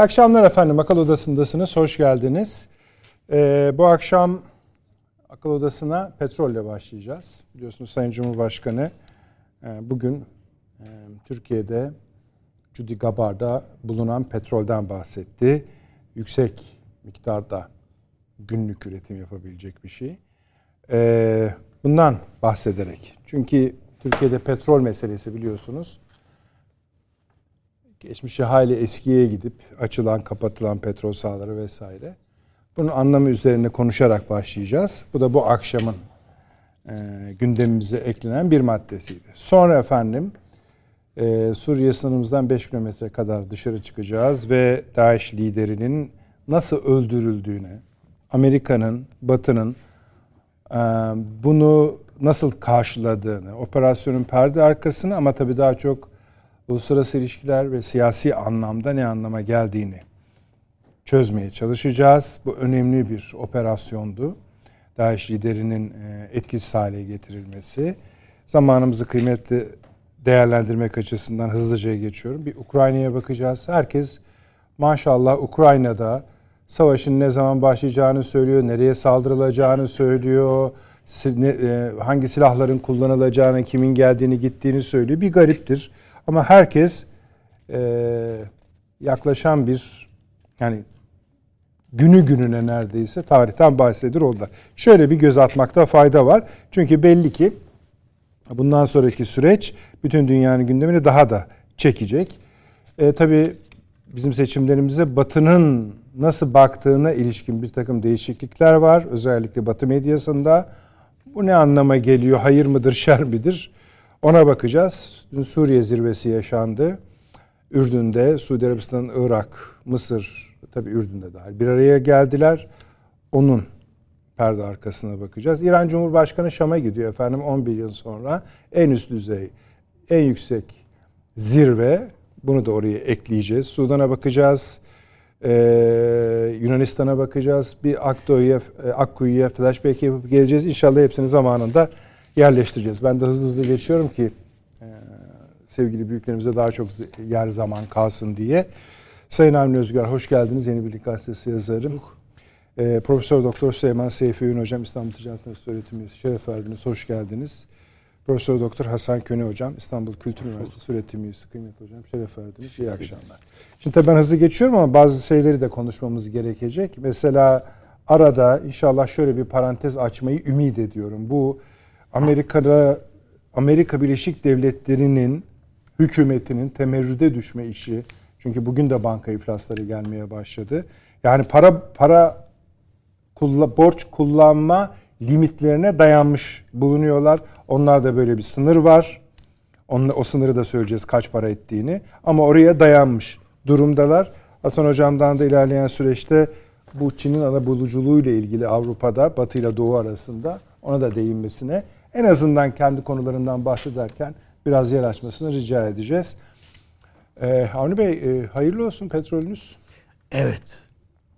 Akşamlar efendim. Akıl Odası'ndasınız. Hoş geldiniz. Ee, bu akşam Akıl Odası'na petrolle başlayacağız. Biliyorsunuz Sayın Cumhurbaşkanı e, bugün e, Türkiye'de Cudi Gabar'da bulunan petrolden bahsetti. Yüksek miktarda günlük üretim yapabilecek bir şey. Ee, bundan bahsederek. Çünkü Türkiye'de petrol meselesi biliyorsunuz geçmişi hayli eskiye gidip açılan kapatılan petrol sahaları vesaire. Bunun anlamı üzerine konuşarak başlayacağız. Bu da bu akşamın e, gündemimize eklenen bir maddesiydi. Sonra efendim e, Suriye sınırımızdan 5 kilometre kadar dışarı çıkacağız ve DAEŞ liderinin nasıl öldürüldüğüne, Amerika'nın, Batı'nın e, bunu nasıl karşıladığını, operasyonun perde arkasını ama tabii daha çok uluslararası ilişkiler ve siyasi anlamda ne anlama geldiğini çözmeye çalışacağız. Bu önemli bir operasyondu. DAEŞ liderinin e, etkisiz hale getirilmesi. Zamanımızı kıymetli değerlendirmek açısından hızlıca geçiyorum. Bir Ukrayna'ya bakacağız. Herkes maşallah Ukrayna'da savaşın ne zaman başlayacağını söylüyor, nereye saldırılacağını söylüyor, e, hangi silahların kullanılacağını, kimin geldiğini, gittiğini söylüyor. Bir gariptir. Ama herkes e, yaklaşan bir yani günü gününe neredeyse tarihten bahsedir orada. Şöyle bir göz atmakta fayda var. Çünkü belli ki bundan sonraki süreç bütün dünyanın gündemini daha da çekecek. E, tabii bizim seçimlerimize Batı'nın nasıl baktığına ilişkin bir takım değişiklikler var. Özellikle Batı medyasında. Bu ne anlama geliyor? Hayır mıdır, şer midir? Ona bakacağız. Dün Suriye zirvesi yaşandı. Ürdün'de, Suudi Arabistan, Irak, Mısır, tabii Ürdün'de dahil bir araya geldiler. Onun perde arkasına bakacağız. İran Cumhurbaşkanı Şam'a gidiyor efendim 11 yıl sonra. En üst düzey, en yüksek zirve. Bunu da oraya ekleyeceğiz. Sudan'a bakacağız. Ee, Yunanistan'a bakacağız. Bir Akdo'ya, Akkuyu'ya flashback yapıp geleceğiz. İnşallah hepsini zamanında yerleştireceğiz. Ben de hızlı hızlı geçiyorum ki e, sevgili büyüklerimize daha çok yer zaman kalsın diye. Sayın Avni Özgür hoş geldiniz. Yeni Birlik Gazetesi yazarım. E, Profesör Doktor Süleyman Seyfi Ün Hocam İstanbul Ticaret Üniversitesi öğretim üyesi. Şeref verdiniz. Hoş geldiniz. Profesör Doktor Hasan Köne Hocam İstanbul Kültür Üniversitesi öğretim üyesi. Kıymetli hocam şeref verdiniz. İyi akşamlar. Şimdi tabii ben hızlı geçiyorum ama bazı şeyleri de konuşmamız gerekecek. Mesela arada inşallah şöyle bir parantez açmayı ümit ediyorum. Bu Amerika'da Amerika Birleşik Devletleri'nin hükümetinin temerrüde düşme işi. Çünkü bugün de banka iflasları gelmeye başladı. Yani para para kulla, borç kullanma limitlerine dayanmış bulunuyorlar. Onlar da böyle bir sınır var. Onunla, o sınırı da söyleyeceğiz kaç para ettiğini. Ama oraya dayanmış durumdalar. Hasan Hocam'dan da ilerleyen süreçte bu Çin'in ana buluculuğu ile ilgili Avrupa'da Batı ile Doğu arasında ona da değinmesine en azından kendi konularından bahsederken biraz yer açmasını rica edeceğiz. Ee, Avni Bey e, hayırlı olsun petrolünüz. Evet.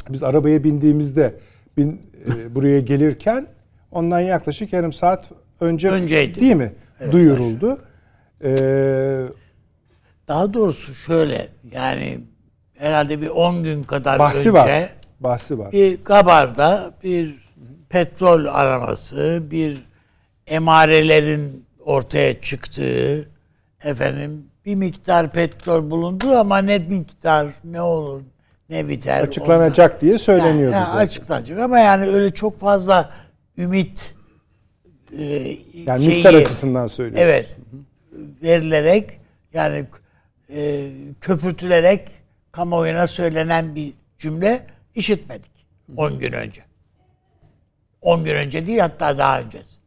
Biz arabaya bindiğimizde bin, e, buraya gelirken ondan yaklaşık yarım saat önce Önceydi. değil mi? Evet, Duyuruldu. Ee, Daha doğrusu şöyle yani herhalde bir 10 gün kadar bahsi önce var. bahsi var. bir Gabar'da bir petrol araması, bir emarelerin ortaya çıktığı efendim bir miktar petrol bulundu ama ne miktar ne olur ne biter açıklanacak onlar. diye söyleniyordu yani, yani açıklanacak ama yani öyle çok fazla ümit e, yani şeyi, miktar açısından söylüyoruz. Evet. Verilerek yani e, köpürtülerek kamuoyuna söylenen bir cümle işitmedik 10 gün önce. 10 gün önce değil hatta daha öncesi.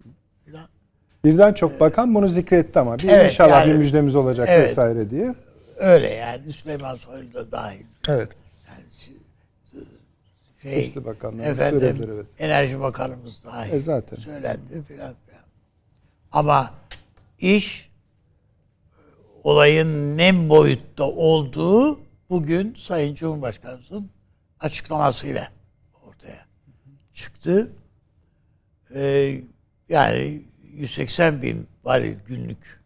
Birden çok bakan bunu zikretti ama bir evet, inşallah yani, bir müjdemiz olacak evet, vesaire diye. Öyle yani Süleyman Soylu da dahil. Evet. Yani şey, işte bakanlar efendim, söylediler, evet. Enerji Bakanımız dahil. E zaten. Söylendi filan. Ama iş olayın ne boyutta olduğu bugün Sayın Cumhurbaşkanımızın açıklamasıyla ortaya çıktı. Ee, yani 180 bin varil günlük.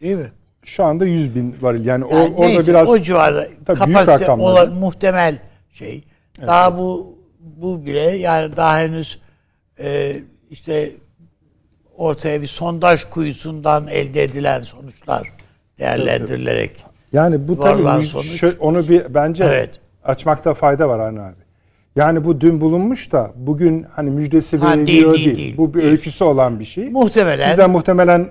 Değil mi? şu anda 100 bin varil. Yani, Yani o, orada neyse, biraz o civarda kapasite rakamlar. ola- muhtemel şey. Daha bu bu bile yani daha henüz e, işte ortaya bir sondaj kuyusundan elde edilen sonuçlar değerlendirilerek. yani bu tabii şö- onu bir bence Evet. açmakta fayda var Avni abi. Yani bu dün bulunmuş da bugün hani müjdesi Ha, değil, veriliyor değil, değil, değil, Bu bir değil. öyküsü olan bir şey. Muhtemelen. Sizden muhtemelen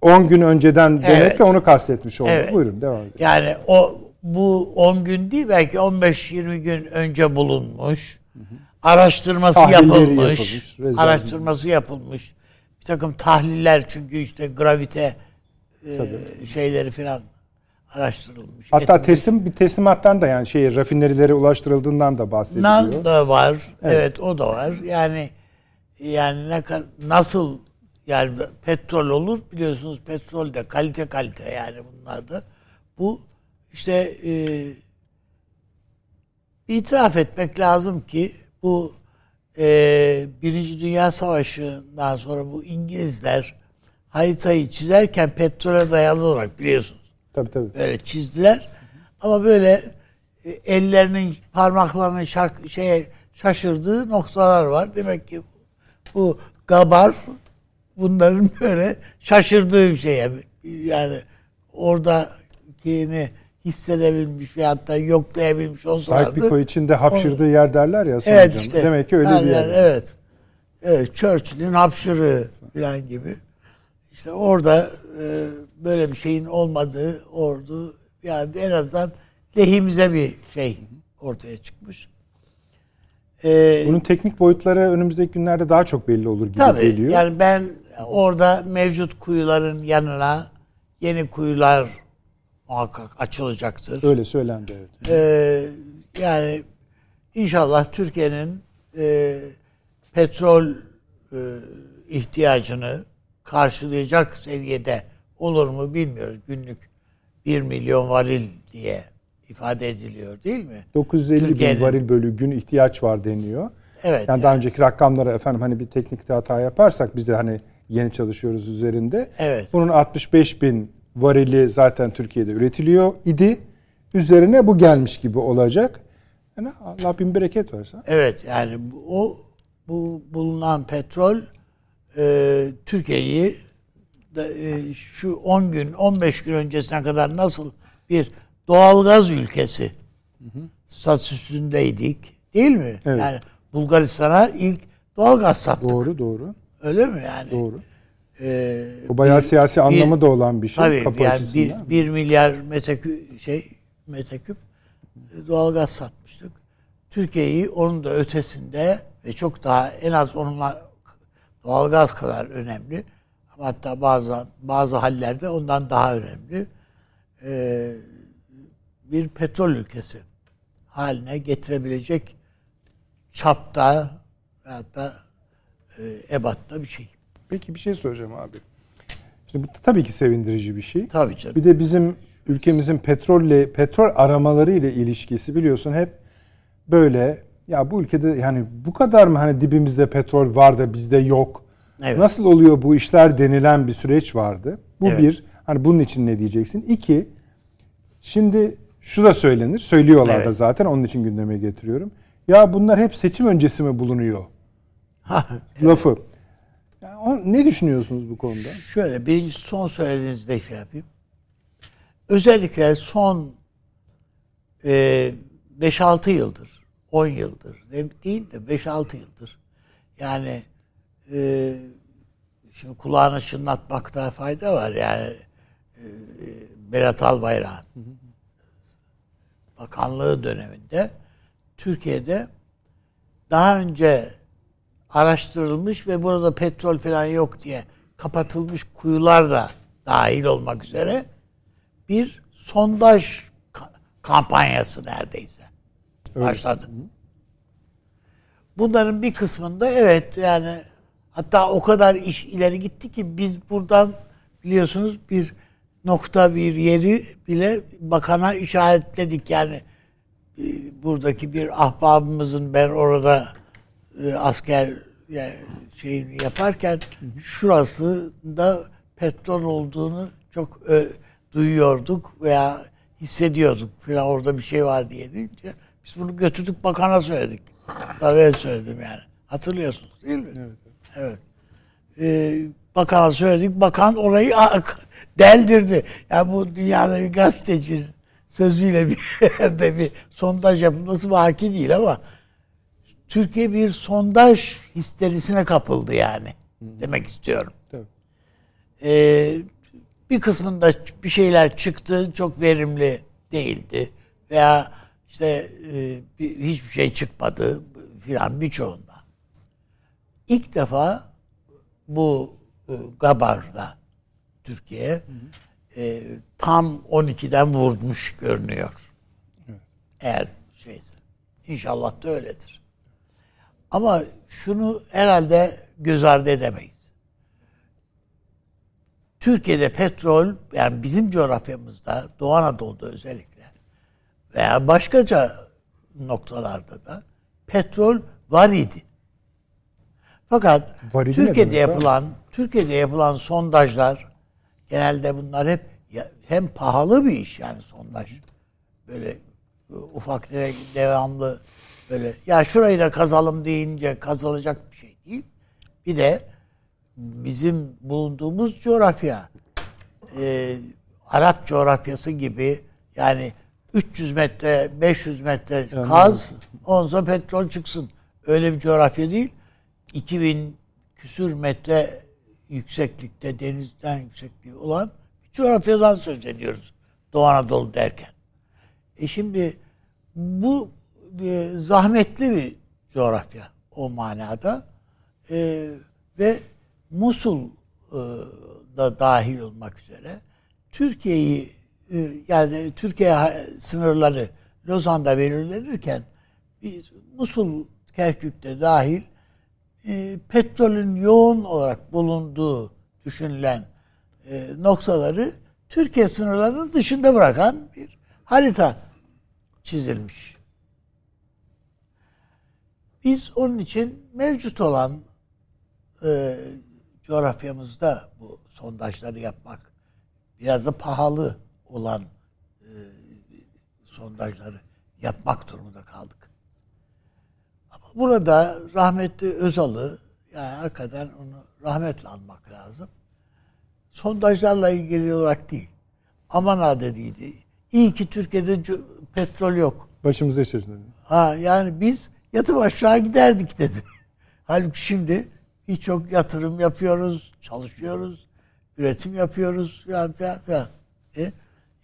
10 gün önceden demek Evet. ki onu kastetmiş oldu. Evet. Buyurun devam edin. Yani o bu 10 gün değil belki 15-20 gün önce bulunmuş. Araştırması Tahlilleri yapılmış. yapılmış, araştırması yapılmış. Bir takım tahliller çünkü işte gravite e, şeyleri falan araştırılmış. Hatta etmiş. teslim bir teslimattan da yani şey rafinerilere ulaştırıldığından da bahsediliyor. Nan da var. Evet. o da var. Yani yani ne nasıl yani petrol olur biliyorsunuz petrol de kalite kalite yani bunlar da. Bu işte e, itiraf etmek lazım ki bu e, Birinci Dünya Savaşı'ndan sonra bu İngilizler haritayı çizerken petrole dayalı olarak biliyorsunuz Tabii tabii. böyle çizdiler. Ama böyle e, ellerinin parmaklarının şak, şeye şaşırdığı noktalar var. Demek ki bu gabar bunların böyle şaşırdığı bir şey. Yani oradakini hissedebilmiş ve hatta yoklayabilmiş olsalardı. Saykpiko içinde hapşırdığı yer derler ya Evet işte. Demek ki öyle Her bir yer. Evet. Evet, Churchill'in hapşırığı falan gibi. İşte orada e, böyle bir şeyin olmadığı ordu yani en azından lehimize bir şey ortaya çıkmış. E, Bunun teknik boyutları önümüzdeki günlerde daha çok belli olur gibi tabii geliyor. yani ben orada mevcut kuyuların yanına yeni kuyular muhakkak açılacaktır. Öyle söylendi evet. Ee, yani inşallah Türkiye'nin e, petrol e, ihtiyacını karşılayacak seviyede olur mu bilmiyoruz. Günlük 1 milyon varil diye ifade ediliyor değil mi? 950 bin Türkiye'nin- varil bölü gün ihtiyaç var deniyor. Evet. Yani daha önceki rakamlara efendim hani bir teknikte hata yaparsak biz de hani yeni çalışıyoruz üzerinde. Evet. Bunun 65 bin varili zaten Türkiye'de üretiliyor idi. Üzerine bu gelmiş gibi olacak. Yani Allah bin bereket versin. Evet yani o bu bulunan petrol e, Türkiye'yi şu 10 gün 15 gün öncesine kadar nasıl bir doğalgaz ülkesi statüsündeydik değil mi? Evet. Yani Bulgaristan'a ilk doğalgaz sattık. Doğru doğru. Öyle mi yani? Doğru. E, Bu bayağı siyasi anlamı bir- da olan bir şey. Tabii kapı yani bir, bir milyar meteküp şey meteküp doğalgaz satmıştık. Türkiye'yi onun da ötesinde ve çok daha en az onunla doğalgaz kadar önemli hatta bazı bazı hallerde ondan daha önemli ee, bir petrol ülkesi haline getirebilecek çapta hatta e, ebatta bir şey. Peki bir şey soracağım abi. Şimdi bu tabii ki sevindirici bir şey. Tabii canım. Bir de bizim ülkemizin petrolle petrol aramaları ile ilişkisi biliyorsun hep böyle ya bu ülkede yani bu kadar mı hani dibimizde petrol var da bizde yok? Evet. Nasıl oluyor bu işler denilen bir süreç vardı. Bu Evet. bir. Hani bunun için ne diyeceksin? İki. Şimdi şu da söylenir. Söylüyorlar da Evet. zaten onun için gündeme getiriyorum. Ya bunlar hep seçim öncesi mi bulunuyor? Lafı. Yani ne düşünüyorsunuz bu konuda? Şöyle birinci son söylediğinizde şey yapayım. Özellikle son e, 5-6 yıldır, 10 yıldır de- değil de 5-6 yıldır. Yani e, şimdi kulağını çınlatmakta fayda var yani e, Berat Albayrak'ın bakanlığı döneminde Türkiye'de daha önce araştırılmış ve burada petrol falan yok diye kapatılmış kuyular da dahil olmak üzere bir sondaj ka- kampanyası neredeyse başladı. Bunların bir kısmında evet yani hatta o kadar iş ileri gitti ki biz buradan biliyorsunuz bir nokta bir yeri bile bakana işaretledik yani e, buradaki bir ahbabımızın ben orada e, asker yani şeyini yaparken şurası da petrol olduğunu çok duyuyorduk veya hissediyorduk filan orada bir şey var diye deyince biz bunu götürdük bakana söyledik. Tabii söyledim yani. Hatırlıyorsunuz değil mi? Evet. Evet. Ee, bakana söyledik. Bakan orayı deldirdi. Yani bu dünyada bir gazetecinin sözüyle bir yerde bir sondaj yapılması vaki değil ama Türkiye bir sondaj histerisine kapıldı yani. Demek istiyorum. Tabii. Ee, bir kısmında bir şeyler çıktı. Çok verimli değildi. Veya işte e, bir, hiçbir şey çıkmadı filan birçoğunda. İlk defa bu e, Gabar'da Türkiye e, tam 12'den vurmuş görünüyor. Evet. Eğer şeyse. İnşallah da öyledir. Ama şunu herhalde göz ardı edemeyiz. Türkiye'de petrol yani bizim coğrafyamızda Doğu Anadolu'da özellikle veya başkaca noktalarda da petrol var idi. Fakat var idi Türkiye'de yapılan ha? Türkiye'de yapılan sondajlar genelde bunlar hep hem pahalı bir iş yani sondaj. Böyle ufak tefek devamlı böyle ya şurayı da kazalım deyince kazılacak bir şey değil. Bir de bizim bulunduğumuz coğrafya e, Arap coğrafyası gibi yani 300 metre 500 metre kaz onsa petrol çıksın. Öyle bir coğrafya değil. 2000 küsür metre yükseklikte denizden yüksekliği olan bir coğrafyadan söz ediyoruz. Doğu Anadolu derken. E şimdi bu e, zahmetli bir coğrafya o manada. E, ve Musul e, da dahil olmak üzere Türkiye'yi e, yani Türkiye sınırları Lozan'da belirlenirken bir Musul Kerkük'te dahil e, petrolün yoğun olarak bulunduğu düşünülen e, noktaları Türkiye sınırlarının dışında bırakan bir harita çizilmiş. Biz onun için mevcut olan e, coğrafyamızda bu sondajları yapmak biraz da pahalı olan e, sondajları yapmak durumunda kaldık. Burada rahmetli Özal'ı yani hakikaten onu rahmetle almak lazım. Sondajlarla ilgili olarak değil. Aman ha dediydi. İyi ki Türkiye'de petrol yok. Başımıza içerisinde. Ha yani biz yatıp aşağı giderdik dedi. Halbuki şimdi birçok yatırım yapıyoruz, çalışıyoruz, üretim yapıyoruz falan falan falan. E?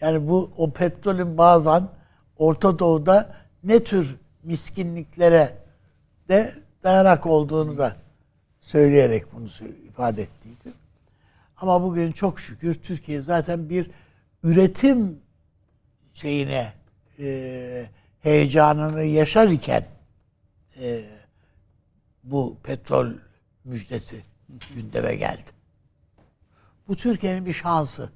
Yani bu o petrolün bazen Orta Doğu'da ne tür miskinliklere de dayanak olduğunu da söyleyerek bunu ifade ettiydi. Ama bugün çok şükür Türkiye zaten bir üretim şeyine e, heyecanını yaşar iken e, bu petrol müjdesi gündeme geldi. Bu Türkiye'nin bir şansı.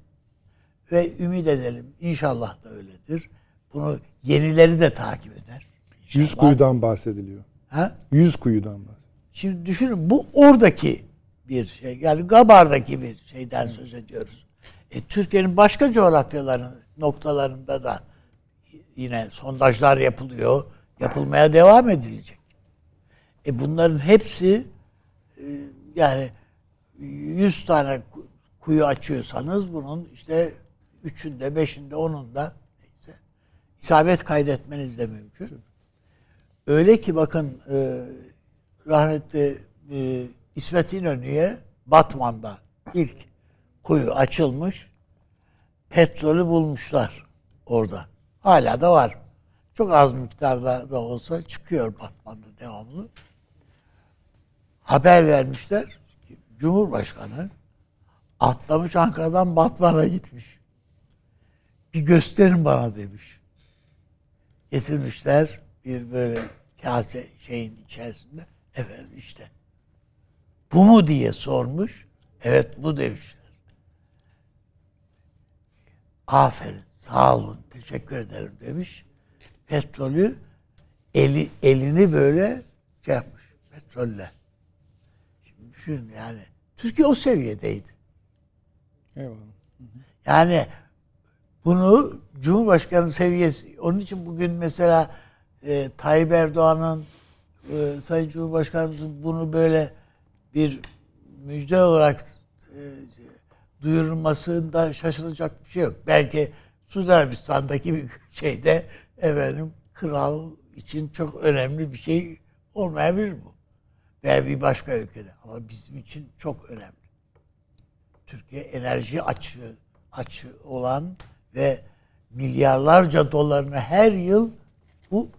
Ve ümit edelim inşallah da öyledir. Bunu yenileri de takip eder. Yüz kuyudan bahsediliyor. Ha? Yüz kuyudan bahsediliyor. Şimdi düşünün bu oradaki bir şey. Yani Gabar'daki bir şeyden söz ediyoruz. E, Türkiye'nin başka coğrafyaların noktalarında da yine sondajlar yapılıyor. Yapılmaya devam edilecek. E bunların hepsi e, yani 100 tane kuyu açıyorsanız bunun işte üçünde, beşinde, onunda neyse isabet kaydetmeniz de mümkün. Öyle ki bakın e, rahmetli e, İsmet İnönü'ye Batman'da ilk kuyu açılmış. Petrolü bulmuşlar orada. Hala da var. Çok az miktarda da olsa çıkıyor Batman'da devamlı. Haber vermişler. Cumhurbaşkanı atlamış Ankara'dan Batman'a gitmiş. Bir gösterin bana demiş. Getirmişler bir böyle kase şeyin içerisinde. Efendim işte. Bu mu diye sormuş. Evet bu demişler. Aferin, sağ olun, teşekkür ederim demiş. Petrolü eli, elini böyle şey yapmış, petrolle. Şimdi düşün yani. Türkiye o seviyedeydi. Eyvallah. Yani bunu Cumhurbaşkanı seviyesi onun için bugün mesela e, Tayyip Erdoğan'ın e, Sayın Cumhurbaşkanımızın bunu böyle bir müjde olarak e, duyurulmasında şaşılacak bir şey yok. Belki Suudi Arabistan'daki bir şeyde efendim kral için çok önemli bir şey olmayabilir bu. Veya bir başka ülkede. Ama bizim için çok önemli. Türkiye enerji açığı, açığı olan ve milyarlarca dolarını her yıl bu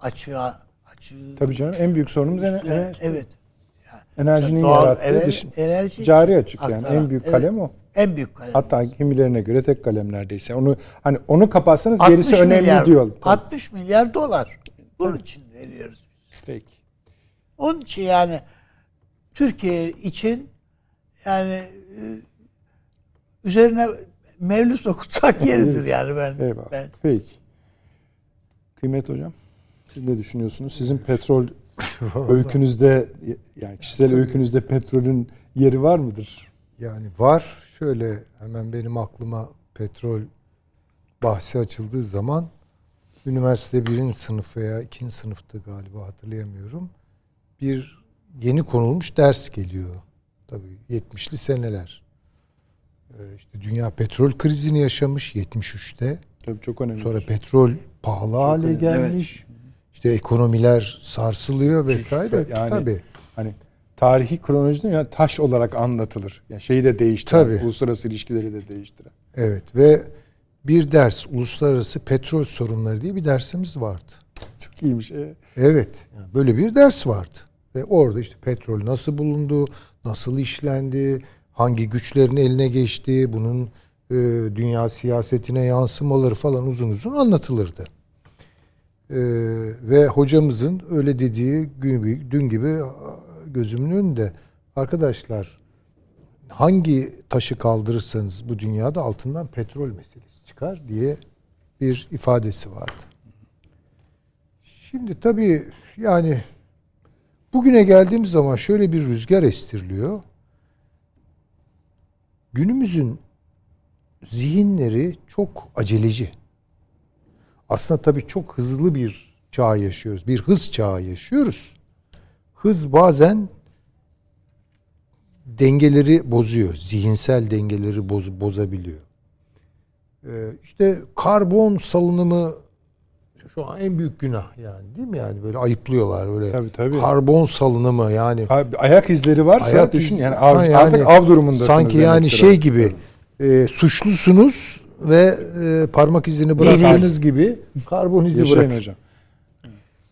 açığa açığı Tabii canım en büyük sorunumuz ener- evet. enerjinin Doğal- yarattığı evet, dış- enerji cari açık yani aktaran. en büyük Evet, kalem o. En büyük kalem. Hatta kimilerine göre tek kalem neredeyse. Onu hani onu kapatsanız 60 gerisi önemli milyar, diyor. 60 milyar dolar. Bunun için veriyoruz. Peki. Onun için yani Türkiye için yani e, üzerine mevlüt okutsak yeridir yani ben. Eyvallah. ben Peki. Kıymet hocam siz ne düşünüyorsunuz? Sizin petrol öykünüzde yani kişisel öykünüzde petrolün yeri var mıdır? Yani var. Şöyle hemen benim aklıma petrol bahsi açıldığı zaman üniversite birinci sınıf veya ikinci sınıftı galiba hatırlayamıyorum. Bir yeni konulmuş ders geliyor. Tabii 70'li seneler. Ee, işte dünya petrol krizini yaşamış 73'te. Tabii çok önemli. Sonra petrol pahalı hale önemli. gelmiş. İşte ekonomiler sarsılıyor vesaire. Yani Tabii. hani tarihi kronolojide yani taş olarak anlatılır. Yani şeyi de değiştiren, Tabii. uluslararası ilişkileri de değiştiren. Evet ve bir ders uluslararası petrol sorunları diye bir dersimiz vardı. Çok iyiymiş. E, Evet. böyle bir ders vardı. Ve orada işte petrol nasıl bulundu, nasıl işlendi, hangi güçlerin eline geçti, bunun e, dünya siyasetine yansımaları falan uzun uzun anlatılırdı. E, ve hocamızın öyle dediği gün dün gibi gözümün önünde arkadaşlar hangi taşı kaldırırsanız bu dünyada altından petrol meselesi çıkar diye bir ifadesi vardı. Şimdi tabii yani bugüne geldiğimiz zaman şöyle bir rüzgar estiriliyor. Günümüzün zihinleri çok aceleci. Aslında tabii çok hızlı bir çağ yaşıyoruz. Bir hız çağı yaşıyoruz. Hız bazen dengeleri bozuyor. Zihinsel dengeleri boz, bozabiliyor. Ee, işte karbon salınımı şu an en büyük günah yani değil mi yani böyle ayıplıyorlar böyle Tabii, tabii. karbon salınımı yani abi, ayak izleri varsa Ayak düşün iz- yani, av, Ha, yani artık av durumundasınız. sanki yani şey gibi e, suçlusunuz ve e, parmak izini bıraktığınız gibi karbon izi Yaşayın bırakın. hocam.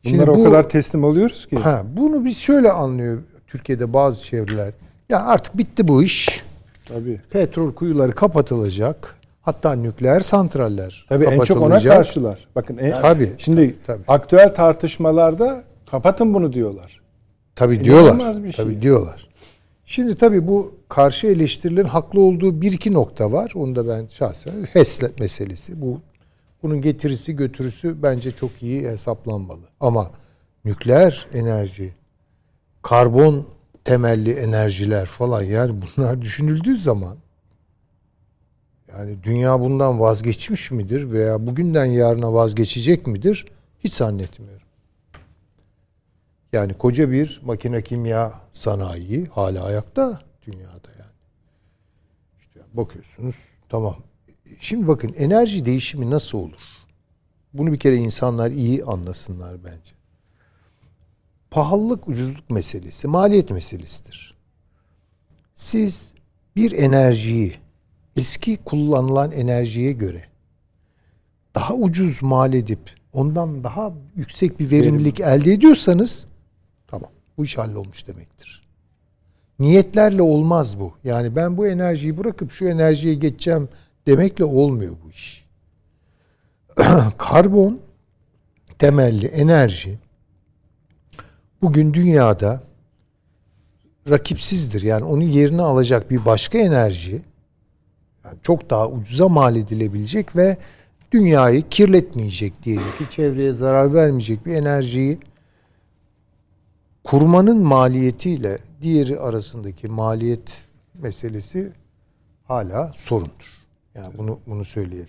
Şimdi Bunlara o bu- kadar teslim oluyoruz ki. Ha, bunu biz şöyle anlıyor Türkiye'de bazı çevreler. Ya artık bitti bu iş. Tabii. Petrol kuyuları kapatılacak. Hatta nükleer santraller Tabii en çok ona karşılar. Bakın en, Tabii, şimdi tabii, tabii. aktüel tartışmalarda kapatın bunu diyorlar. Tabii diyorlar. İnanılmaz bir şey. Tabii diyorlar. Şimdi tabii bu karşı eleştirilerin haklı olduğu bir iki nokta var. Onu da ben şahsen HES'le meselesi. Bu bunun getirisi götürüsü bence çok iyi hesaplanmalı. Ama nükleer enerji, karbon temelli enerjiler falan yani bunlar düşünüldüğü zaman yani dünya bundan vazgeçmiş midir veya bugünden yarına vazgeçecek midir? Hiç zannetmiyorum. Yani koca bir makine kimya sanayi hala ayakta dünyada yani. İşte bakıyorsunuz tamam. Şimdi bakın enerji değişimi nasıl olur? Bunu bir kere insanlar iyi anlasınlar bence. Pahalılık ucuzluk meselesi, maliyet meselesidir. Siz bir enerjiyi eski kullanılan enerjiye göre daha ucuz mal edip ondan daha yüksek bir verimlilik elde ediyorsanız tamam bu iş hallolmuş demektir. Niyetlerle olmaz bu. Yani ben bu enerjiyi bırakıp şu enerjiye geçeceğim demekle olmuyor bu iş. Karbon temelli enerji bugün dünyada rakipsizdir. Yani onun yerini alacak bir başka enerji yani çok daha ucuza mal edilebilecek ve dünyayı kirletmeyecek diyelim ki çevreye zarar vermeyecek bir enerjiyi kurmanın maliyetiyle diğeri arasındaki maliyet meselesi hala sorundur. Yani bunu bunu söyleyelim.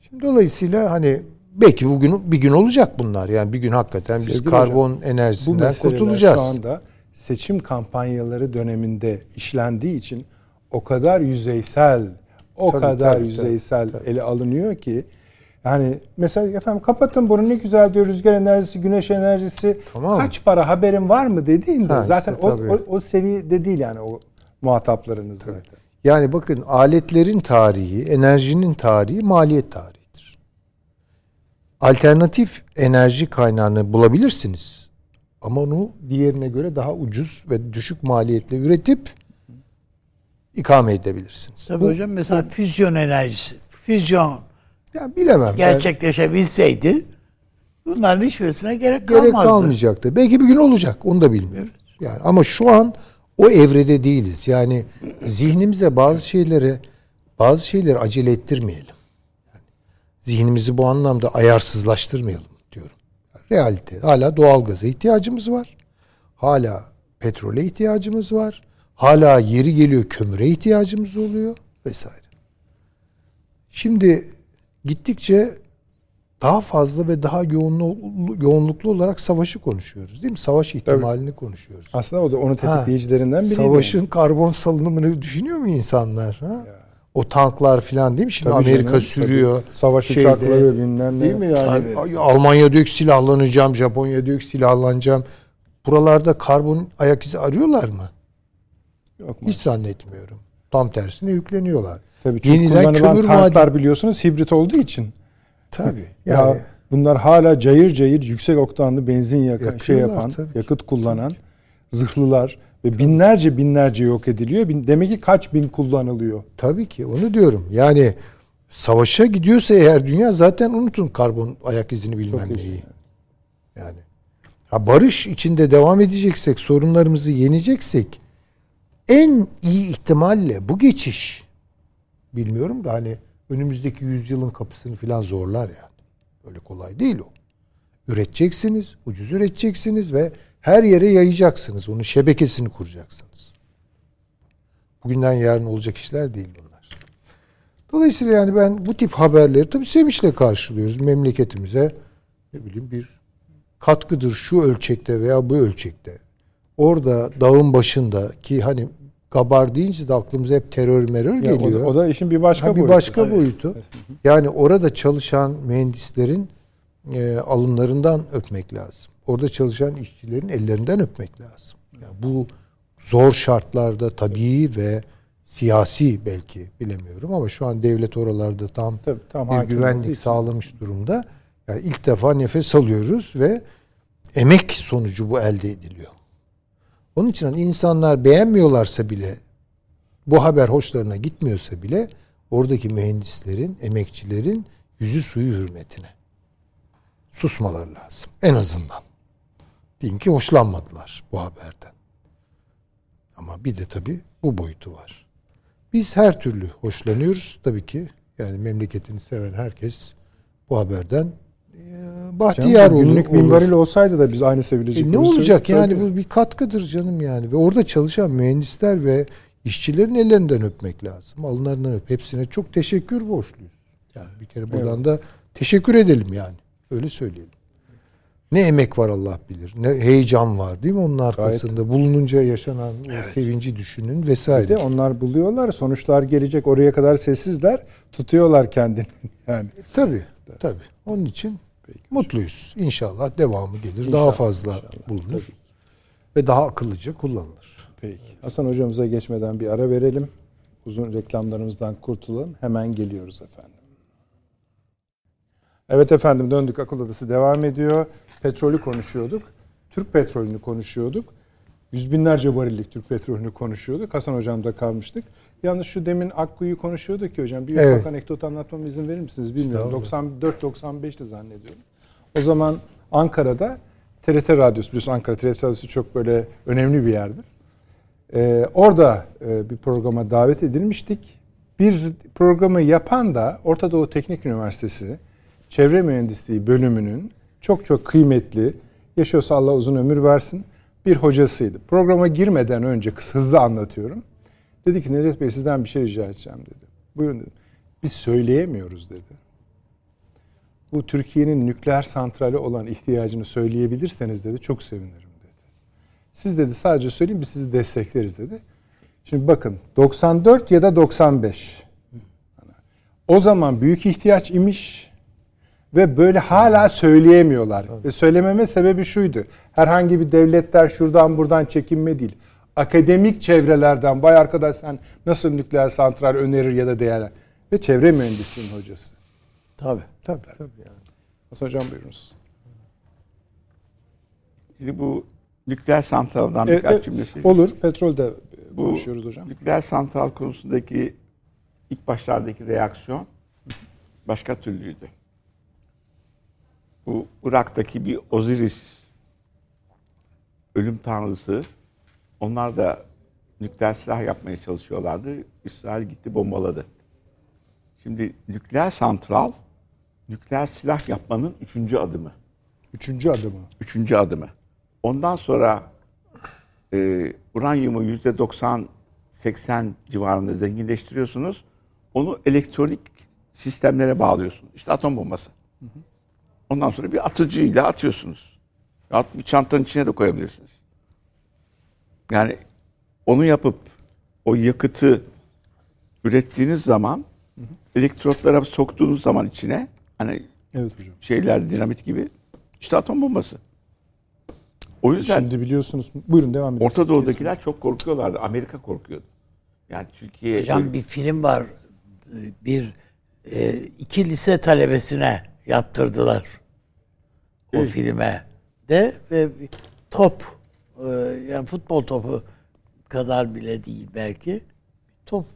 Şimdi dolayısıyla hani belki bugün bir gün olacak bunlar. Yani bir gün hakikaten biz Sevgili karbon hocam, Bu enerjisinden meseleler kurtulacağız. şu anda seçim kampanyaları döneminde işlendiği için o kadar yüzeysel, o Tabii, kadar tabii, yüzeysel tabii. ele alınıyor ki yani mesela efendim kapatın bunu ne güzel diyor rüzgar enerjisi, güneş enerjisi Tamam. kaç para haberin var mı dediğinde Ha, zaten işte o, o, o seviyede değil yani o muhataplarınız zaten. Yani bakın aletlerin tarihi, enerjinin tarihi maliyet tarihidir. Alternatif enerji kaynağını bulabilirsiniz. Ama onu diğerine göre daha ucuz ve düşük maliyetle üretip ikame edebilirsiniz. Tabii hocam mesela füzyon enerjisi, füzyon Yani bilemem. Ben- gerçekleşebilseydi bunların hiçbirisine gerek gerek kalmazdı. kalmayacaktı. Belki bir gün olacak. Onu da bilmiyorum. Yani ama şu an o evrede değiliz. Yani zihnimize bazı şeyleri bazı şeyleri acele ettirmeyelim. Yani zihnimizi bu anlamda ayarsızlaştırmayalım diyorum. Realite. Hala doğalgaza ihtiyacımız var. Hala petrole ihtiyacımız var. Hala yeri geliyor kömüre ihtiyacımız oluyor vesaire. Şimdi gittikçe daha fazla ve daha yoğunlu, yoğunluklu olarak savaşı konuşuyoruz değil mi? Savaş ihtimalini konuşuyoruz. Aslında o da onun tetikleyicilerinden biri. Savaşın karbon salınımını düşünüyor mu insanlar? Ha? O tanklar falan değil mi? Şimdi Tabii Amerika canım, sürüyor. tabii. Savaş Şeyde, uçakları bilmem ne. Değil mi yani? Ay, Almanya diyor ki silahlanacağım, Japonya diyor ki silahlanacağım. Buralarda karbon ayak izi arıyorlar mı? Yok mu? Hiç zannetmiyorum. Tam tersine yükleniyorlar. Tabii çünkü Yeniden kullanılan kömür tanklar madeni. biliyorsunuz hibrit olduğu için. Tabii. Ya Yani bunlar hala cayır cayır yüksek oktanlı benzin yakan, şey yapan, yakıt kullanan zırhlılar ve binlerce binlerce yok ediliyor. Demek ki kaç bin kullanılıyor. Tabii ki onu diyorum. Yani savaşa gidiyorsa eğer dünya zaten unutun karbon ayak izini bilmem neyi. Yani ha barış içinde devam edeceksek, sorunlarımızı yeneceksek en iyi ihtimalle bu geçiş bilmiyorum da hani önümüzdeki yüzyılın kapısını falan zorlar yani. Öyle kolay değil o. Üreteceksiniz, ucuz üreteceksiniz ve her yere yayacaksınız. Onun şebekesini kuracaksınız. Bugünden yarın olacak işler değil bunlar. Dolayısıyla yani ben bu tip haberleri tabii sevinçle karşılıyoruz. Memleketimize ne bileyim bir katkıdır şu ölçekte veya bu ölçekte. Orada dağın başında ki hani Gabar deyince de aklımıza hep terör merör Ya o, geliyor. da, o da işin bir başka Ha, bir boyutu. başka boyutu. Yani orada çalışan mühendislerin e, alınlarından öpmek lazım. Orada çalışan işçilerin ellerinden öpmek lazım. Yani bu zor şartlarda tabii ve siyasi belki bilemiyorum ama şu an devlet oralarda tam Tabii, tam bir güvenlik için. sağlamış durumda. Yani ilk defa nefes alıyoruz ve emek sonucu bu elde ediliyor. Onun için hani insanlar beğenmiyorlarsa bile bu haber hoşlarına gitmiyorsa bile oradaki mühendislerin, emekçilerin yüzü suyu hürmetine susmaları lazım. En azından. Deyin ki hoşlanmadılar bu haberden. Ama bir de tabii bu boyutu var. Biz her türlü hoşlanıyoruz tabii ki. Yani memleketini seven herkes bu haberden e, bahtiyar Canım, olur. günlük olur. minvalil olsaydı da biz aynı sevilecek. E ne olacak yani bu bir katkıdır canım yani. Ve orada çalışan mühendisler ve işçilerin ellerinden öpmek lazım. Alınlarından öp. Hepsine çok teşekkür borçluyuz. Yani bir kere buradan da teşekkür edelim yani. Öyle söyleyelim. Ne emek var Allah bilir. Ne heyecan var değil mi onun arkasında. Bulununca yaşanan o sevinci düşünün vesaire. Bir de onlar buluyorlar. Sonuçlar gelecek. Oraya kadar sessizler. Tutuyorlar kendini. Yani Tabii. Tabii. Onun için mutluyuz. İnşallah devamı gelir. Daha fazla bulunur. Ve daha akıllıca kullanılır. Peki. Hasan hocamıza geçmeden bir ara verelim. Uzun reklamlarımızdan kurtulalım. Hemen geliyoruz efendim. Evet efendim döndük akıl odası devam ediyor. Petrolü konuşuyorduk. Türk petrolünü konuşuyorduk. Yüz binlerce varillik Türk petrolünü konuşuyorduk. Hasan hocamda kalmıştık. Yalnız şu demin Akkuyu konuşuyorduk ki hocam. Bir Evet. ufak anekdot anlatmama izin verir misiniz bilmiyorum. Estağfurullah. 94-95'te zannediyorum. O zaman Ankara'da TRT Radyosu, biliyorsun Ankara TRT Radyosu çok böyle önemli bir yerdir. Ee, orada e, bir programa davet edilmiştik. Bir programı yapan da Orta Doğu Teknik Üniversitesi Çevre Mühendisliği bölümünün çok çok kıymetli, yaşıyorsa Allah uzun ömür versin, bir hocasıydı. Programa girmeden önce hızlı anlatıyorum. Dedi ki Nedret Bey sizden bir şey rica edeceğim dedi. Buyurun dedim. Biz söyleyemiyoruz dedi. bu Türkiye'nin nükleer santrali olan ihtiyacını söyleyebilirseniz dedi çok sevinirim dedi. Siz dedi sadece söyleyin biz sizi destekleriz dedi. Şimdi bakın 94 ya da 95. O zaman büyük ihtiyaç imiş ve böyle hala söyleyemiyorlar. Evet. Ve söylememe sebebi şuydu. Herhangi bir devletler şuradan buradan çekinme değil. Akademik çevrelerden vay arkadaş sen nasıl nükleer santral önerir ya da değerler. Ve çevre mühendisliğinin hocası. Tabii. Tabii tabii yani. Hasan Hocam buyurunuz. Şimdi bu nükleer santraldan evet, birkaç cümle söyleyeyim. Olur. Petrol de bu konuşuyoruz hocam. Nükleer santral konusundaki ilk başlardaki reaksiyon başka türlüydü. Bu Irak'taki bir Osiris ölüm tanrısı onlar da nükleer silah yapmaya çalışıyorlardı. İsrail gitti bombaladı. Şimdi nükleer santral nükleer silah yapmanın üçüncü adımı. Üçüncü adımı. Üçüncü adımı. Ondan sonra e, uranyumu yüzde 90-80 civarında zenginleştiriyorsunuz. Onu elektronik sistemlere bağlıyorsunuz. İşte atom bombası. Ondan sonra bir atıcıyla atıyorsunuz. Ya bir çantanın içine de koyabilirsiniz. Yani onu yapıp o yakıtı ürettiğiniz zaman elektrotlara soktuğunuz zaman içine hani evet hocam. şeyler dinamit gibi işte atom bombası. O yüzden şimdi biliyorsunuz buyurun devam edin. Orta Doğu'dakiler çok korkuyorlardı. Amerika korkuyordu. Yani Türkiye Hocam bir film var. Bir e, iki lise talebesine yaptırdılar. O evet. filme de ve top e, yani futbol topu kadar bile değil belki. Top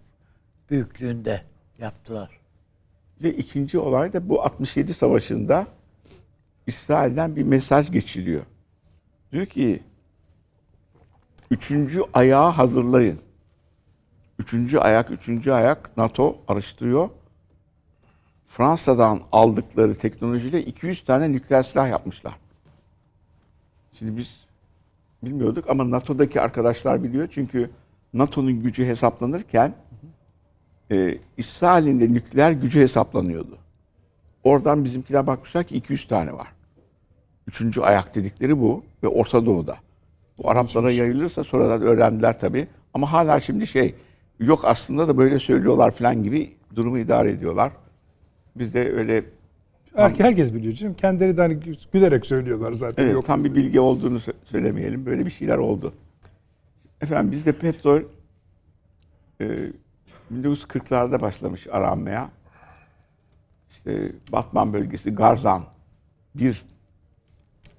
büyüklüğünde yaptılar. Ve ikinci olay da bu 67 savaşında İsrail'den bir mesaj geçiliyor. Diyor ki üçüncü ayağı hazırlayın. Üçüncü ayak, üçüncü ayak NATO araştırıyor. Fransa'dan aldıkları teknolojiyle 200 tane nükleer silah yapmışlar. Şimdi biz bilmiyorduk ama NATO'daki arkadaşlar biliyor. Çünkü NATO'nun gücü hesaplanırken e, İsrail'in de nükleer gücü hesaplanıyordu. Oradan bizimkiler bakmışlar ki 200 tane var. Üçüncü ayak dedikleri bu ve Orta Doğu'da. Bu Araplara yayılırsa sonradan öğrendiler tabii. Ama hala şimdi şey yok aslında da böyle söylüyorlar falan gibi durumu idare ediyorlar. Biz de öyle Herkes, herkes biliyor canım. Kendileri de hani gülerek söylüyorlar zaten. Evet, Yok tam bir bilgi olduğunu söylemeyelim. Böyle bir şeyler oldu. Efendim bizde petrol e, 1940'larda başlamış aranmaya. İşte Batman bölgesi Garzan bir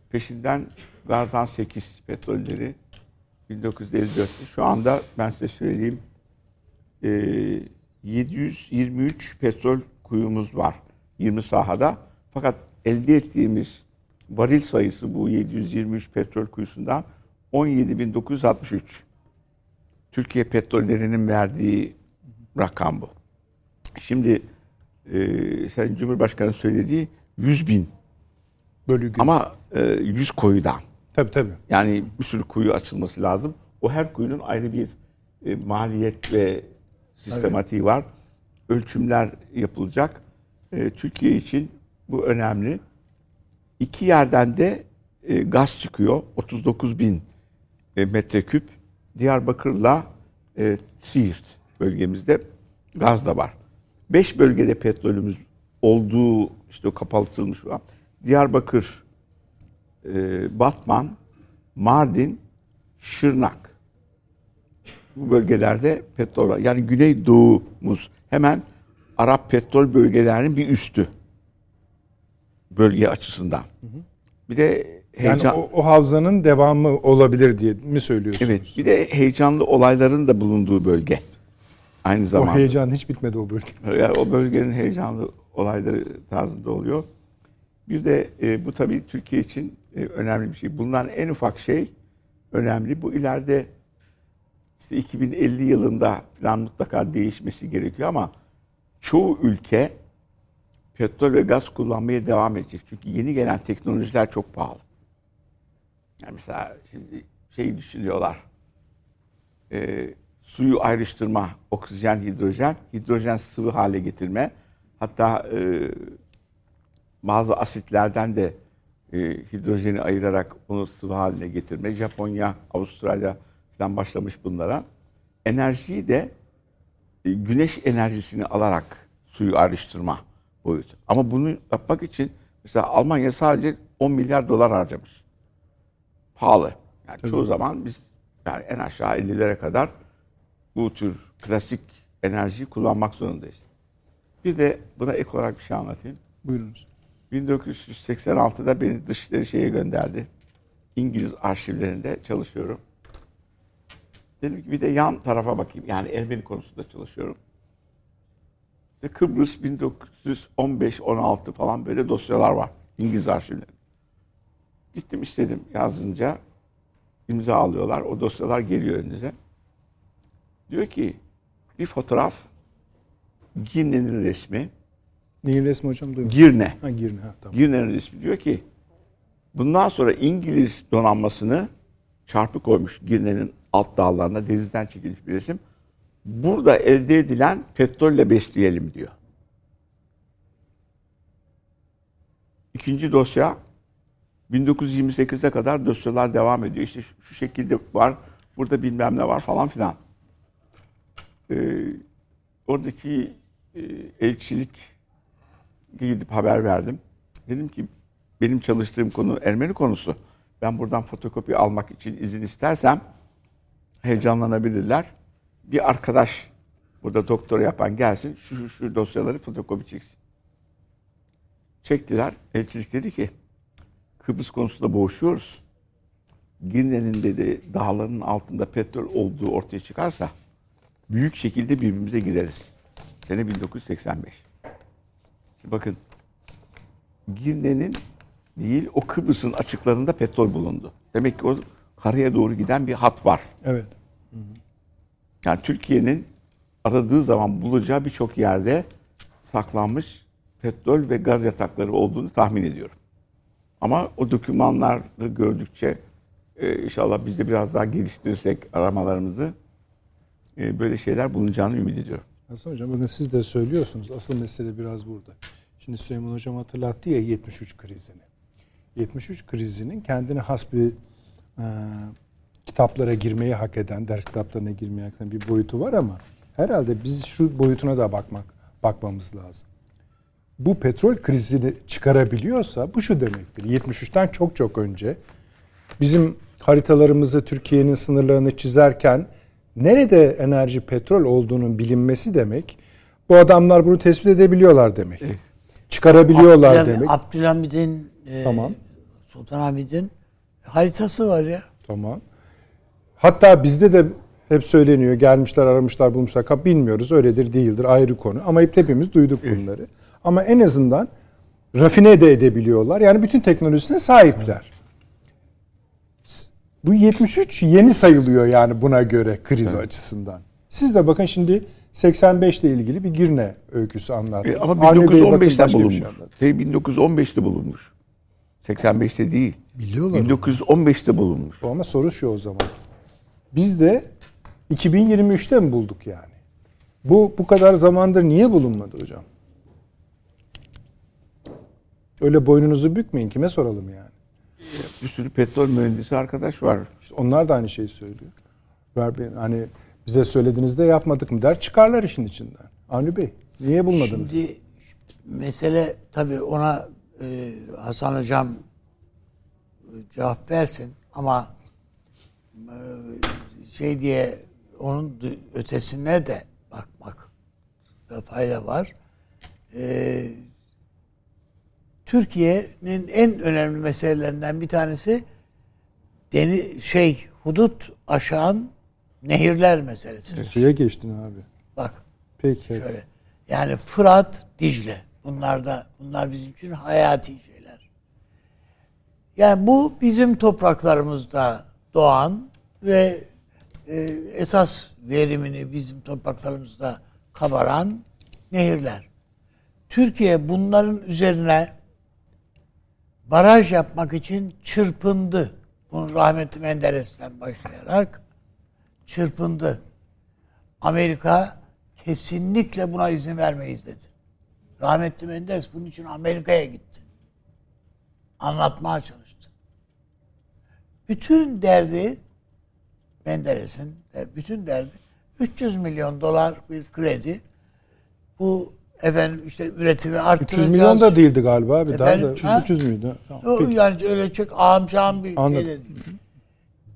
peşinden Garzan 8 petrolleri 1954'te. Şu anda ben size söyleyeyim e, 723 petrol kuyumuz var 20 sahada. Fakat elde ettiğimiz varil sayısı bu 723 petrol kuyusundan 17.963. Türkiye petrollerinin verdiği rakam bu. Şimdi e, Sayın Cumhurbaşkanı söylediği 100 bin bölü gün. Ama e, 100 koyudan. Tabii tabii. Yani bir sürü kuyu açılması lazım. O her kuyunun ayrı bir e, maliyet ve sistematiği evet. var. Ölçümler yapılacak. E, Türkiye için bu önemli. İki yerden de e, gaz çıkıyor. 39 bin e, metreküp. Diyarbakır'la e, Siirt bölgemizde gaz da var. Beş bölgede petrolümüz olduğu işte kapatılmış var. Diyarbakır, e, Batman, Mardin, Şırnak. Bu bölgelerde petrol var. Yani Güneydoğumuz hemen Arap petrol bölgelerinin bir üstü. Bölge açısından. Bir de heyecan... Yani o, o havzanın devamı olabilir diye mi söylüyorsunuz? Evet. Bir de heyecanlı olayların da bulunduğu bölge. Aynı zamanda. O heyecan hiç bitmedi o bölge. Yani o bölgenin heyecanlı olayları tarzında oluyor. Bir de e, bu tabii Türkiye için e, önemli bir şey. Bundan en ufak şey önemli. Bu ileride işte 2050 yılında falan mutlaka değişmesi gerekiyor ama çoğu ülke petrol ve gaz kullanmaya devam edecek. Çünkü yeni gelen teknolojiler çok pahalı. Yani mesela şimdi şey düşünüyorlar. E, suyu ayrıştırma, oksijen, hidrojen, hidrojen sıvı hale getirme. Hatta e, bazı asitlerden de e, hidrojeni ayırarak onu sıvı haline getirme. Japonya, Avustralya falan başlamış bunlara. Enerjiyi de güneş enerjisini alarak suyu ayrıştırma boyutu. Ama bunu yapmak için mesela Almanya sadece 10 milyar dolar harcamış. Pahalı. Yani çoğu zaman biz yani en aşağı 50'lere kadar bu tür klasik enerjiyi kullanmak zorundayız. Bir de buna ek olarak bir şey anlatayım. Buyurunuz. 1986'da beni Dışişleri şeye gönderdi. İngiliz arşivlerinde çalışıyorum. Dedim ki bir de yan tarafa bakayım. Yani Ermeni konusunda çalışıyorum. Ve Kıbrıs 1915-16 falan böyle dosyalar var. İngiliz arşivlerinde. Gittim istedim yazınca imza alıyorlar. O dosyalar geliyor önünüze. Diyor ki bir fotoğraf Girne'nin resmi. Neyin resmi hocam duymadım. Girne. Ha Girne. Ha, tamam. Girne'nin resmi diyor ki bundan sonra İngiliz donanmasını çarpı koymuş Girne'nin alt dağlarına denizden çekilmiş bir resim. Burada elde edilen petrolle besleyelim diyor. İkinci dosya 1928'e kadar dosyalar devam ediyor. İşte şu, şu şekilde var, burada bilmem ne var falan filan. Ee, oradaki e, elçilik gidip haber verdim. Dedim ki benim çalıştığım konu Ermeni konusu. Ben buradan fotokopi almak için izin istersem heyecanlanabilirler. Bir arkadaş burada doktora yapan gelsin şu şu, şu dosyaları fotokopi çeksin. Çektiler. Elçilik dedi ki Kıbrıs konusunda boğuşuyoruz. Girne'nin dedi dağların altında petrol olduğu ortaya çıkarsa büyük şekilde birbirimize gireriz. Sene 1985. Şimdi bakın Girne'nin değil o Kıbrıs'ın açıklarında petrol bulundu. Demek ki o karaya doğru giden bir hat var. Evet. Yani Türkiye'nin aradığı zaman bulacağı birçok yerde saklanmış petrol ve gaz yatakları olduğunu tahmin ediyorum. Ama o dokümanları gördükçe e, inşallah biz de biraz daha geliştirirsek aramalarımızı e, böyle şeyler bulunacağını ümit ediyorum. Hasan Hocam bakın siz de söylüyorsunuz. Asıl mesele biraz burada. Şimdi Süleyman Hocam hatırlattı ya 73 krizini. 73 krizinin kendine has bir e, kitaplara girmeyi hak eden, ders kitaplarına girmeyi hak eden bir boyutu var ama herhalde biz şu boyutuna da bakmak bakmamız lazım. Bu petrol krizini çıkarabiliyorsa bu şu demektir. 73'ten çok çok önce bizim haritalarımızı Türkiye'nin sınırlarını çizerken nerede enerji petrol olduğunun bilinmesi demek bu adamlar bunu tespit edebiliyorlar demek. Çıkarabiliyorlar Abdülhamid- demek. Abdülhamid'in e, Tamam. Sultanahmet'in haritası var ya. Tamam. Hatta bizde de hep söyleniyor gelmişler aramışlar bulmuşlar bilmiyoruz öyledir değildir ayrı konu ama hep hepimiz duyduk bunları. Ama en azından rafine de edebiliyorlar. Yani bütün teknolojisine sahipler. Bu 73 yeni sayılıyor yani buna göre kriz açısından. Siz de bakın şimdi 85 ile ilgili bir Girne öyküsü anlattınız. E, ama Avni Bey bakın 1915'te başka bir şey bulunmuş. anlattı. Hey, 1915'te bulunmuş. 85'te değil. Biliyorlar. 1915'te bulunmuş. Ama soru şu o zaman. Biz de 2023'te mi bulduk yani? Bu bu kadar zamandır niye bulunmadı hocam? Öyle boynunuzu bükmeyin kime soralım yani. Bir sürü petrol mühendisi arkadaş var. İşte onlar da aynı şeyi söylüyor. Ver bir- hani bize söylediğinizde yapmadık mı der çıkarlar işin içinden. Avni Bey niye bulmadınız? Şimdi mesele tabii ona e, Hasan Hocam e, cevap versin ama e, şey diye onun ötesine de bakmak da fayda var. E, Türkiye'nin en önemli meselelerinden bir tanesi deni şey hudut aşan nehirler meselesi. Suya geçtin abi. Bak Peki. Şöyle. Yani Fırat, Dicle. Bunlar da bunlar bizim için hayati şeyler. Yani bu bizim topraklarımızda doğan ve e, esas verimini bizim topraklarımızda kabaran nehirler. Türkiye bunların üzerine baraj yapmak için çırpındı. Bunu rahmetli Menderes'ten başlayarak çırpındı. Amerika kesinlikle buna izin vermeyiz dedi. Rahmetli Menderes bunun için Amerika'ya gitti. anlatmaya çalıştı. Bütün derdi Menderes'in e, bütün derdi 300 milyon dolar bir kredi. Bu efendim işte üretimi arttıracağız. 300 milyon da değildi galiba abi. Daha Efendim, da ha? 300 müydü? Tamam. O Peki. yani öyle çok ağamcağım bir Anladım. şey de değil.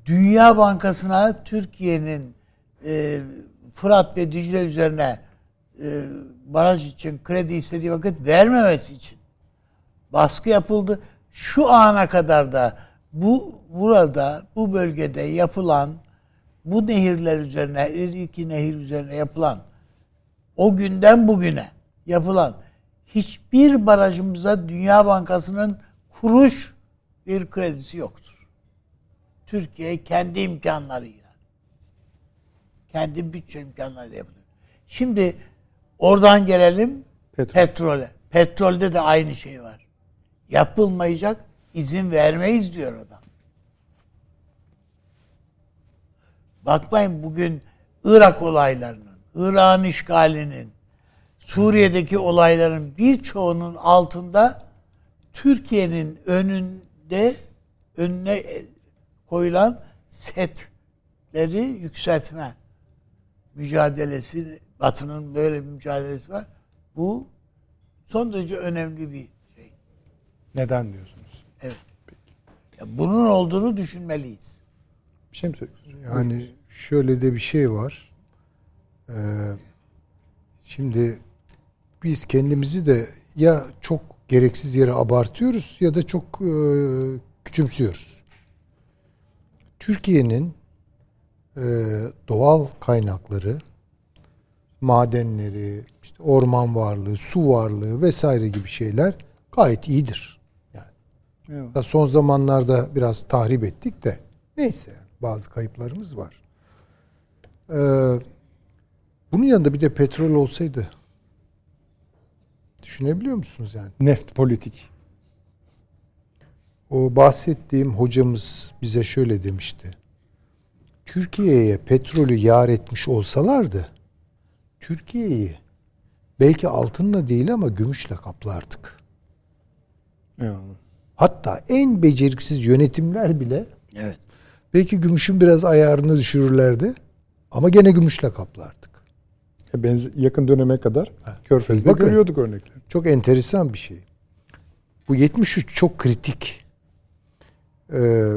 Dünya Bankası'na Türkiye'nin e, Fırat ve Dicle üzerine e, baraj için kredi istediği vakit vermemesi için baskı yapıldı. Şu ana kadar da bu burada bu bölgede yapılan bu nehirler üzerine iki nehir üzerine yapılan o günden bugüne yapılan hiçbir barajımıza Dünya Bankası'nın kuruş bir kredisi yoktur. Türkiye kendi imkanlarıyla kendi bütçe imkanlarıyla yapıyor. Şimdi oradan gelelim Petrol. petrole. Petrolde de aynı şey var. Yapılmayacak izin vermeyiz diyor adam. Bakmayın bugün Irak olaylarının, Irak'ın işgalinin, Suriye'deki olayların birçoğunun altında Türkiye'nin önünde önüne koyulan setleri yükseltme mücadelesi, Batı'nın böyle bir mücadelesi var. Bu son derece önemli bir şey. Neden diyorsunuz? Evet. Ya bunun olduğunu düşünmeliyiz. Bir şey mi söylüyorsunuz? Yani şöyle de bir şey var. Ee, şimdi biz kendimizi de ya çok gereksiz yere abartıyoruz ya da çok e, küçümsüyoruz. Türkiye'nin e, doğal kaynakları, madenleri, işte orman varlığı, su varlığı vesaire gibi şeyler gayet iyidir. Yani Evet. son zamanlarda biraz tahrip ettik de neyse bazı kayıplarımız var. Ee, bunun yanında bir de petrol olsaydı düşünebiliyor musunuz yani? Neft politik. O bahsettiğim hocamız bize şöyle demişti. Türkiye'ye petrolü yar etmiş olsalardı Türkiye'yi belki altınla değil ama gümüşle kaplardık. Evet. Hatta en beceriksiz yönetimler bile Evet. belki gümüşün biraz ayarını düşürürlerdi ama gene gümüşle kaplardık. E, benz- yakın döneme kadar Körfez'de Bakın. görüyorduk örnekleri. Çok enteresan bir şey. Bu 73 çok kritik. Ee,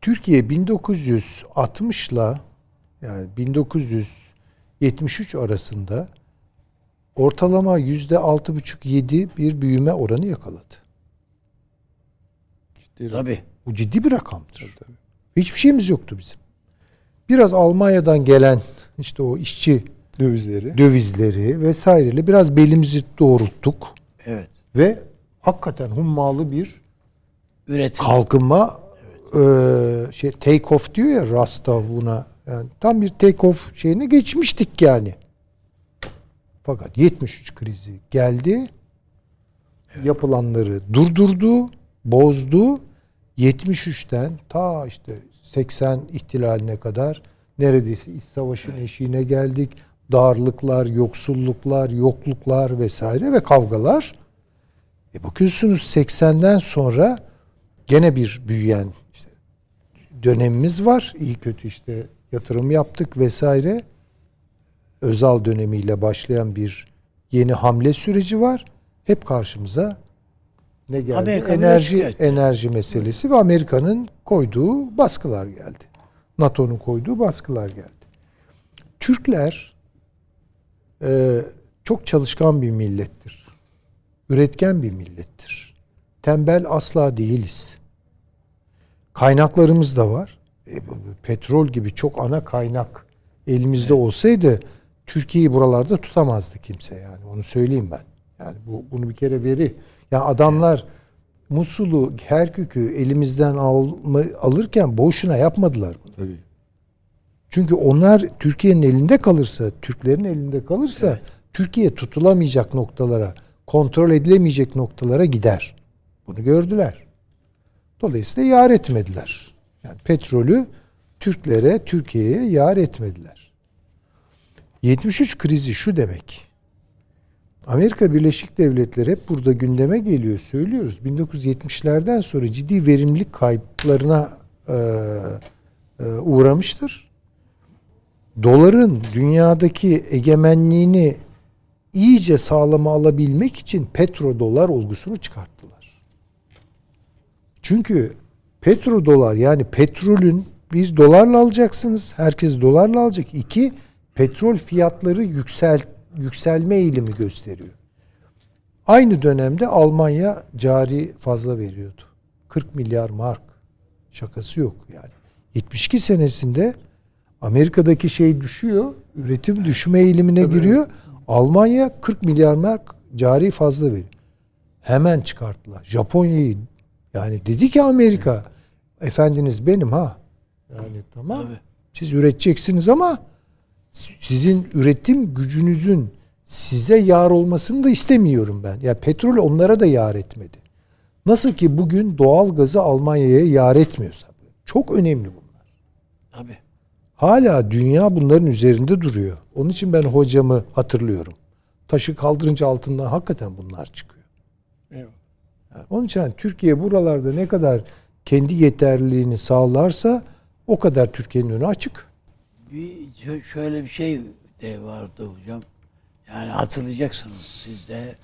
Türkiye 1960'la yani 1973 arasında ortalama yüzde altı buçuk yedi bir büyüme oranı yakaladı. Ciddi Tabii. Bu ciddi bir rakamdır. Hiçbir şeyimiz yoktu bizim. Biraz Almanya'dan gelen işte o işçi dövizleri. dövizleri vesaireli biraz belimizi doğrulttuk Evet. ve hakikaten hummalı bir Üretim. kalkınma e, şey take off diyor ya Rasta buna yani tam bir take off şeyine geçmiştik yani. Fakat 73 krizi geldi. Yapılanları durdurdu, bozdu. 73'ten ta işte 80 ihtilaline kadar neredeyse iç savaşın eşiğine geldik. Darlıklar, yoksulluklar, yokluklar vesaire ve kavgalar. E bakıyorsunuz 80'den sonra gene bir büyüyen işte dönemimiz var. İyi kötü işte yatırım yaptık vesaire. Özal dönemiyle başlayan bir yeni hamle süreci var. Hep karşımıza ne geldi? Amerika enerji enerji meselesi ve Amerika'nın koyduğu baskılar geldi. NATO'nun koyduğu baskılar geldi. Türkler e, çok çalışkan bir millettir. Üretken bir millettir. Tembel asla değiliz. Kaynaklarımız da var. E, petrol gibi çok ana kaynak elimizde olsaydı Türkiye'yi buralarda tutamazdı kimse yani. Onu söyleyeyim ben. Yani bu bunu bir kere veri. Ya adamlar Musul'u, Kerkük'ü elimizden alma, alırken boşuna yapmadılar bunu. Tabii. Çünkü onlar Türkiye'nin elinde kalırsa, Türklerin elinde kalırsa Türkiye tutulamayacak noktalara, kontrol edilemeyecek noktalara gider. Bunu gördüler. Dolayısıyla yar etmediler. Yani petrolü Türklere, Türkiye'ye yar etmediler. 73 krizi şu demek. Amerika Birleşik Devletleri hep burada gündeme geliyor, söylüyoruz. 1970'lerden sonra ciddi verimlilik kayıplarına e, e, uğramıştır. Doların dünyadaki egemenliğini iyice sağlama alabilmek için petrodolar olgusunu çıkarttılar. Çünkü petrodolar yani petrolün bir dolarla alacaksınız. Herkes dolarla alacak. İki, petrol fiyatları yüksel, yükselme eğilimi gösteriyor. Aynı dönemde Almanya cari fazla veriyordu. 40 milyar mark. Şakası yok yani. 72 senesinde Amerika'daki şey düşüyor. Üretim düşme eğilimine giriyor. Almanya 40 milyar mark cari fazla veriyor. Hemen çıkarttılar. Japonya'yı yani dedi ki Amerika efendiniz benim ha. Yani tamam. Siz üreteceksiniz ama sizin üretim gücünüzün size yar olmasını da istemiyorum ben. Ya yani petrol onlara da yar etmedi. Nasıl ki bugün doğal gazı Almanya'ya yar etmiyorsa. Çok önemli bunlar. Tabii. Hala dünya bunların üzerinde duruyor. Onun için ben hocamı hatırlıyorum. Taşı kaldırınca altından hakikaten bunlar çıkıyor. Eyvallah. Yani onun için yani Türkiye buralarda ne kadar kendi yeterliliğini sağlarsa o kadar Türkiye'nin önü açık. Bir, şöyle bir şey de vardı hocam. Yani hatırlayacaksınız siz de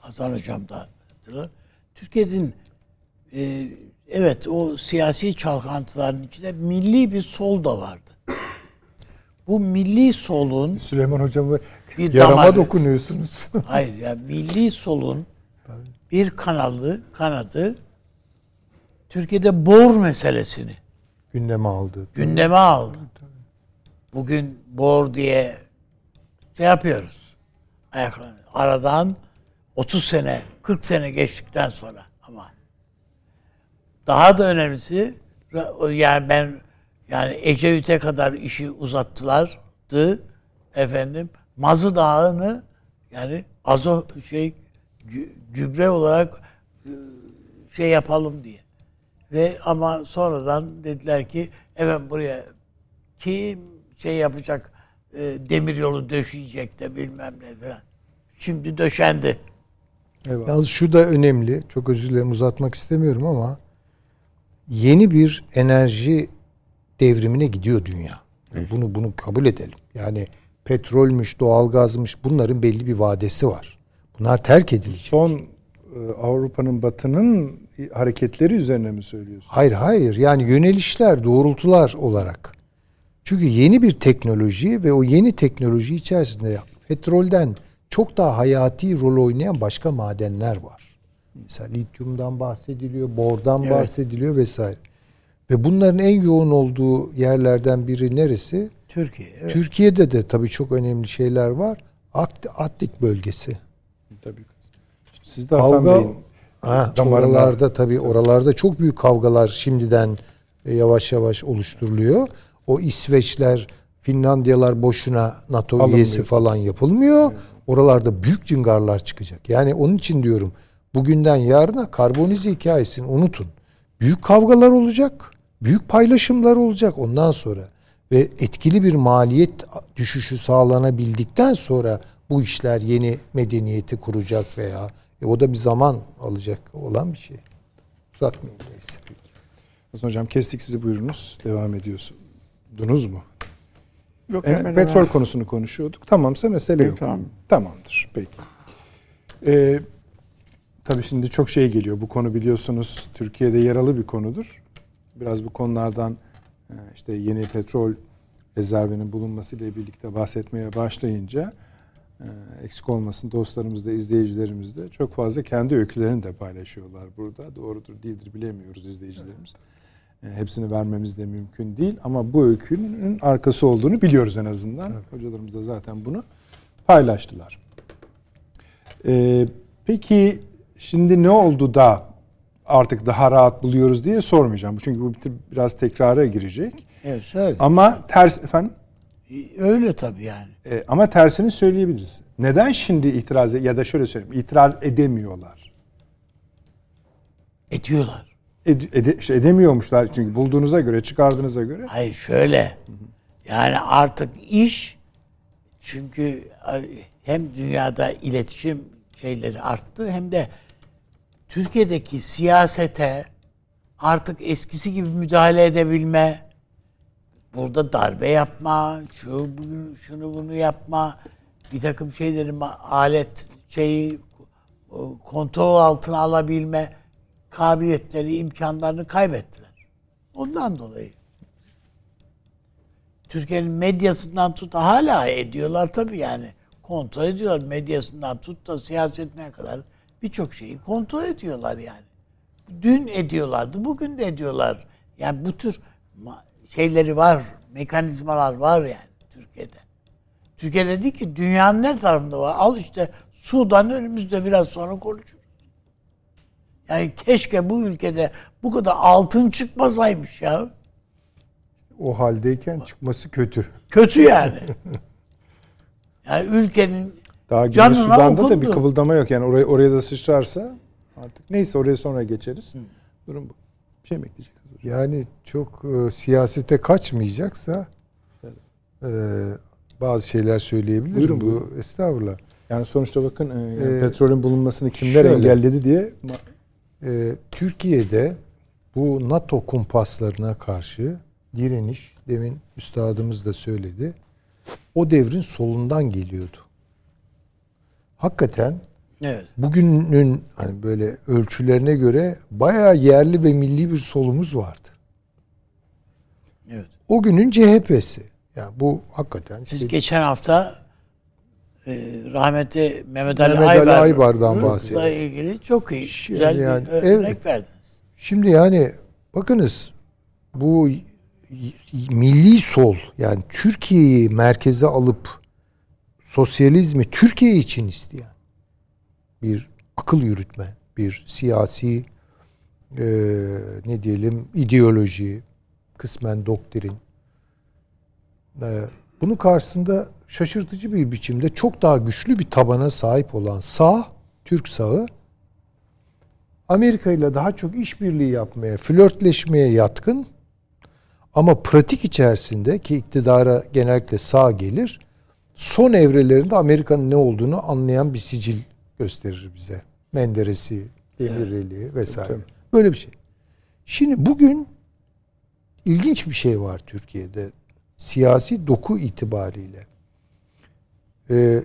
Hasan hocam da hatırlar. Türkiye'nin e, evet o siyasi çalkantıların içinde milli bir sol da vardı. Bu milli solun Süleyman hocamı bir yarama damarı- dokunuyorsunuz. Hayır ya milli solun bir kanalı kanadı Türkiye'de bor meselesini Gündeme aldı. gündeme aldı. Bugün bor diye şey yapıyoruz. Aradan 30 sene, 40 sene geçtikten sonra ama daha da önemlisi yani ben yani Ecevit'e kadar işi uzattılardı efendim. Mazı Dağı'nı yani azo şey gübre olarak e, şey yapalım diye. Ve ama sonradan dediler ki evet buraya kim şey yapacak e, demir yolu döşeyecek de bilmem ne falan. Şimdi döşendi. Eyvallah. Yalnız şu da önemli. Çok özür dilerim uzatmak istemiyorum ama yeni bir enerji devrimine gidiyor dünya. Yani Bunu bunu kabul edelim. Yani petrolmüş, doğalgazmış bunların belli bir vadesi var. Bunlar terk edilecek. Son e, Avrupa'nın batının hareketleri üzerine mi söylüyorsun? Hayır hayır yani yönelişler, doğrultular olarak. Çünkü yeni bir teknoloji ve o yeni teknoloji içerisinde petrolden çok daha hayati rol oynayan başka madenler var. Mesela lityumdan bahsediliyor, bordan Evet. bahsediliyor vesaire. Ve bunların en yoğun olduğu yerlerden biri neresi? Türkiye. evet. Türkiye'de de tabii çok önemli şeyler var. Atlik bölgesi. Siz de Hasan Kavga Bey'in ha, oralarda tabii oralarda çok büyük kavgalar şimdiden e, yavaş yavaş oluşturuluyor. O İsveçler, Finlandiyalar boşuna NATO Alınmıyor. üyesi falan yapılmıyor. Oralarda büyük cıngarlar çıkacak. Yani onun için diyorum bugünden yarına karbonize hikayesini unutun. Büyük kavgalar olacak. Büyük paylaşımlar olacak ondan sonra. Ve etkili bir maliyet düşüşü sağlanabildikten sonra bu işler yeni medeniyeti kuracak veya e, o da bir zaman alacak olan bir şey. Uzatmayayım neyse. Hasan Hocam kestik sizi buyurunuz. Devam ediyorsunuz mu? Yok, E, hemen petrol hemen. konusunu konuşuyorduk. Tamamsa mesele yok. tamam. Tamamdır. Peki. Ee, tabii şimdi çok şey geliyor. Bu konu biliyorsunuz Türkiye'de yaralı bir konudur. Biraz bu konulardan e, işte yeni petrol rezervinin bulunması ile birlikte bahsetmeye başlayınca eksik olmasın dostlarımız da izleyicilerimiz de çok fazla kendi öykülerini de paylaşıyorlar burada. Doğrudur değildir bilemiyoruz izleyicilerimiz. E, Hepsini vermemiz de mümkün değil ama bu öykünün arkası olduğunu biliyoruz en azından. Hocalarımız da zaten bunu paylaştılar. E, peki şimdi ne oldu da artık daha rahat buluyoruz diye sormayacağım. Çünkü bu bir- biraz tekrara girecek. Evet söyle. Ama ters efendim Öyle tabii yani. e, ama tersini söyleyebiliriz. Neden şimdi itiraz ya da şöyle söyleyeyim itiraz edemiyorlar? Ediyorlar. Ed- ede- işte edemiyormuşlar çünkü bulduğunuza göre çıkardığınıza göre Hayır şöyle. Yani artık iş çünkü hem dünyada iletişim şeyleri arttı hem de Türkiye'deki siyasete artık eskisi gibi müdahale edebilme, burada darbe yapma, şu şunu bunu yapma, bir takım şeyleri alet şeyi kontrol altına alabilme kabiliyetleri, imkanlarını kaybettiler. Ondan dolayı. Türkiye'nin medyasından tut hala ediyorlar tabii yani. Kontrol ediyorlar medyasından tut da siyasetine kadar birçok şeyi kontrol ediyorlar yani. Dün ediyorlardı, bugün de ediyorlar. Yani bu tür şeyleri var, mekanizmalar var yani Türkiye'de. Türkiye'de değil ki dünyanın her tarafında var. Al işte Sudan önümüzde biraz sonra konuşuruz. Yani keşke bu ülkede bu kadar altın çıkmasaymış ya. O haldeyken çıkması kötü. Kötü yani. yani ülkenin daha Güney Sudan'da okundu. da bir kıvıldama yok. Yani oraya, oraya da sıçrarsa artık neyse oraya sonra geçeriz. Hı. Durum bu. Bir şey mi ekleyeceksiniz? Yani çok e, siyasete kaçmayacaksa e, bazı şeyler söyleyebilirim. Buyurun, bu buyurun. estağfurullah. Yani sonuçta bakın e, yani ee, petrolün bulunmasını kimler şöyle, engelledi diye. E, Türkiye'de bu NATO kumpaslarına karşı direniş demin üstadımız da söyledi. O devrin solundan geliyordu. Hakikaten Evet. Bugünün hani böyle ölçülerine göre bayağı yerli ve milli bir solumuz vardı. Evet. O günün CHP'si. Yani bu hakikaten. Siz işte, geçen hafta e, rahmetli Mehmet Ali, Mehmet Ali Aybar, Aybar'dan bahsediyorsunuz. ilgili çok iyi, şimdi güzel yani, bir örnek evet. verdiniz. Şimdi yani bakınız bu milli sol yani Türkiye'yi merkeze alıp sosyalizmi Türkiye için isteyen bir akıl yürütme, bir siyasi e, ne diyelim ideoloji, kısmen doktrin. E, bunun karşısında şaşırtıcı bir biçimde çok daha güçlü bir tabana sahip olan sağ, Türk sağı Amerika ile daha çok işbirliği yapmaya, flörtleşmeye yatkın ama pratik içerisinde ki iktidara genellikle sağ gelir, son evrelerinde Amerika'nın ne olduğunu anlayan bir sicil gösterir bize. Menderes'i, Demirel'i vesaire. Tabii. Böyle bir şey. Şimdi bugün ilginç bir şey var Türkiye'de. Siyasi doku itibariyle. Ee,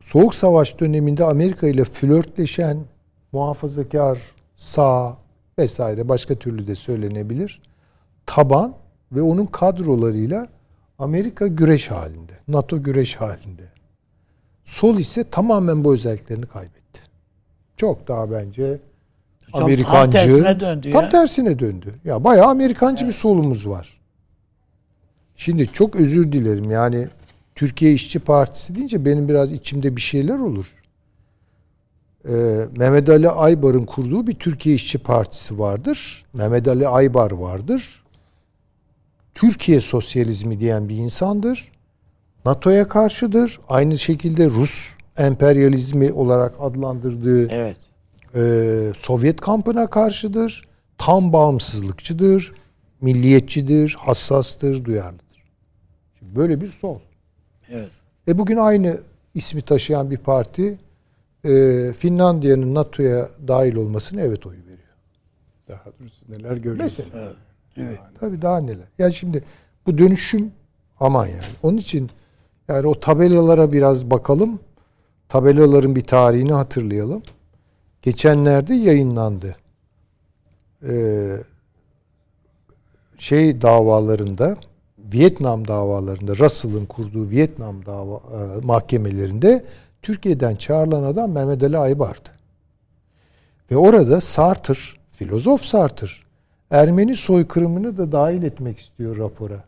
Soğuk Savaş döneminde Amerika ile flörtleşen muhafazakar, sağ vesaire başka türlü de söylenebilir. Taban ve onun kadrolarıyla Amerika güreş halinde. NATO güreş halinde. Sol ise tamamen bu özelliklerini kaybetti. Çok daha bence Hocam, Amerikancı. Tam tersine döndü ya. Tam tersine döndü. Ya bayağı Amerikancı evet. bir solumuz var. Şimdi çok özür dilerim yani Türkiye İşçi Partisi deyince benim biraz içimde bir şeyler olur. Ee, Mehmet Ali Aybar'ın kurduğu bir Türkiye İşçi Partisi vardır. Mehmet Ali Aybar vardır. Türkiye sosyalizmi diyen bir insandır. NATO'ya karşıdır. Aynı şekilde Rus emperyalizmi olarak adlandırdığı evet. e, Sovyet kampına karşıdır. Tam bağımsızlıkçıdır, milliyetçidir, hassastır, duyarlıdır. Şimdi böyle bir sol. Evet. E bugün aynı ismi taşıyan bir parti e, Finlandiya'nın NATO'ya dahil olmasını evet oyu veriyor. Daha doğrusu neler görüyoruz. Mesela. Evet. evet. Tabii daha neler. Yani şimdi bu dönüşüm aman yani. Onun için yani o tabelalara biraz bakalım. Tabelaların bir tarihini hatırlayalım. Geçenlerde yayınlandı. Ee, şey davalarında Vietnam davalarında Russell'ın kurduğu Vietnam dava e, mahkemelerinde Türkiye'den çağrılan adam Mehmet Ali Aybar'dı. Ve orada Sartre, filozof Sartre, Ermeni soykırımını da dahil etmek istiyor rapora.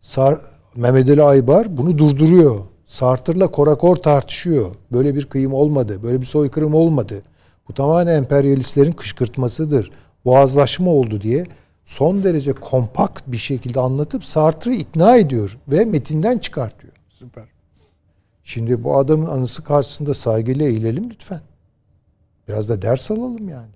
Sar, Mehmet Ali Aybar bunu durduruyor. Sartır'la Korakor tartışıyor. Böyle bir kıyım olmadı. Böyle bir soykırım olmadı. Bu tamamen emperyalistlerin kışkırtmasıdır. Boğazlaşma oldu diye son derece kompakt bir şekilde anlatıp Sartre'ı ikna ediyor ve metinden çıkartıyor. Süper. Şimdi bu adamın anısı karşısında saygıyla eğilelim lütfen. Biraz da ders alalım yani.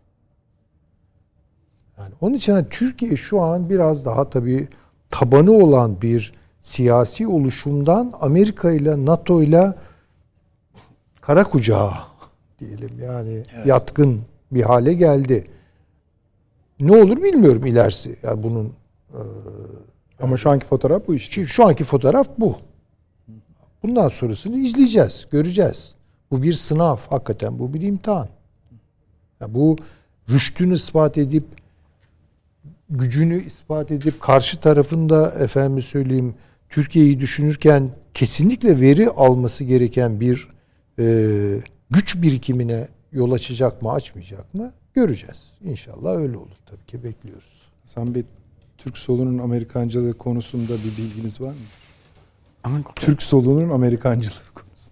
Yani onun için hani Türkiye şu an biraz daha tabii tabanı olan bir siyasi oluşumdan Amerika ile NATO ile kara kucağı diyelim yani yatkın bir hale geldi. Ne olur bilmiyorum ilerisi. Yani bunun Ama şu anki fotoğraf bu işte. Şu anki fotoğraf bu. Bundan sonrasını izleyeceğiz, göreceğiz. Bu bir sınav, hakikaten bu bir imtihan. Ya bu rüştünü ispat edip gücünü ispat edip karşı tarafında efendim söyleyeyim Türkiye'yi düşünürken kesinlikle veri alması gereken bir e, güç birikimine yol açacak mı açmayacak mı göreceğiz. İnşallah öyle olur tabii ki bekliyoruz. Hasan Bey, Türk solunun Amerikancılığı konusunda bir bilginiz var mı? Türk solunun Amerikancılığı konusu.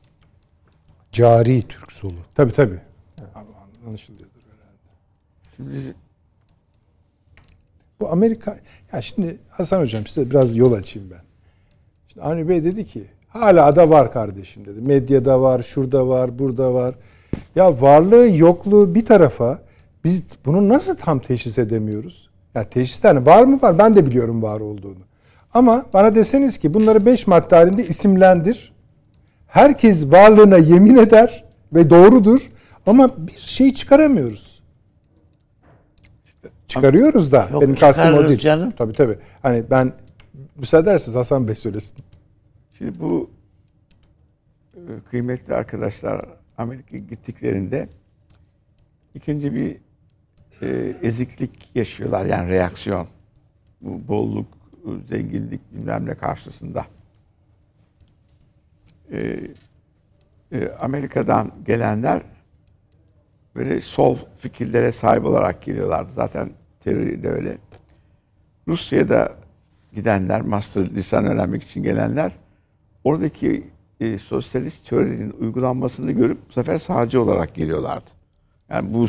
Cari Türk solu. Tabii tabii. Anlaşılıyordur herhalde. Şimdi Bu Amerika... Ya şimdi Hasan Hocam size biraz yol açayım ben. Avni Bey dedi ki hala ada var kardeşim dedi. Medyada var, şurada var, burada var. Ya varlığı yokluğu bir tarafa biz bunu nasıl tam teşhis edemiyoruz? Ya teşhis hani var mı var ben de biliyorum var olduğunu. Ama bana deseniz ki bunları beş madde halinde isimlendir. Herkes varlığına yemin eder ve doğrudur ama bir şey çıkaramıyoruz. Çıkarıyoruz da. Yok, benim kastım o değil. canım. Tabii tabii. Hani ben müsaade ederseniz Hasan Bey söylesin. Şimdi bu e, kıymetli arkadaşlar Amerika gittiklerinde ikinci bir e, eziklik yaşıyorlar yani reaksiyon. Bu bolluk, zenginlik bilmem ne karşısında. E, Amerika'dan gelenler böyle sol fikirlere sahip olarak geliyorlardı. Zaten terör de öyle. Rusya'da gidenler, master lisan öğrenmek için gelenler oradaki e, sosyalist teorinin uygulanmasını görüp bu sefer sağcı olarak geliyorlardı. Yani bu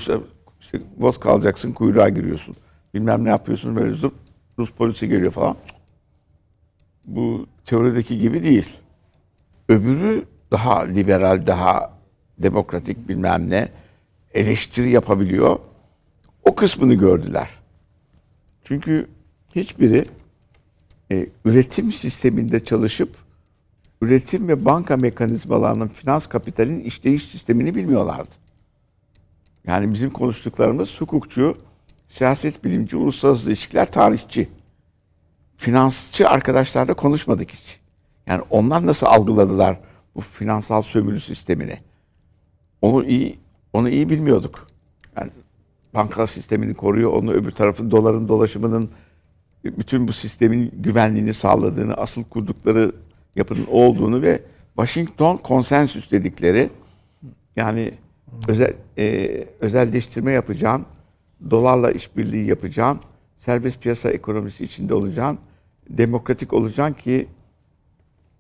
işte vodka alacaksın kuyruğa giriyorsun. Bilmem ne yapıyorsun böyle zıp Rus polisi geliyor falan. Bu teorideki gibi değil. Öbürü daha liberal, daha demokratik bilmem ne eleştiri yapabiliyor. O kısmını gördüler. Çünkü hiçbiri e, üretim sisteminde çalışıp üretim ve banka mekanizmalarının finans kapitalin işleyiş sistemini bilmiyorlardı. Yani bizim konuştuklarımız hukukçu, siyaset bilimci, uluslararası ilişkiler tarihçi. Finansçı arkadaşlarla konuşmadık hiç. Yani onlar nasıl algıladılar bu finansal sömürü sistemini? Onu iyi onu iyi bilmiyorduk. Yani banka sistemini koruyor, onu öbür tarafın doların dolaşımının bütün bu sistemin güvenliğini sağladığını, asıl kurdukları yapının olduğunu ve Washington konsensüs dedikleri yani özel e, özelleştirme yapacağın, dolarla işbirliği yapacağın, serbest piyasa ekonomisi içinde olacaksın, demokratik olacaksın ki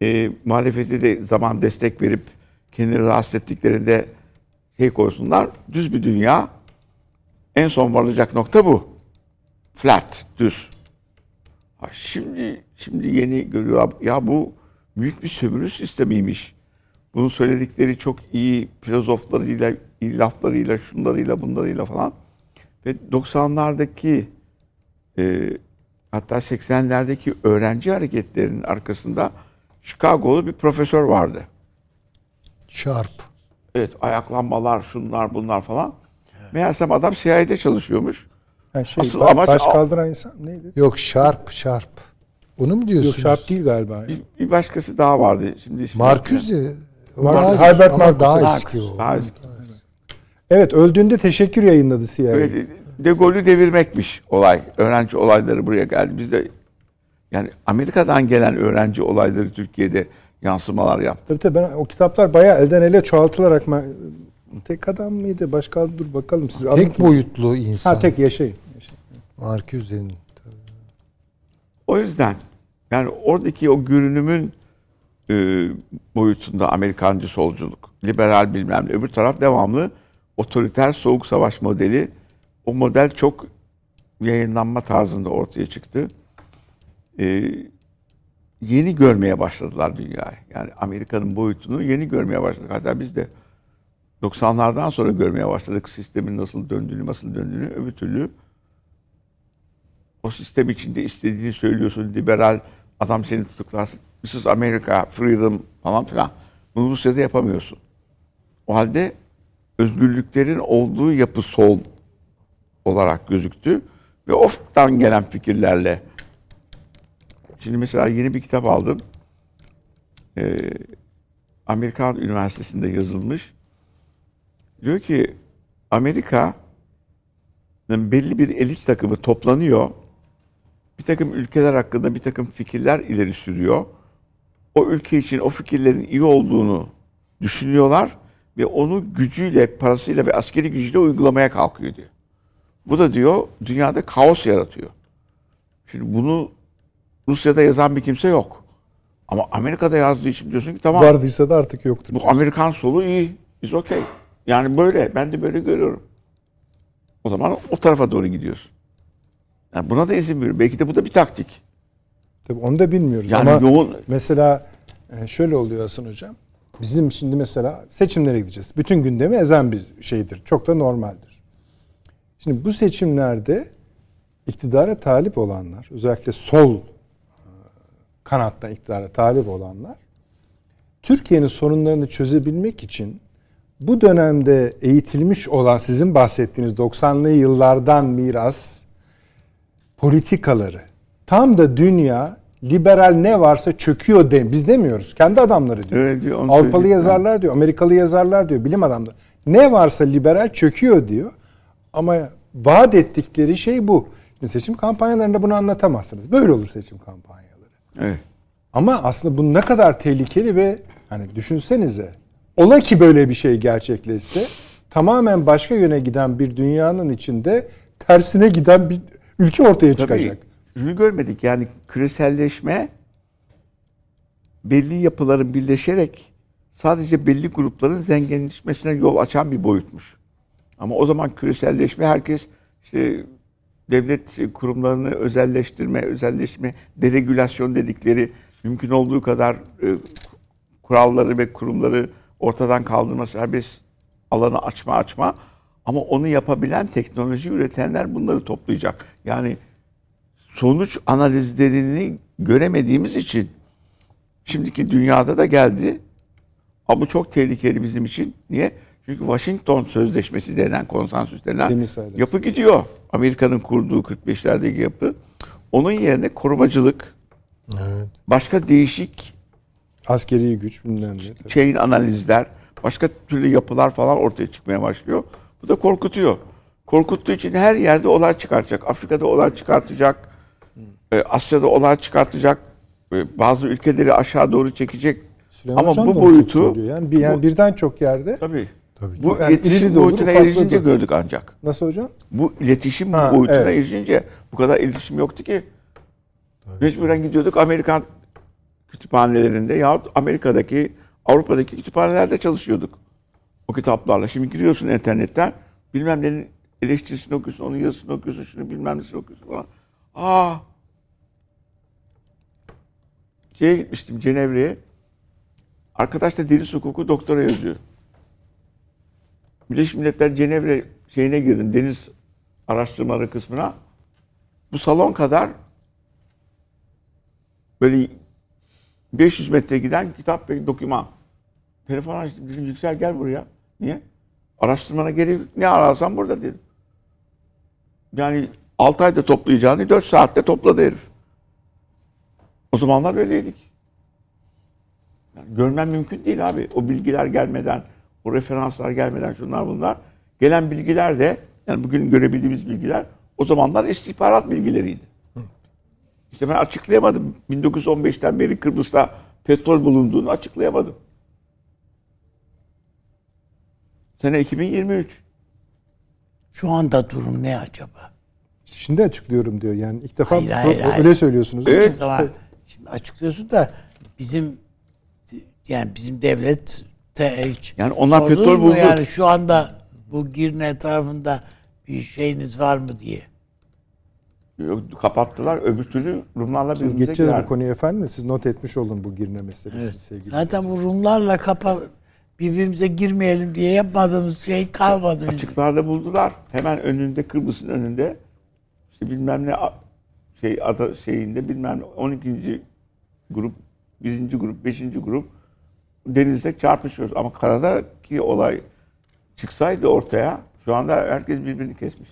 e, muhalefete de zaman destek verip kendini rahatsız ettiklerinde şey koysunlar. Düz bir dünya. En son varılacak nokta bu. Flat, düz. Ha şimdi şimdi yeni görüyor ya bu büyük bir sömürü sistemiymiş. Bunun söyledikleri çok iyi filozoflarıyla, iyi laflarıyla, şunlarıyla, bunlarıyla falan. Ve 90'lardaki e, hatta 80'lerdeki öğrenci hareketlerinin arkasında Chicago'lu bir profesör vardı. Sharp. Evet ayaklanmalar, şunlar bunlar falan. Meğersem adam CIA'de çalışıyormuş. Yani şey, Asıl ba- amaç- baş kaldıran insan neydi? Yok Sharp, Sharp. Onu mu Yok diyorsunuz? şart değil galiba. Bir, bir başkası daha vardı. Şimdi Marcuse. O Mar- daha, Herbert Marcuse. daha eski o. Daha eski. Evet öldüğünde teşekkür yayınladı CIA. Evet, De Gaulle'ü devirmekmiş olay. Öğrenci olayları buraya geldi. Biz de yani Amerika'dan gelen öğrenci olayları Türkiye'de yansımalar yaptı. Tabii tabii ben o kitaplar bayağı elden ele çoğaltılarak tek adam mıydı? Başka dur bakalım siz Tek boyutlu insan. Ha tek yaşayın. yaşayın. Marcuse'nin. O yüzden yani oradaki o görünümün e, boyutunda Amerikancı solculuk, liberal bilmem ne. Öbür taraf devamlı otoriter soğuk savaş modeli. O model çok yayınlanma tarzında ortaya çıktı. E, yeni görmeye başladılar dünyayı. Yani Amerika'nın boyutunu yeni görmeye başladık. Hatta biz de 90'lardan sonra görmeye başladık sistemin nasıl döndüğünü, nasıl döndüğünü. Öbür türlü o sistem içinde istediğini söylüyorsun. Liberal adam seni tutuklar. This is America, freedom falan filan. Bunu Rusya'da yapamıyorsun. O halde özgürlüklerin olduğu yapı sol olarak gözüktü. Ve oftan gelen fikirlerle. Şimdi mesela yeni bir kitap aldım. Ee, Amerikan Üniversitesi'nde yazılmış. Diyor ki Amerika belli bir elit takımı toplanıyor. Bir takım ülkeler hakkında bir takım fikirler ileri sürüyor. O ülke için o fikirlerin iyi olduğunu düşünüyorlar ve onu gücüyle, parasıyla ve askeri gücüyle uygulamaya kalkıyor diyor. Bu da diyor dünyada kaos yaratıyor. Şimdi bunu Rusya'da yazan bir kimse yok. Ama Amerika'da yazdığı için diyorsun ki tamam Vardıysa da artık yoktur. bu Amerikan solu iyi. Is okay. Yani böyle. Ben de böyle görüyorum. O zaman o tarafa doğru gidiyorsun. Yani buna da izin veriyor. Belki de bu da bir taktik. Tabii onu da bilmiyoruz Yani ama yoğun mesela e, şöyle oluyor Hasan Hocam. Bizim şimdi mesela seçimlere gideceğiz. Bütün gündemi ezen bir şeydir. Çok da normaldir. Şimdi bu seçimlerde iktidara talip olanlar, özellikle sol e, kanattan iktidara talip olanlar Türkiye'nin sorunlarını çözebilmek için bu dönemde eğitilmiş olan sizin bahsettiğiniz 90'lı yıllardan miras politikaları tam da dünya liberal ne varsa çöküyor de biz demiyoruz. Kendi adamları diyor. Öyle diyor, Avrupalı yazarlar diyor, Amerikalı yazarlar diyor, bilim adamları. Ne varsa liberal çöküyor diyor. Ama vaat ettikleri şey bu. Şimdi seçim kampanyalarında bunu anlatamazsınız. Böyle olur seçim kampanyaları. evet. Ama aslında bu ne kadar tehlikeli ve hani düşünsenize. Ola ki böyle bir şey gerçekleşse tamamen başka yöne giden bir dünyanın içinde tersine giden bir ülke ortaya Tabii çıkacak. şunu görmedik yani küreselleşme belli yapıların birleşerek sadece belli grupların zenginleşmesine yol açan bir boyutmuş. Ama o zaman küreselleşme herkes işte devlet kurumlarını özelleştirme, özelleşme, deregülasyon dedikleri mümkün olduğu kadar e, kuralları ve kurumları ortadan kaldırma, serbest alanı açma açma. Ama onu yapabilen teknoloji üretenler bunları toplayacak. Yani sonuç analizlerini göremediğimiz için şimdiki dünyada da geldi. Ama bu çok tehlikeli bizim için. Niye? Çünkü Washington Sözleşmesi denen konsensüs denen yapı gidiyor. Amerika'nın kurduğu 45'lerdeki yapı. Onun yerine korumacılık, başka değişik Askeri güç bilmem ne. chain analizler, başka türlü yapılar falan ortaya çıkmaya başlıyor. Bu da korkutuyor. Korkuttuğu için her yerde olay çıkartacak. Afrika'da olay çıkartacak. e, Asya'da olay çıkartacak. e, Bazı ülkeleri aşağı doğru çekecek. Süleyman Ama Hocam bu boyutu yani, bir, yani birden çok yerde tabii. Tabii. Bu Yani iletişim olur, boyutuna ufaklı erişince da. gördük ancak. nasıl hocam? Bu iletişim Ha, boyutuna evet. erişince bu kadar iletişim yoktu ki. Mecburen gidiyorduk Amerikan kütüphanelerinde yahut Amerika'daki, Avrupa'daki kütüphanelerde çalışıyorduk. O kitaplarla. Şimdi giriyorsun internetten bilmem nenin eleştirisini okuyorsun, onun yazısını okuyorsun, şunu bilmem nesini okuyorsun falan. Aa! Şeye gitmiştim Cenevre'ye. Arkadaş da deniz hukuku doktora yazıyor. Birleşmiş Milletler Cenevre şeyine girdim. Deniz araştırmaları kısmına. Bu salon kadar böyle 500 metre giden kitap ve doküman. Telefon açtım dedim Yüksel gel buraya. Niye? Araştırmana yok. Ne ararsan burada dedim. Yani 6 ayda toplayacağını 4 saatte topladı herif. O zamanlar öyleydik. Yani görmem mümkün değil abi. O bilgiler gelmeden, o referanslar gelmeden şunlar bunlar. Gelen bilgiler de yani bugün görebildiğimiz bilgiler o zamanlar istihbarat bilgileriydi. İşte ben açıklayamadım. 1915'ten beri Kıbrıs'ta petrol bulunduğunu açıklayamadım. Sene 2023. Şu anda durum ne acaba? Şimdi açıklıyorum diyor. Yani ilk defa Hayır, hayır, öyle söylüyorsunuz. değil mi? Şimdi, açıklıyorsun da bizim yani bizim devlet hiç Yani onlar petrol mu buldu. Yani şu anda bu Girne tarafında bir şeyiniz var mı diye. Yok, Kapattılar. Öbür türlü Rumlarla birbirimize geçeceğiz girer. bu konuya efendim. Siz not etmiş olun bu girne meselesini Evet. sevgili. Zaten bu Rumlarla kapa birbirimize girmeyelim diye yapmadığımız şey kalmadı bizim. Açıklarda buldular. Hemen önünde Kıbrıs'ın önünde işte bilmem ne şey ada şeyinde bilmem ne 12. grup, 1. grup, 5. grup denizde çarpışıyoruz. Ama karadaki olay çıksaydı ortaya şu anda herkes birbirini kesmiş.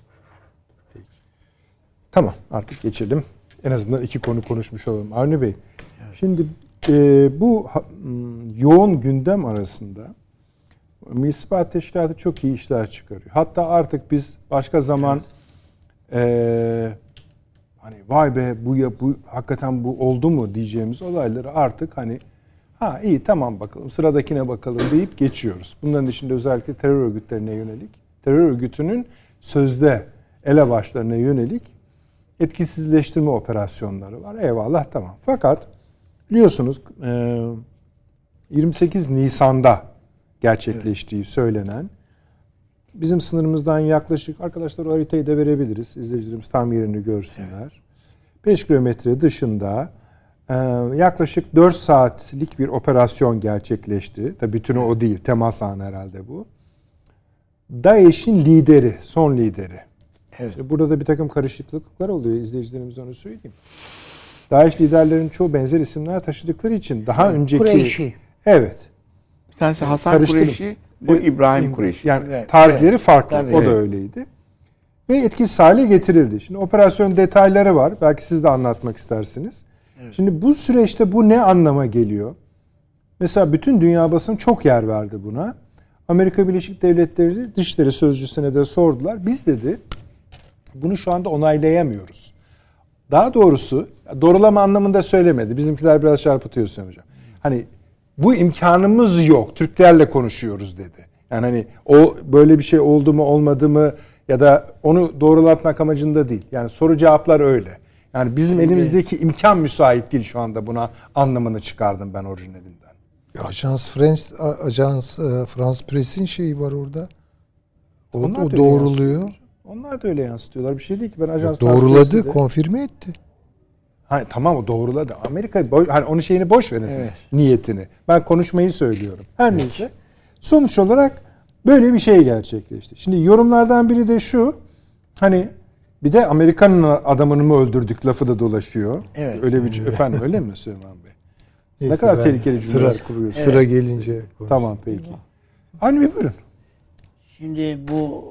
Tamam artık geçelim. En azından iki konu konuşmuş olalım. Avni Bey, şimdi e, bu ha- m, yoğun gündem arasında Milli İstihbarat Teşkilatı çok iyi işler çıkarıyor. Hatta artık biz başka zaman e, hani vay be bu ya bu hakikaten bu oldu mu diyeceğimiz olayları artık hani ha iyi tamam bakalım sıradakine bakalım deyip geçiyoruz. Bunların içinde özellikle terör örgütlerine yönelik, terör örgütünün sözde elebaşlarına yönelik etkisizleştirme operasyonları var. Eyvallah tamam. Fakat biliyorsunuz e, 28 Nisan'da gerçekleştiği söylenen bizim sınırımızdan yaklaşık arkadaşlar o haritayı da verebiliriz. İzleyicilerimiz tam yerini görsünler. 5 kilometre dışında e, yaklaşık 4 saatlik bir operasyon gerçekleşti. Tabii bütünü o değil. Temas anı herhalde bu. DAEŞ'in lideri, son lideri. Evet. İşte burada da bir takım karışıklıklar oluyor. İzleyicilerimize onu söyleyeyim. DAEŞ liderlerin çoğu benzer isimler taşıdıkları için daha önceki... Kureyşi. Evet. Bir tanesi Hasan. Kureyşi, bu İbrahim Kureyşi. Yani Evet, tarihleri evet. farklı. Tabii. o da Evet. öyleydi. Ve etkisiz hale getirildi. Şimdi operasyon detayları var. Belki siz de anlatmak istersiniz. Şimdi bu süreçte bu ne anlama geliyor? Mesela bütün dünya basını çok yer verdi buna. Amerika Birleşik Devletleri Dışişleri Sözcüsü'ne de sordular. Biz dedi bunu şu anda onaylayamıyoruz. Daha doğrusu doğrulama anlamında söylemedi. Bizimkiler biraz çarpıtıyor Hüseyin Hocam. Hani bu imkanımız yok. Türklerle konuşuyoruz dedi. Yani hani o böyle bir şey oldu mu olmadı mı ya da onu doğrulatmak amacında değil. Yani soru cevaplar öyle. Yani bizim elimizdeki imkan müsait değil şu anda buna anlamını çıkardım ben orijinalinden. Ajans France, Ajans e, France Press'in şeyi var orada. O, Onlar o doğruluyor. Onlar da öyle yansıtıyorlar. Bir şey değil ki ben ajans Doğruladı, Press'te de- konfirme etti. Ha, tamam o doğruladı. Amerika hani onun şeyini boş verin siz, niyetini. Ben konuşmayı söylüyorum. Her neyse. Sonuç olarak böyle bir şey gerçekleşti. Şimdi yorumlardan biri de şu. Hani bir de Amerikan'ın adamını mı öldürdük lafı da dolaşıyor. Evet. Öyle bir efendim öyle mi Süleyman Bey? Neyse, kadar ben tehlikeli cümleler sıra, kuruyorsun. Sıra gelince konuşuruz. Tamam peki. Hani bir buyurun. Şimdi bu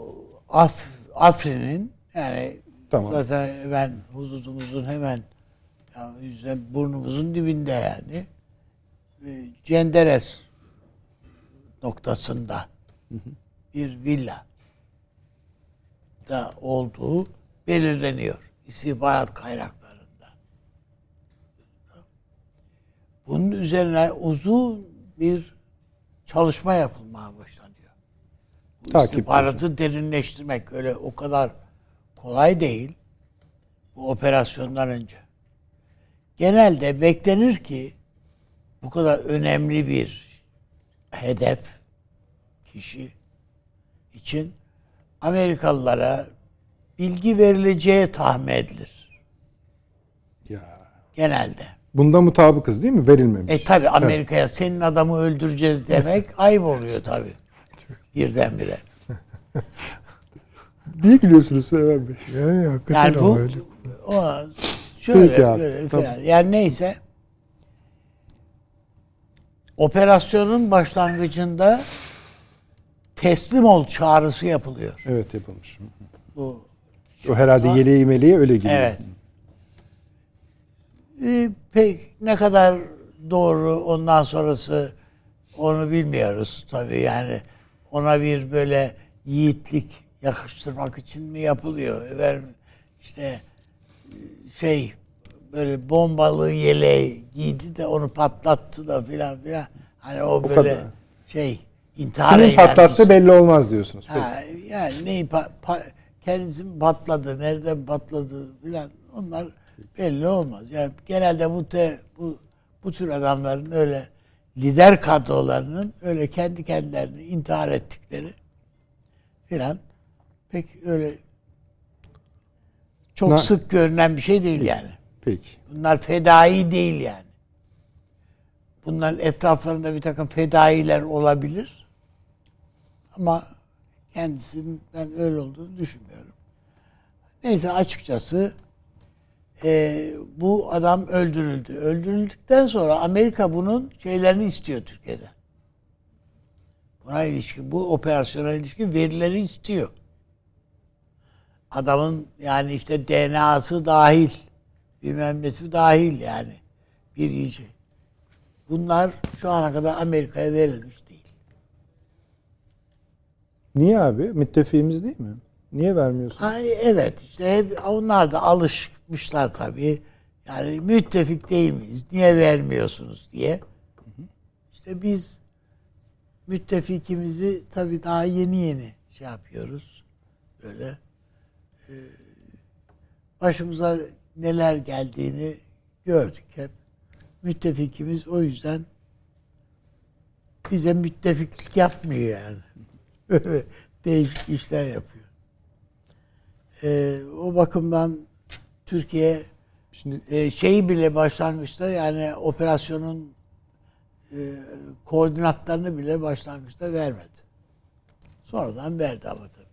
Af, Afrin'in yani Tamam. zaten ben huzurumuzun hemen ya yüzden burnumuzun dibinde yani e, Cenderes noktasında bir villa da olduğu belirleniyor istihbarat kaynaklarında. Bunun üzerine uzun bir çalışma yapılmaya başlanıyor. Takip istihbaratı derinleştirmek öyle o kadar kolay değil. Bu operasyondan önce. Genelde beklenir ki bu kadar önemli bir hedef kişi için Amerikalılara bilgi verileceği tahmin edilir. Ya. Genelde. Bunda mutabıkız değil mi? Verilmemiş. E tabi Amerika'ya senin adamı öldüreceğiz demek ayıp oluyor tabi. Birdenbire. Niye gülüyorsunuz Süleyman Bey? Yani hakikaten Yani bu öyle. o şöyle Peki abi, böyle tamam. falan. Yani neyse operasyonun başlangıcında teslim ol çağrısı yapılıyor. Evet yapılmış. Bu O herhalde yeleği meleği öyle geliyor. Evet. Ee, pek ne kadar doğru ondan sonrası onu bilmiyoruz tabii yani ona bir böyle yiğitlik yakıştırmak için mi yapılıyor? Efendim işte şey böyle bombalı yeleği giydi de onu patlattı da filan filan. Hani o, böyle kadar. şey intihar Kimin patlattı belli olmaz diyorsunuz. Peki. Ha, yani neyi pa- pa- kendisi mi patladı, nereden patladı filan onlar belli olmaz. Yani genelde bu te, bu bu tür adamların öyle lider kadrolarının öyle kendi kendilerini intihar ettikleri filan pek öyle çok Na- sık görünen bir şey değil yani. Peki. Bunlar fedai değil yani. Bunların etraflarında bir takım fedailer olabilir. Ama kendisinin ben öyle olduğunu düşünmüyorum. Neyse açıkçası e, bu adam öldürüldü. Öldürüldükten sonra Amerika bunun şeylerini istiyor Türkiye'den. Buna ilişkin, bu operasyona ilişkin verileri istiyor. Adamın yani işte DNA'sı dahil, bilmem nesi dahil yani. Bir iyice. Bunlar şu ana kadar Amerika'ya verilmiş değil. Niye abi? Müttefiğimiz değil mi? Niye vermiyorsun? Ha, evet işte hep, onlar da alışmışlar tabii. Yani müttefik değil miyiz? Niye vermiyorsunuz diye. İşte biz müttefikimizi tabii daha yeni yeni şey yapıyoruz. Böyle e, başımıza neler geldiğini gördük hep. Müttefikimiz o yüzden bize müttefiklik yapmıyor yani. Değişik işler yapıyor. E, o bakımdan Türkiye Şimdi e, şeyi bile başlangıçta yani operasyonun e, koordinatlarını bile başlangıçta vermedi. Sonradan verdi ama tabii.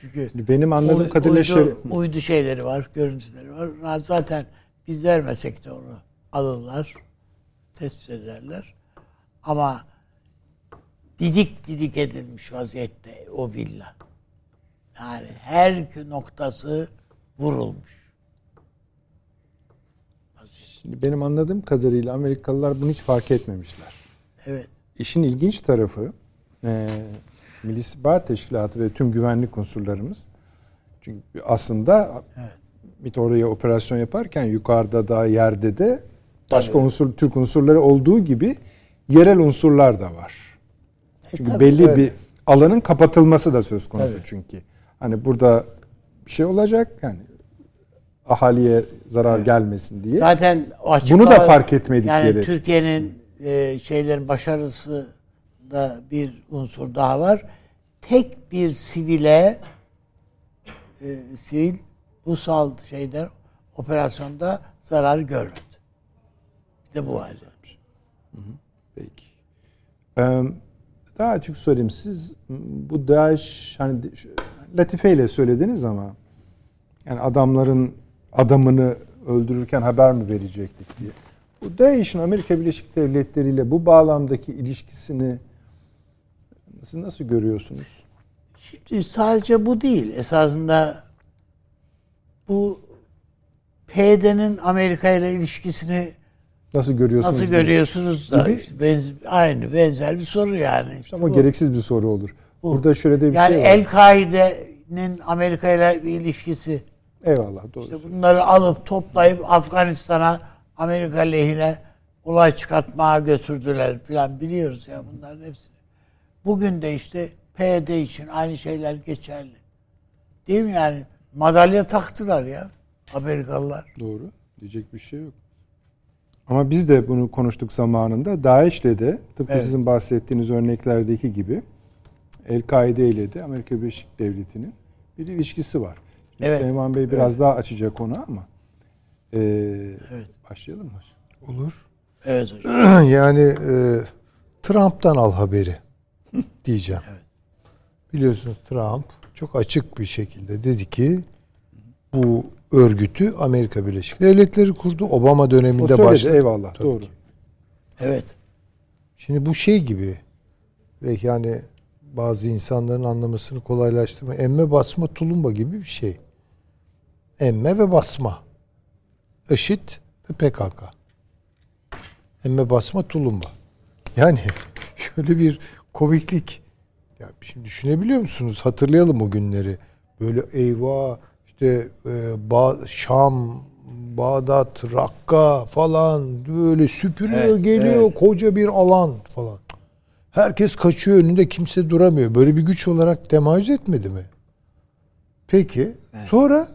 Çünkü benim anladığım kadarıyla uydu, şey- uydu şeyleri var, görüntüleri var. Zaten biz vermesek de onu alırlar, tespit ederler. Ama didik didik edilmiş vaziyette o villa. Yani her noktası vurulmuş. Şimdi benim anladığım kadarıyla Amerikalılar bunu hiç fark etmemişler. Evet. İşin ilginç tarafı e, Milli İstihbarat Teşkilatı ve tüm güvenlik unsurlarımız çünkü aslında MİT oraya operasyon yaparken yukarıda da yerde de başka Tabii. unsur Türk unsurları olduğu gibi yerel unsurlar da var. Çünkü tabii, belli evet. bir alanın kapatılması da söz konusu Tabii. çünkü. Hani burada bir şey olacak yani ahaliye zarar gelmesin diye. Zaten o Bunu açıklama- da fark etmedikleri. Yani Türkiye'nin e, şeylerin başarısı da bir unsur daha var. Tek bir sivile e, sivil bu sal şeyden operasyonda zarar görmedi. Bir de bu var. Peki. Ee, daha açık söyleyeyim. Siz bu DAEŞ hani de- şu- latife ile söylediniz ama yani adamların adamını öldürürken haber mi verecektik diye. Bu DAEŞ'in Amerika Birleşik Devletleri ile bu bağlamdaki ilişkisini siz nasıl görüyorsunuz? Şimdi sadece bu değil. Esasında bu PYD'nin Amerika ile ilişkisini Nasıl görüyorsunuz? nasıl görüyorsunuz da işte benz- aynı benzer bir soru yani. İşte Ama bu. gereksiz bir soru olur. Bu. Burada şöyle de bir yani şey var. El-Kaide'nin Amerika ile bir ilişkisi Eyvallah doğru. işte bunları alıp toplayıp Afganistan'a Amerika lehine olay çıkartmaya götürdüler falan biliyoruz ya bunların hepsini. Bugün de işte PYD için aynı şeyler geçerli. Değil mi yani? Madalya taktılar ya Amerikalılar. Doğru. Diyecek bir şey yok. Ama biz de bunu konuştuk zamanında. DAEŞ'le de tıpkı Evet. sizin bahsettiğiniz örneklerdeki gibi El-Kaide ile de Amerika Birleşik Devleti'nin bir ilişkisi var. Evet. Süleyman Bey biraz daha açacak onu ama ee, başlayalım mı? Olur. Evet hocam. yani e, Trump'tan al haberi diyeceğim. Biliyorsunuz Trump çok açık bir şekilde dedi ki bu örgütü Amerika Birleşik Devletleri kurdu. Obama O döneminde söyledi başladı. eyvallah Tabii doğru. ki. Evet. Şimdi bu şey gibi ve yani bazı insanların anlamasını kolaylaştırma emme basma tulumba gibi bir şey. Emme ve basma. IŞİD ve PKK. Emme basma tulumba. Yani şöyle bir komiklik. Ya şimdi düşünebiliyor musunuz? Hatırlayalım o günleri. Böyle eyvah işte e, Ba- Şam, Bağdat, Rakka falan böyle süpürüyor Evet, geliyor evet. koca bir alan falan. Herkes kaçıyor önünde kimse duramıyor. Böyle bir güç olarak temayüz etmedi mi? Peki. Sonra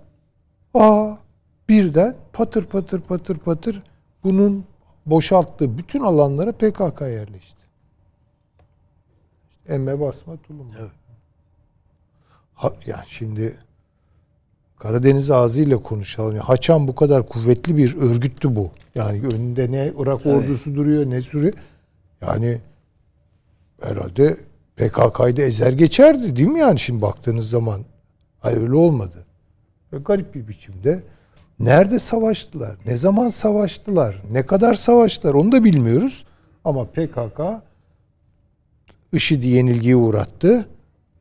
aa birden patır patır patır patır bunun boşalttığı bütün alanlara PKK yerleşti. Emme basma tulum. Ha, ya şimdi Karadeniz ağzıyla konuşalım. Haçan bu kadar kuvvetli bir örgüttü bu. Yani önünde ne Irak ordusu duruyor ne Suriye. Yani herhalde PKK'yı da ezer geçerdi değil mi yani şimdi baktığınız zaman? Hayır öyle olmadı. Ve garip bir biçimde nerede savaştılar? Ne zaman savaştılar? Ne kadar savaştılar? Onu da bilmiyoruz. Ama PKK IŞİD'i yenilgiye uğrattı.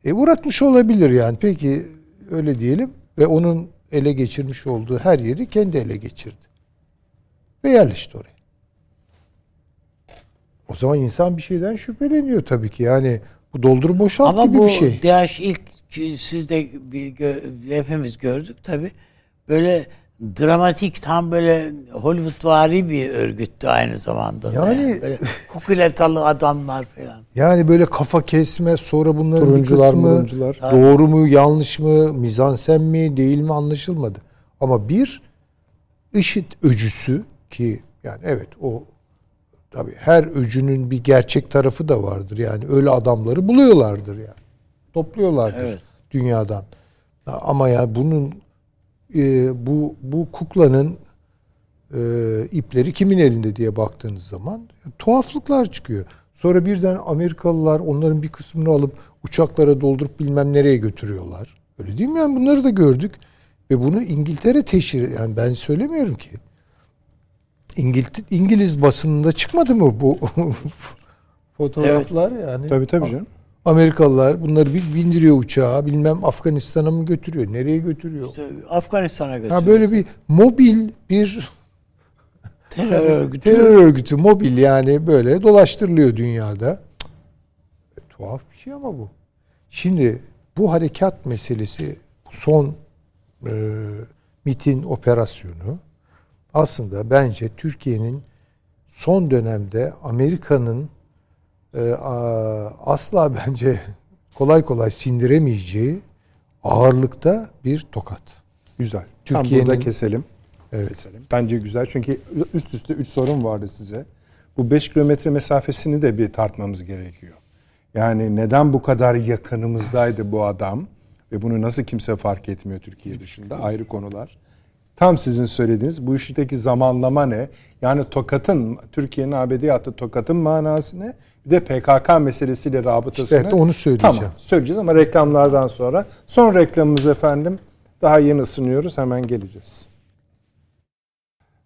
E uğratmış olabilir yani. Peki öyle diyelim ve onun ele geçirmiş olduğu her yeri kendi ele geçirdi. Ve yerleşti oraya. O zaman insan bir şeyden şüpheleniyor tabii ki. Yani bu doldur boşalt Ama gibi bu bir şey. DH ilk siz de bir gö- hepimiz gördük tabi. Böyle dramatik tam böyle Hollywoodvari bir örgüttü aynı zamanda. da Yani- böyle kukuletalı adamlar falan. Yani böyle kafa kesme sonra bunların Turuncular, bir kısmı doğru mu yanlış mı mizansen mi değil mi anlaşılmadı. Ama bir IŞİD öcüsü ki yani evet o tabii her öcünün bir gerçek tarafı da vardır. Yani öyle adamları buluyorlardır yani. Topluyorlardır Evet. dünyadan. Ama ya bunun e, bu bu kuklanın e, ipleri kimin elinde diye baktığınız zaman tuhaflıklar çıkıyor. Sonra birden Amerikalılar onların bir kısmını alıp uçaklara doldurup bilmem nereye götürüyorlar. Öyle değil mi? Yani bunları da gördük. Ve bunu İngiltere teşhir yani ben söylemiyorum ki. İngiliz, İngiliz basınında çıkmadı mı bu fotoğraflar yani? Tabii tabii canım. Amerikalılar bunları bir bindiriyor uçağa bilmem Afganistan'a mı götürüyor? Nereye götürüyor? İşte Afganistan'a götürdü. Ha böyle bir mobil bir terör örgütü. terör örgütü mobil yani böyle dolaştırılıyor dünyada. Cık, Tuhaf bir şey ama bu. Şimdi bu harekat meselesi son e, MIT'in operasyonu aslında bence Türkiye'nin son dönemde Amerika'nın e, asla bence kolay kolay sindiremeyeceği ağırlıkta bir tokat. Güzel. Türkiye'nin- burada keselim. Evet. Keselim. Bence güzel çünkü üst üste 3 sorun vardı size. Bu 5 kilometre mesafesini de bir tartmamız gerekiyor. Yani neden bu kadar yakınımızdaydı bu adam ve bunu nasıl kimse fark etmiyor Türkiye dışında ayrı konular. Tam sizin söylediğiniz bu işteki zamanlama ne? Yani Tokat'ın Türkiye'nin ABD'ye attığı Tokat'ın manası ne? Bir de PKK meselesiyle rabıtasını. İşte onu söyleyeceğim. Tamam söyleyeceğiz ama reklamlardan sonra. Son reklamımız efendim. Daha yeni ısınıyoruz hemen geleceğiz.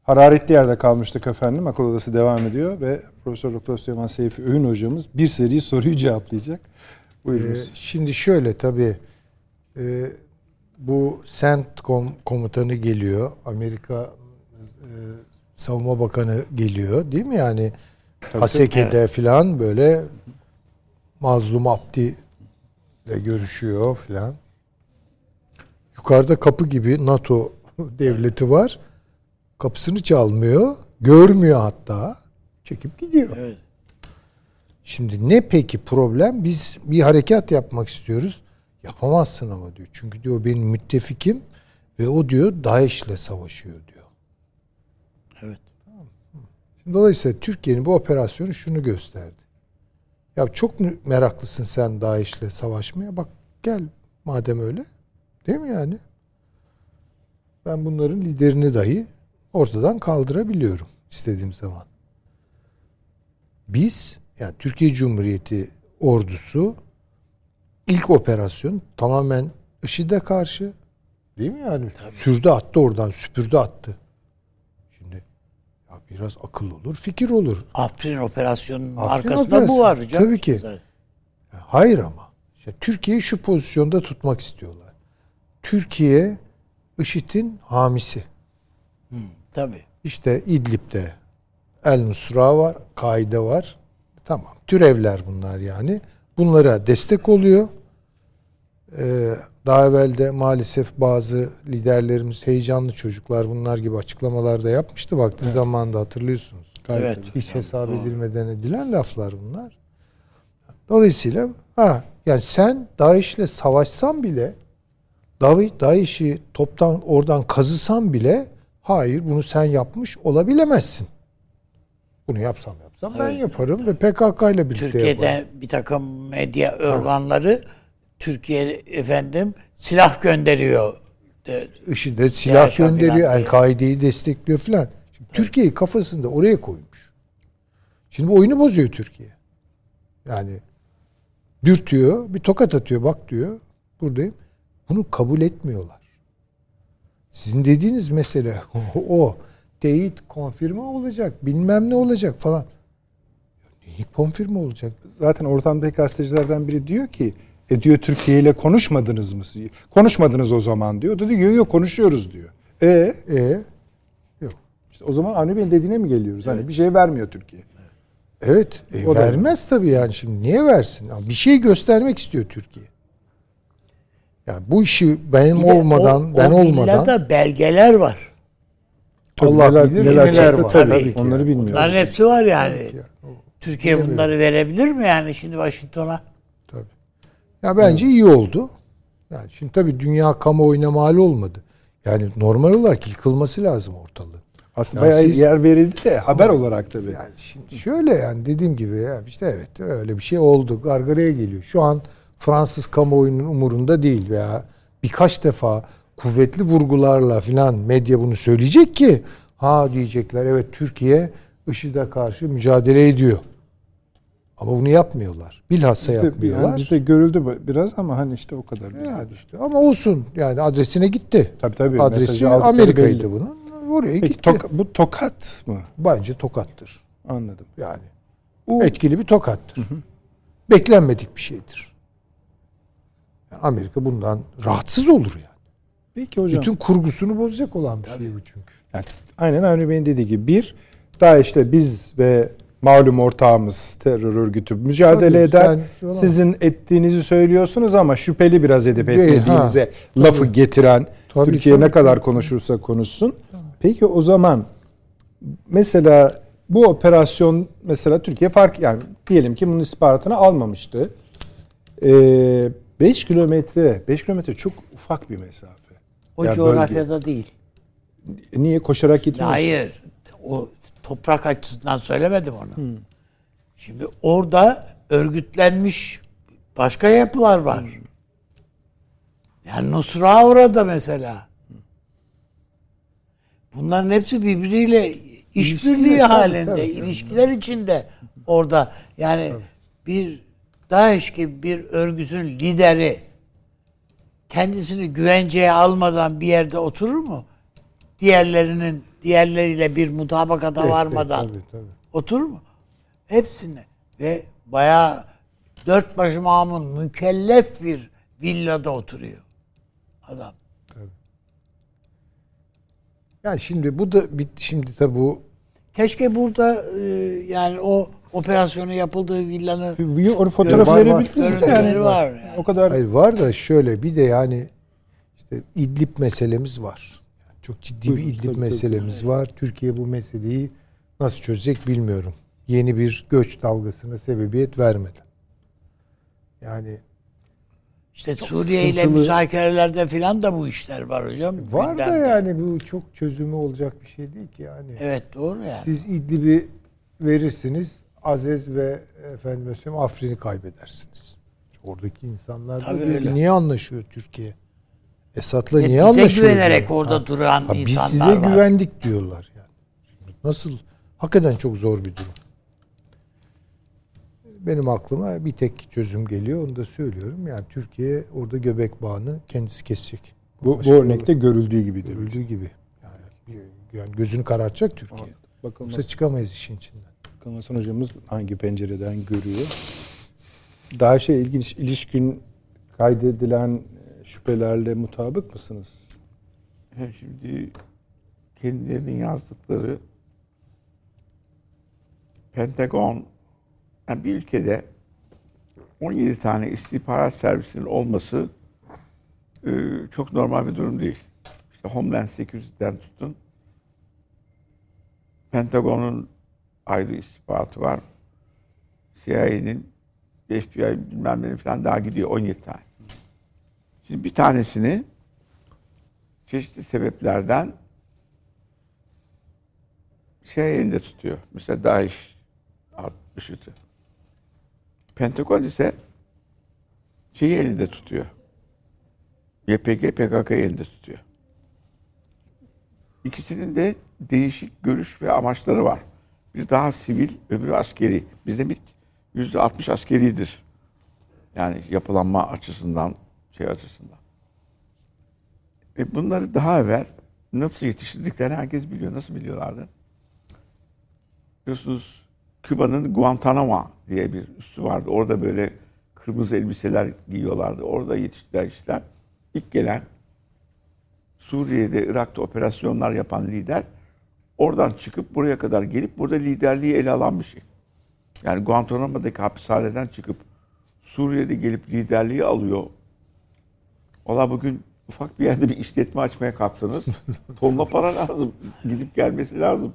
Hararetli yerde kalmıştık efendim. Akıl odası devam ediyor ve Profesör Doktor Süleyman Seyfi Öğün hocamız bir seri soruyu cevaplayacak. Ee, Buyurunuz. şimdi şöyle tabii e, bu CENTCOM komutanı geliyor. Amerika e, Savunma Bakanı geliyor değil mi? Yani Haseke'de falan böyle Mazlum Abdi ile görüşüyor falan. Yukarıda kapı gibi NATO devleti var. Kapısını çalmıyor. Görmüyor hatta. Çekip gidiyor. Evet. Şimdi ne peki problem? Biz bir harekat yapmak istiyoruz. Yapamazsın ama diyor. Çünkü diyor benim müttefikim ve o diyor DAEŞ'le savaşıyor diyor. Evet. Şimdi dolayısıyla Türkiye'nin bu operasyonu şunu gösterdi. Ya çok meraklısın sen DAEŞ'le savaşmaya. Bak gel madem öyle. Değil mi yani? Ben bunların liderini dahi ortadan kaldırabiliyorum istediğim zaman. Biz yani Türkiye Cumhuriyeti ordusu ilk operasyon tamamen IŞİD'e karşı değil mi yani? Sürdü attı oradan süpürdü attı. Şimdi ya biraz akıl olur, fikir olur. Afrin operasyonunun Afrin arkasında operasyonu. bu var hocam. Tabii ki. Zaten. Hayır ama. İşte Türkiye'yi şu pozisyonda tutmak istiyorlar. Türkiye IŞİD'in hamisi. Tabii. İşte İdlib'de El Nusra var, Kaide var. Tamam. Türevler bunlar yani. Bunlara destek oluyor. Ee, daha evvel de maalesef bazı liderlerimiz heyecanlı çocuklar bunlar gibi açıklamalar da yapmıştı vakti zamanında hatırlıyorsunuz. Evet. Hiç hesap edilmeden edilen laflar bunlar. Dolayısıyla ha yani sen DAEŞ'le savaşsan bile DAEŞ'i toptan oradan kazısan bile hayır bunu sen yapmış olabilemezsin. Bunu yapsam ben Evet, yaparım ve PKK ile birlikte Türkiye'de yaparım. bir takım medya organları Türkiye efendim silah gönderiyor. De- IŞİD'e silah DAEŞ'e gönderiyor. El-Kaide'yi destekliyor filan. Şimdi Türkiye'yi kafasında oraya koymuş. Şimdi bu oyunu bozuyor Türkiye. Yani dürtüyor, bir tokat atıyor, bak diyor, buradayım. Bunu kabul etmiyorlar. Sizin dediğiniz mesele o. Teyit, konfirme olacak, bilmem ne olacak falan. Konfirme olacak. Zaten ortamdaki gazetecilerden biri diyor ki e diyor Türkiye ile konuşmadınız mı? Konuşmadınız o zaman diyor. O da diyor yok konuşuyoruz diyor. E E işte o zaman Avni Bey'in dediğine mi geliyoruz? Hani bir şey vermiyor Türkiye. evet e, O da- vermez tabii yani şimdi niye versin? Bir şey göstermek istiyor Türkiye. Yani bu işi benim Bir olmadan, o, ben o olmadan villada belgeler var. Allah bilir neler neler çıktı var. tabii. Tabii ki Onları yani. bilmiyoruz. Bunların hepsi var yani. ya, Türkiye bunları verebilir mi yani şimdi Washington'a? Tabii. Ya bence iyi oldu. Yani şimdi tabii dünya kamuoyuna mal olmadı. Yani normal olarak yıkılması lazım ortalığı. Aslında Ya bayağı siz- yer verildi de haber olarak tabii. Yani şimdi şöyle yani dediğim gibi ya işte evet öyle bir şey oldu. Gargaraya geliyor. Şu an Fransız kamuoyunun umurunda değil veya birkaç defa kuvvetli vurgularla filan medya bunu söyleyecek ki ha diyecekler evet Türkiye IŞİD'e karşı mücadele ediyor. Ama bunu yapmıyorlar. Bilhassa Bizde- yapmıyorlar. yani bizde görüldü biraz ama hani işte o kadar. Yani işte ama olsun yani adresine gitti. Tabii tabii. Adresi Amerika'ydı belli. bunun. Oraya Peki gitti. tok- bu tokat mı? Bence tokattır. Anladım. Yani Bu etkili bir tokattır. Beklenmedik bir şeydir. Yani Amerika bundan rahatsız olur yani. Peki hocam. Bütün kurgusunu bozacak olan bir şey bu çünkü. Yani aynen Avni Bey'in dediği gibi bir DAEŞ'le biz ve malum ortağımız terör örgütü mücadele Tabii, eder. sen- Sizin ettiğinizi söylüyorsunuz ama şüpheli biraz edip Değil, etmediğinize lafı getiren Tabii, Türkiye tabii, ne kadar tabii. konuşursa konuşsun. Peki o zaman mesela bu operasyon mesela Türkiye fark yani diyelim ki bunun istihbaratını almamıştı. 5 kilometre 5 kilometre çok ufak bir mesafe. O Ya bölge. coğrafyada değil. Niye koşarak gitmiyor? Hayır. O toprak açısından söylemedim onu. Şimdi orada örgütlenmiş başka yapılar var. Yani Nusra orada mesela. Bunların hepsi birbiriyle işbirliği halinde, ilişkiler içinde orada. Yani bir DAEŞ gibi bir örgütün lideri kendisini güvenceye almadan bir yerde oturur mu? Diğerlerinin diğerleriyle bir mutabakata varmadan Tabii, tabii. oturur mu? Hepsini ve bayağı dört başı mamun mükellef bir villada oturuyor adam. Yani şimdi bu da bir, şimdi tabii bu Keşke burada e, yani o operasyonu yapıldığı villanın O fotoğrafı Var, var. verebildiniz de görüntüleri yani. var. yani. O kadar hayır var da şöyle bir de yani işte İdlib meselemiz var. Çok ciddi bir Buyurun, İdlib tabii, tabii. meselemiz var. Türkiye bu meseleyi nasıl çözecek bilmiyorum. Yeni bir göç dalgasına sebebiyet vermeden. Yani İşte Suriye ile müzakerelerde filan da bu işler var hocam. var da yani bu çok çözümü olacak bir şey değil ki yani. Evet doğru yani. Siz İdlib'i verirsiniz. Azez ve efendim Afrin'i kaybedersiniz. Oradaki insanlar da Tabii diyor niye anlaşıyor Türkiye? Esad'la niye bize anlaşıyor? güvenerek orada duran Ha, biz insanlar size var. güvendik diyorlar yani. Şimdi nasıl? Hakikaten çok zor bir durum. Benim aklıma bir tek çözüm geliyor. Onu da söylüyorum. Yani Türkiye orada göbek bağını kendisi kesecek. bu, Başka bu örnekte görüldüğü gibi değil. görüldüğü gibi. Yani, yani gözünü karartacak Türkiye. Bakalım Yoksa çıkamayız işin içinden. bakalım Hasan hocamız hangi pencereden görüyor. Daha şey ilginç ilişkin kaydedilen şüphelerle mutabık mısınız? Hem şimdi kendilerinin yazdıkları Pentagon yani bir ülkede 17 tane istihbarat servisinin olması e, çok normal bir durum değil. İşte Homeland Security'den tutun. Pentagon'un ayrı istihbaratı var. CIA'nin, FBI bilmem ne falan daha gidiyor 17 tane. Şimdi bir tanesini çeşitli sebeplerden şey elinde tutuyor. Mesela DAEŞ IŞİD'i. Pentagon ise şeyi elinde tutuyor. YPG PKK elinde tutuyor. İkisinin de değişik görüş ve amaçları var. Bir daha sivil, öbürü askeri. Bizde bir yüzde 60 askeridir. Yani yapılanma açısından, şey açısından. E bunları daha evvel nasıl yetiştirdiklerini herkes biliyor. Nasıl biliyorlardı? Biliyorsunuz Küba'nın Guantanamo diye bir üssü vardı. Orada böyle kırmızı elbiseler giyiyorlardı. Orada yetiştiler işler. İlk gelen Suriye'de, Irak'ta operasyonlar yapan lider oradan çıkıp buraya kadar gelip burada liderliği ele alan bir şey. Yani Guantanamo'daki hapishaneden çıkıp Suriye'de gelip liderliği alıyor. Valla bugün ufak bir yerde bir işletme açmaya kalksanız tonla para lazım. Gidip gelmesi lazım.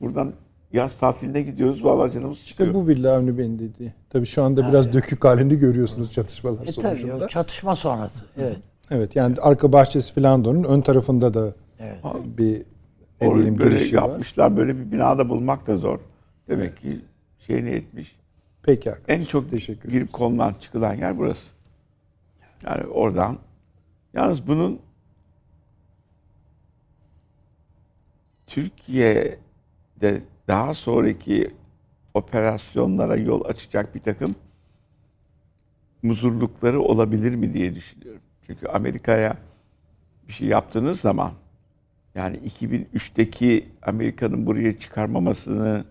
Buradan yaz tatiline gidiyoruz. Valla canımız çıkıyor. İşte bu Villa Avni Bey'in dediği. Tabii şu anda biraz dökük halini görüyorsunuz çatışmalar E tabii sonucunda. o çatışma sonrası. Evet. Evet yani arka bahçesi falan da onun ön tarafında da Evet. bir ne diyelim böyle girişi var. yapmışlar. Böyle bir binada bulmak da zor. Demek ki şeyini etmiş. Peki arkadaşlar. En çok Teşekkür girip konulan çıkılan yer burası. Yani oradan. Yalnız bunun Türkiye'de daha sonraki operasyonlara yol açacak bir takım muzurlukları olabilir mi diye düşünüyorum. Çünkü Amerika'ya bir şey yaptığınız zaman yani 2003'teki Amerika'nın buraya çıkarmamasını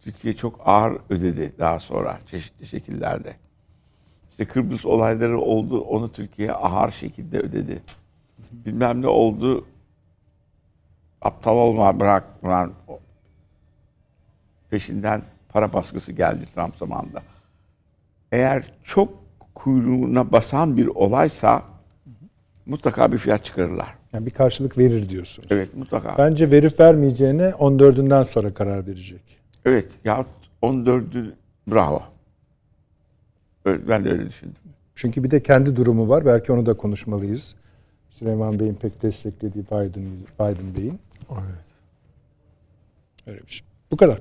Türkiye çok ağır ödedi daha sonra çeşitli şekillerde. İşte Kıbrıs olayları oldu, onu Türkiye ağır şekilde ödedi. Bilmem ne oldu, aptal olma bırak falan. Peşinden para baskısı geldi Trump zamanında. Eğer çok kuyruğuna basan bir olaysa mutlaka bir fiyat çıkarırlar. Yani bir karşılık verir diyorsunuz. Evet mutlaka. Bence verip vermeyeceğine 14'ünden sonra karar verecek. Evet yahut 14'ü bravo. Öyle- Ben de öyle düşündüm. Çünkü bir de kendi durumu var. Belki onu da konuşmalıyız. Süleyman Bey'in pek desteklediği Biden, Biden Bey'in. Evet. Öyle bir şey. Bu kadar.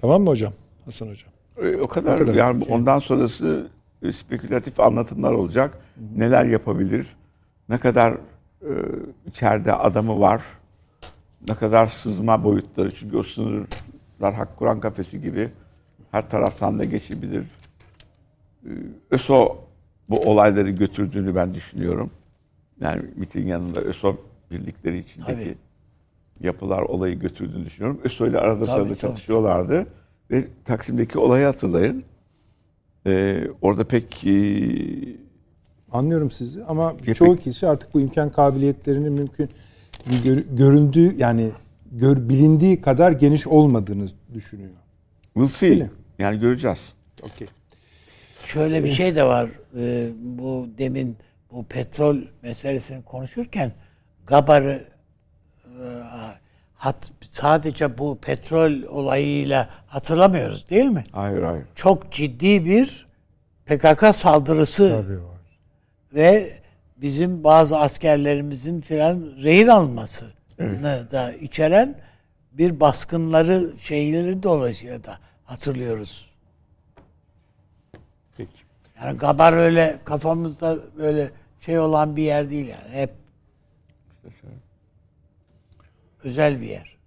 Tamam mı hocam? Hasan hocam. E, O kadar, O kadar. yani ondan sonrası e, spekülatif anlatımlar olacak. Neler yapabilir? Ne kadar e, içeride adamı var? Ne kadar sızma boyutları? Çünkü o sınırlar hak Kur'an kafesi gibi her taraftan da geçebilir. E, ÖSO bu olayları götürdüğünü ben düşünüyorum. Yani MİT'in yanında ÖSO birlikleri içindeki Tabii. yapılar olayı götürdüğünü düşünüyorum. ÖSO ile arada Tabii, sırada tabii. çatışıyorlardı. Ve Taksim'deki olayı hatırlayın. Ee, orada pek e, Anlıyorum sizi ama Ya çoğu pek- kişi artık bu imkan kabiliyetlerinin mümkün gör- göründüğü yani gör, bilindiği kadar geniş olmadığını düşünüyor. we'll see. Yani göreceğiz. Okey. Şöyle bir şey de var. Ee, bu demin bu petrol meselesini konuşurken Gabar'ı e, hat, sadece bu petrol olayıyla hatırlamıyoruz değil mi? Hayır hayır. Çok ciddi bir PKK saldırısı Tabii var. ve bizim bazı askerlerimizin filan rehin alması da içeren bir baskınları şeyleri dolayısıyla da hatırlıyoruz. Yani Gabar öyle kafamızda böyle şey olan bir yer değil yani. Hep özel bir yer.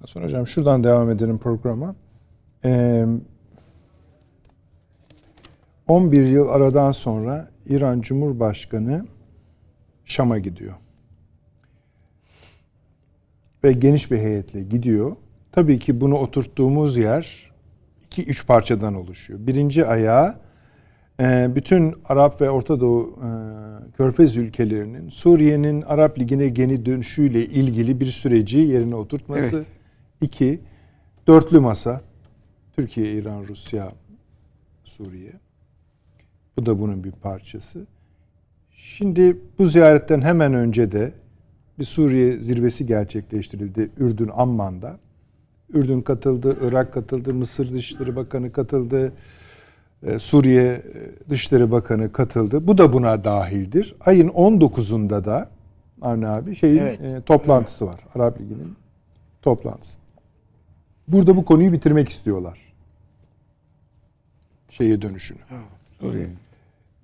Hasan hocam şuradan devam edelim programa. Ee, 11 yıl aradan sonra İran Cumhurbaşkanı Şam'a gidiyor. Ve geniş bir heyetle gidiyor. Tabii ki bunu oturttuğumuz yer iki üç parçadan oluşuyor. Birinci ayağı bütün Arap ve Orta Doğu e, Körfez ülkelerinin Suriye'nin Arap Ligi'ne geri dönüşüyle ilgili bir süreci yerine oturtması. Evet. İki, dörtlü masa. Türkiye, İran, Rusya, Suriye. Bu da bunun bir parçası. Şimdi bu ziyaretten hemen önce de bir Suriye zirvesi gerçekleştirildi Ürdün Amman'da. Ürdün katıldı, Irak katıldı, Mısır Dışişleri Bakanı katıldı, Suriye e, Dışişleri Bakanı katıldı. Bu da buna dahildir. Ayın 19'unda da Avni abi şeyin Evet. e, toplantısı var. Arap Ligi'nin toplantısı. Burada bu konuyu bitirmek istiyorlar. Şeye dönüşünü. Suriye.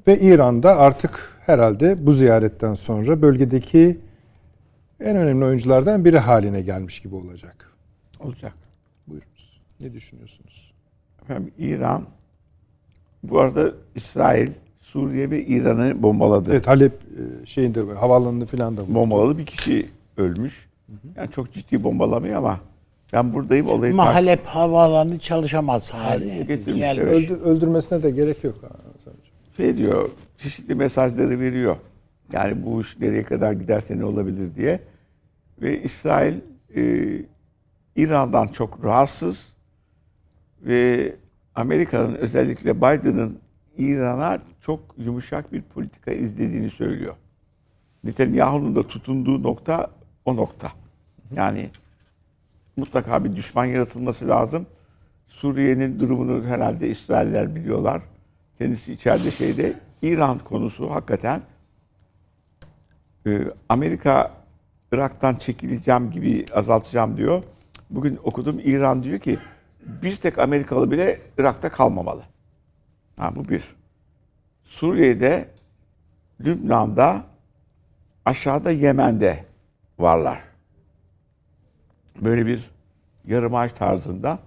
Ve İran'da artık herhalde bu ziyaretten sonra bölgedeki en önemli oyunculardan biri haline gelmiş gibi olacak. Olacak. Buyurunuz. Ne düşünüyorsunuz? Efendim İran bu arada İsrail, Suriye ve İran'ı bombaladı. Evet Halep e, şeyinde havaalanını falan da. Bombaladı bir kişi ölmüş. Yani çok ciddi bombalamıyor ama Ben buradayım olayı Ama Halep havaalanı çalışamaz getirmiş, evet. Öldür, öldürmesine de gerek yok. şey diyor, çeşitli mesajları veriyor. Yani bu iş nereye kadar giderse ne olabilir diye. Ve İsrail e, İran'dan çok rahatsız ve Amerika'nın özellikle Biden'ın İran'a çok yumuşak bir politika izlediğini söylüyor. Netanyahu'nun da tutunduğu nokta o nokta. Yani mutlaka bir düşman yaratılması lazım. Suriye'nin durumunu herhalde İsrailler biliyorlar. Kendisi içeride şeyde İran konusu hakikaten e, Amerika Irak'tan çekileceğim gibi azaltacağım diyor. Bugün okudum İran diyor ki bir tek Amerikalı bile Irak'ta kalmamalı. Ha, bu bir. Suriye'de, Lübnan'da, aşağıda Yemen'de varlar. Böyle bir yarım ay tarzında.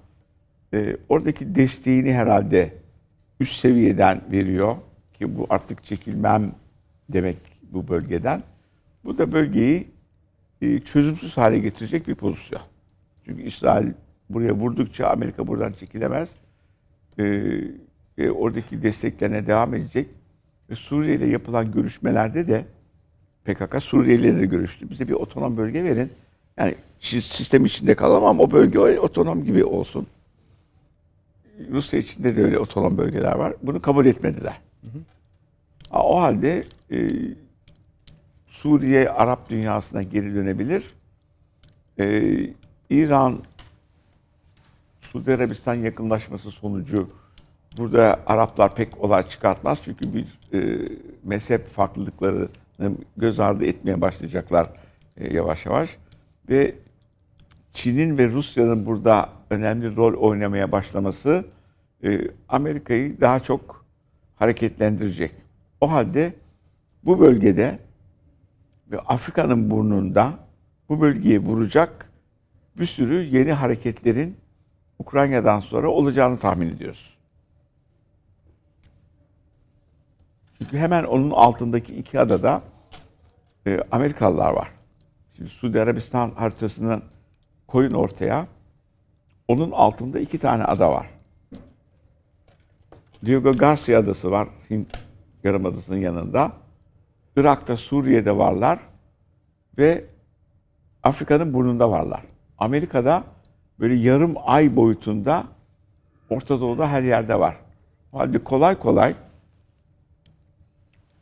E, oradaki desteğini herhalde üst seviyeden veriyor ki bu artık çekilmem demek bu bölgeden. Bu da bölgeyi e, çözümsüz hale getirecek bir pozisyon. Çünkü İsrail buraya vurdukça Amerika buradan çekilemez. E, oradaki desteklerine devam edecek. Ve Suriye ile yapılan görüşmelerde de PKK Suriyelileri de görüştü. Bize bir otonom bölge verin. Yani sistem içinde kalalım ama o bölge otonom gibi olsun. Rusya içinde de öyle otonom bölgeler var. Bunu kabul etmediler. Ha, O halde e, Suriye Arap dünyasına geri dönebilir. E, İran Suudi Arabistan yakınlaşması sonucu burada Araplar pek olay çıkartmaz. Çünkü bir e, mezhep farklılıklarını göz ardı etmeye başlayacaklar e, yavaş yavaş. Ve Çin'in ve Rusya'nın burada önemli rol oynamaya başlaması e, Amerika'yı daha çok hareketlendirecek. O halde bu bölgede ve Afrika'nın burnunda bu bölgeye vuracak bir sürü yeni hareketlerin Ukrayna'dan sonra olacağını tahmin ediyoruz. Çünkü hemen onun altındaki iki adada e, Amerikalılar var. Şimdi Suudi Arabistan haritasını koyun ortaya. Onun altında iki tane ada var. Diego Garcia adası var Hint Yarımadası'nın yanında. Irak'ta, Suriye'de varlar ve Afrika'nın burnunda varlar. Amerika'da böyle yarım ay boyutunda Orta Doğu'da her yerde var. Halde kolay kolay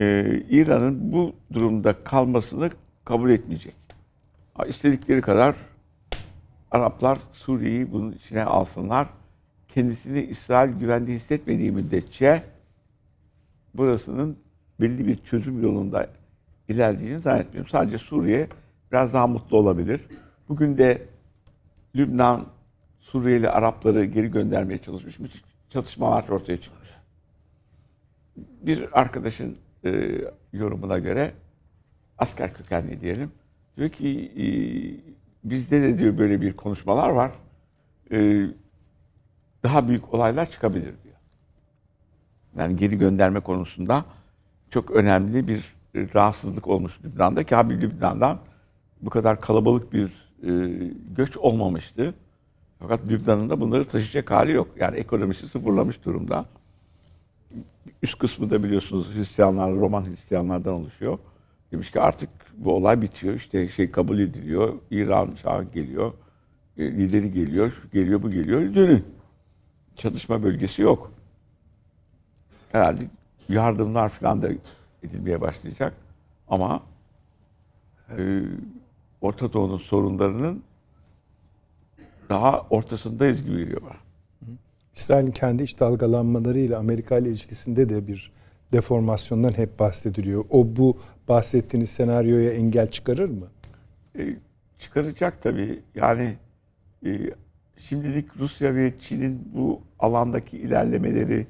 e, İran'ın bu durumda kalmasını kabul etmeyecek. İstedikleri kadar Araplar Suriye'yi bunun içine alsınlar. Kendisini İsrail güvende hissetmediği müddetçe burasının belli bir çözüm yolunda ilerleyeceğini zannetmiyorum. Sadece Suriye biraz daha mutlu olabilir. Bugün de Lübnan Suriyeli Arapları geri göndermeye çalışmış. Müthiş çatışmalar ortaya çıkmış. Bir arkadaşın e, yorumuna göre asker kökenli diyelim. Diyor ki e, bizde de diyor böyle bir konuşmalar var. E, daha büyük olaylar çıkabilir diyor. Yani geri gönderme konusunda çok önemli bir e, rahatsızlık olmuş Lübnan'da ki abi Lübnan'dan bu kadar kalabalık bir göç olmamıştı. Fakat Lübnan'ın da bunları taşıyacak hali yok. Yani ekonomisi sıfırlamış durumda. Üst kısmı da biliyorsunuz Hristiyanlar, Roman Hristiyanlardan oluşuyor. Demiş ki artık bu olay bitiyor. İşte şey kabul ediliyor. İran şahı geliyor. e, Lideri geliyor. Geliyor, bu geliyor. Dönün. Çatışma bölgesi yok. Herhalde yardımlar falan da edilmeye başlayacak. Ama e, Orta Doğu'nun sorunlarının daha ortasındayız gibi geliyor bana. İsrail'in kendi iç dalgalanmalarıyla Amerika ile ilişkisinde de bir deformasyondan hep bahsediliyor. O bu bahsettiğiniz senaryoya engel çıkarır mı? E, çıkaracak tabii. Yani e, şimdilik Rusya ve Çin'in bu alandaki ilerlemeleri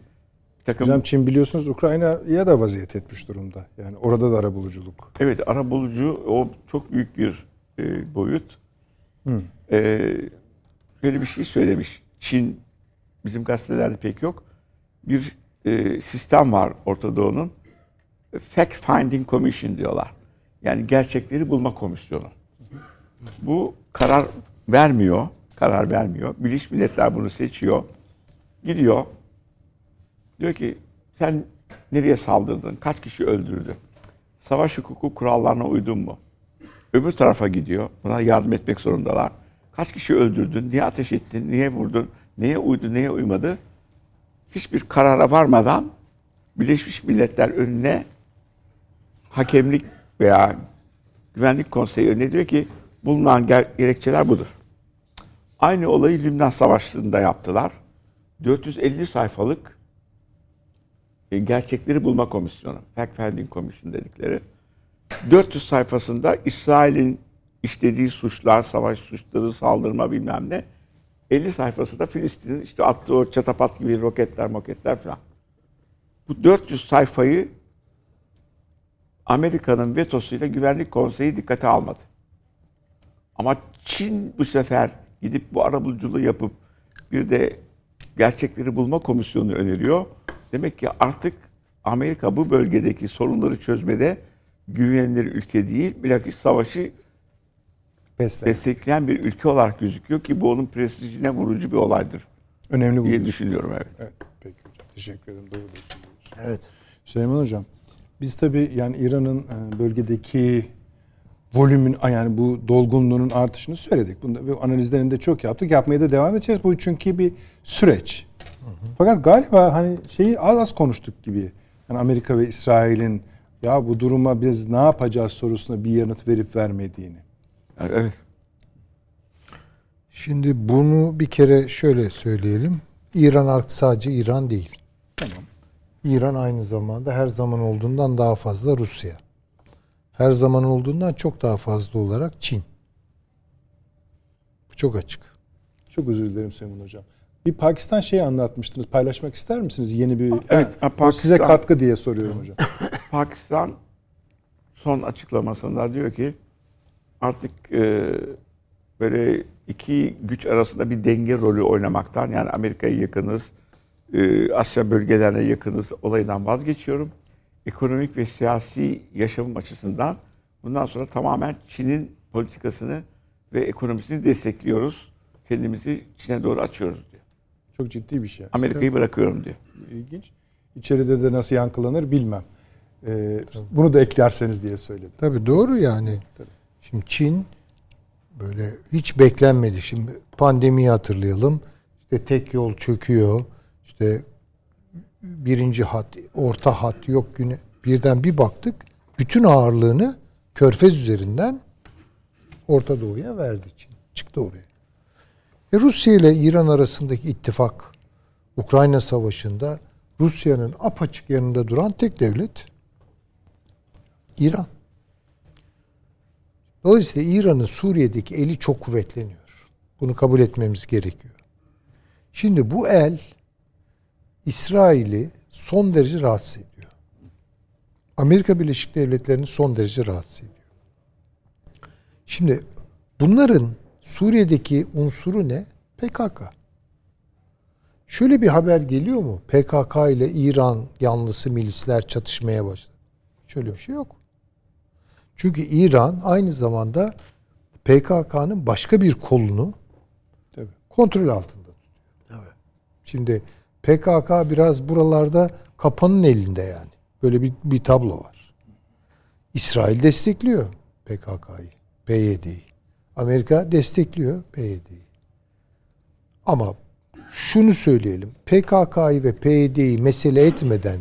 bir takım Hocam Çin biliyorsunuz Ukrayna'ya da vaziyet etmiş durumda. Yani orada da arabuluculuk. Evet, arabulucu o çok büyük bir e, boyut. E, şöyle bir şey söylemiş. Çin bizim gazetelerde pek yok. Bir e, sistem var Orta Doğu'nun. Fact Finding Commission diyorlar. Yani gerçekleri bulma komisyonu. Bu karar vermiyor. karar vermiyor. Birleşmiş Milletler bunu seçiyor. Gidiyor. Diyor ki sen nereye saldırdın? Kaç kişi öldürdün? Savaş hukuku kurallarına uydun mu? Öbür tarafa gidiyor. Buna yardım etmek zorundalar. Kaç kişi öldürdün? Niye ateş ettin? Niye vurdun? Neye uydu? Neye uymadı? Hiçbir karara varmadan Birleşmiş Milletler önüne hakemlik veya Güvenlik Konseyi önüne diyor ki bulunan gerekçeler budur. Aynı olayı Lübnan Savaşı'nda yaptılar. 450 sayfalık e, gerçekleri bulma komisyonu. Fact Finding Commission dedikleri. 400 sayfasında İsrail'in işlediği suçlar, savaş suçları, saldırma bilmem ne. 50 sayfası da Filistin'in işte attığı o çatapat gibi roketler, moketler falan. Bu 400 sayfayı Amerika'nın vetosuyla Güvenlik Konseyi dikkate almadı. Ama Çin bu sefer gidip bu arabuluculuğu yapıp bir de gerçekleri bulma komisyonu öneriyor. Demek ki artık Amerika bu bölgedeki sorunları çözmede güvenilir ülke değil, bilakis savaşı Besler. destekleyen bir ülke olarak gözüküyor ki bu onun prestijine vurucu bir olaydır Önemli bu. diye düşünüyorum evet. Evet, peki hocam. Teşekkür ederim. Doğru diyorsunuz. Evet. Süleyman Hocam, biz tabii yani İran'ın e, bölgedeki volümün yani bu dolgunluğunun artışını söyledik. Bunu ve analizlerini de çok yaptık. Yapmaya da devam edeceğiz. Bu çünkü bir süreç. Fakat galiba hani şeyi az az konuştuk gibi. Yani Amerika ve İsrail'in ya bu duruma biz ne yapacağız sorusuna bir yanıt verip vermediğini. Evet. Şimdi bunu bir kere şöyle söyleyelim. İran artık sadece İran değil. Tamam. İran aynı zamanda her zaman olduğundan daha fazla Rusya. Her zaman olduğundan çok daha fazla olarak Çin. Bu çok açık. Çok özür dilerim Süleyman Hocam. Bir Pakistan şeyi anlatmıştınız. Paylaşmak ister misiniz? Yeni bir Evet, ha, o size Pakistan- katkı diye soruyorum hocam. Pakistan son açıklamasında diyor ki artık e, böyle iki güç arasında bir denge rolü oynamaktan yani Amerika'ya yakınız, e, Asya bölgelerine yakınız olayından vazgeçiyorum. Ekonomik ve siyasi yaşamım açısından bundan sonra tamamen Çin'in politikasını ve ekonomisini destekliyoruz. Kendimizi Çin'e doğru açıyoruz. Çok ciddi bir şey. Amerika'yı bırakıyorum diyor. İlginç. İçeride de nasıl yankılanır bilmem. Ee, bunu da eklerseniz diye söyledim. Tabii doğru yani. Şimdi Çin böyle hiç beklenmedi. Şimdi pandemiyi hatırlayalım. İşte tek yol çöküyor. İşte birinci hat, orta hat yok güne. Birden bir baktık. Bütün ağırlığını Körfez üzerinden Orta Doğu'ya verdi Çin. Çıktı oraya. E Rusya ile İran arasındaki ittifak Ukrayna Savaşı'nda Rusya'nın apaçık yanında duran tek devlet İran. Dolayısıyla İran'ın Suriye'deki eli çok kuvvetleniyor. Bunu kabul etmemiz gerekiyor. Şimdi bu el İsrail'i son derece rahatsız ediyor. Amerika Birleşik Devletleri'ni son derece rahatsız ediyor. Şimdi bunların Suriye'deki unsuru ne? PKK. Şöyle bir haber geliyor mu? PKK ile İran yanlısı milisler çatışmaya başladı. Şöyle bir şey yok. Çünkü İran aynı zamanda PKK'nın başka bir kolunu Tabii. kontrol altında tutuyor. Şimdi PKK biraz buralarda kapanın elinde yani. Böyle bir, bir tablo var. İsrail destekliyor PKK'yı, PYD'yi. Amerika destekliyor PYD'yi. Ama şunu söyleyelim. PKK'yı ve PYD'yi mesele etmeden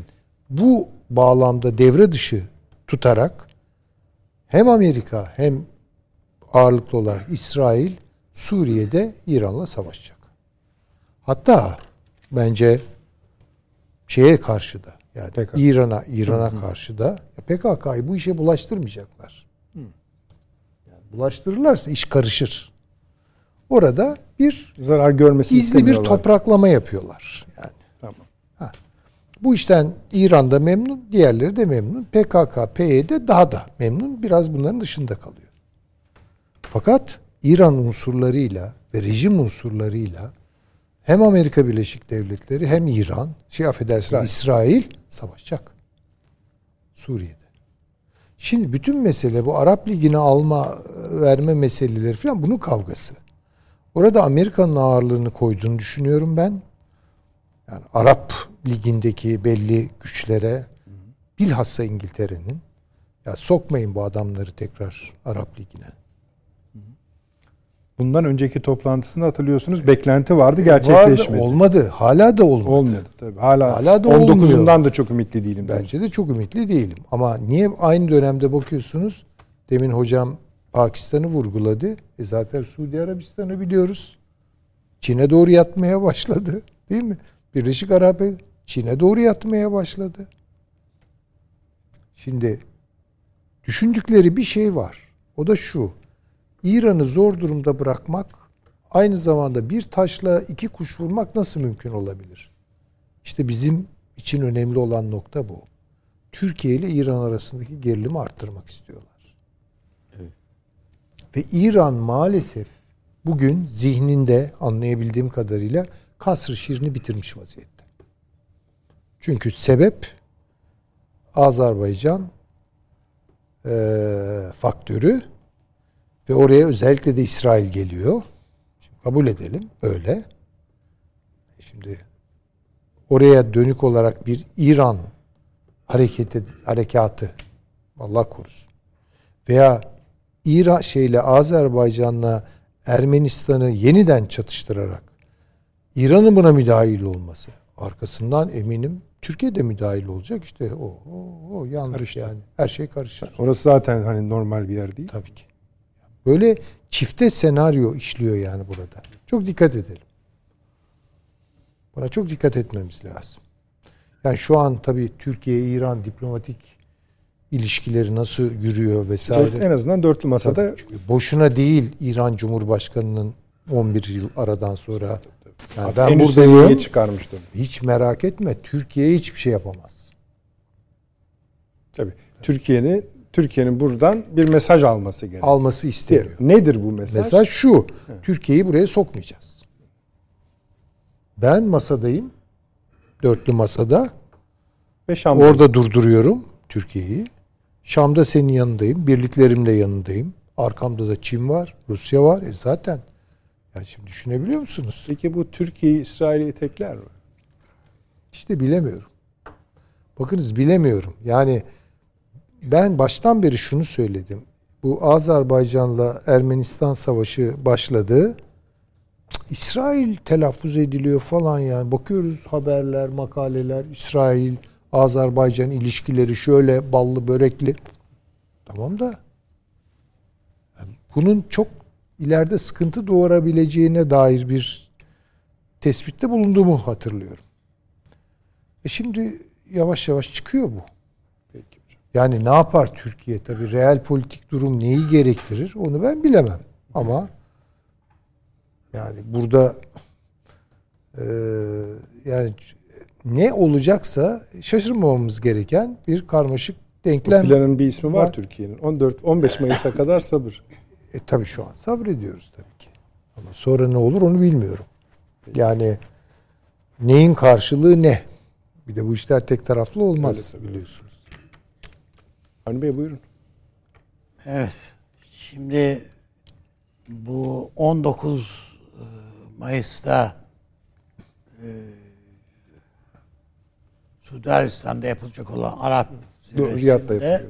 bu bağlamda devre dışı tutarak hem Amerika hem ağırlıklı olarak İsrail Suriye'de İran'la savaşacak. Hatta bence şeye karşı da yani PKK. İran'a İran'a karşı da PKK'yı bu işe bulaştırmayacaklar. Bulaştırırlarsa iş karışır. Orada bir Zarar görmesini gizli bir topraklama yapıyorlar. Yani Tamam. bu işten İran'da memnun, diğerleri de memnun. PKK, PYD daha da memnun. Biraz bunların dışında kalıyor. Fakat İran unsurlarıyla ve rejim unsurlarıyla hem Amerika Birleşik Devletleri hem İran, şey affedersiniz İsrail, savaşacak. Suriye'de. Şimdi bütün mesele bu Arap Ligi'ne alma verme meseleleri falan bunun kavgası. Orada Amerika'nın ağırlığını koyduğunu düşünüyorum ben. Yani Arap Ligi'ndeki belli güçlere bilhassa İngiltere'nin ya sokmayın bu adamları tekrar Arap Ligi'ne. Bundan önceki toplantısında hatırlıyorsunuz beklenti vardı gerçekleşmedi. Vardı, olmadı. Hala da olmadı. Olmadı tabii. Hala, Hala da 19'undan olmuyor. da çok ümitli değilim. Bence de çok ümitli değilim. Ama niye aynı dönemde bakıyorsunuz? Demin hocam Pakistan'ı vurguladı. E zaten Suudi Arabistan'ı biliyoruz. Çin'e doğru yatmaya başladı. Değil mi? Birleşik Arap Emirlikleri Çin'e doğru yatmaya başladı. Şimdi düşündükleri bir şey var. O da şu. İran'ı zor durumda bırakmak aynı zamanda bir taşla iki kuş vurmak nasıl mümkün olabilir? İşte bizim için önemli olan nokta bu. Türkiye ile İran arasındaki gerilimi arttırmak istiyorlar. Ve İran maalesef bugün zihninde anlayabildiğim kadarıyla kasr şirini bitirmiş vaziyette. Çünkü sebep Azerbaycan eee, faktörü ve oraya özellikle de İsrail geliyor. Şimdi kabul edelim böyle. Şimdi oraya dönük olarak bir İran hareketi harekatı Allah korusun. Veya İran şeyle Azerbaycan'la Ermenistan'ı yeniden çatıştırarak İran'ın buna müdahil olması arkasından eminim Türkiye de müdahil olacak işte o o, o yanlış Karıştı. yani her şey karışır. Orası zaten hani normal bir yer değil. Tabii ki. Böyle çifte senaryo işliyor yani burada. Çok dikkat edelim. Buna çok dikkat etmemiz lazım. Yani şu an tabii Türkiye-İran diplomatik ilişkileri nasıl yürüyor Dört- vesaire. en azından dörtlü masada Çünkü boşuna değil İran Cumhurbaşkanı'nın 11 yıl aradan sonra yani ben buradayım. çıkarmıştım. Hiç merak etme. Türkiye hiçbir şey yapamaz. Tabii. Türkiye'nin Türkiye'nin buradan bir mesaj alması gerekiyor. Alması isteniyor. Nedir bu mesaj? Mesaj şu. Türkiye'yi buraya sokmayacağız. Ben masadayım. Dörtlü masada. Ve Şam Orada durduruyorum Türkiye'yi. Şam'da senin yanındayım. Birliklerimle yanındayım. Arkamda da Çin var. Rusya var. E zaten. Yani şimdi düşünebiliyor musunuz? Peki bu Türkiye'yi İsrail'e itekler mi? İşte bilemiyorum. Bakınız bilemiyorum. Yani ben baştan beri şunu söyledim. Bu Azerbaycan'la Ermenistan savaşı başladı. İsrail telaffuz ediliyor falan yani. Bakıyoruz haberler, makaleler. İsrail, Azerbaycan ilişkileri şöyle ballı börekli. Tamam da bunun çok ileride sıkıntı doğurabileceğine dair bir tespitte bulunduğumu hatırlıyorum. E şimdi yavaş yavaş çıkıyor bu. Yani ne yapar Türkiye? Tabii real politik durum neyi gerektirir onu ben bilemem. Ama yani burada e, yani ne olacaksa şaşırmamamız gereken bir karmaşık Bu denklem. planın bir ismi var, var. Türkiye'nin. 14 15 Mayıs'a kadar sabır. E tabii şu an sabrediyoruz tabii ki. Ama sonra ne olur onu bilmiyorum. Yani neyin karşılığı ne? Bir de bu işler tek taraflı olmaz biliyorsunuz. Hani Bey buyurun. Evet. Şimdi bu 19 e, Mayıs'ta e, Suudi Arabistan'da yapılacak olan Arap zirvesinde yapılıyor.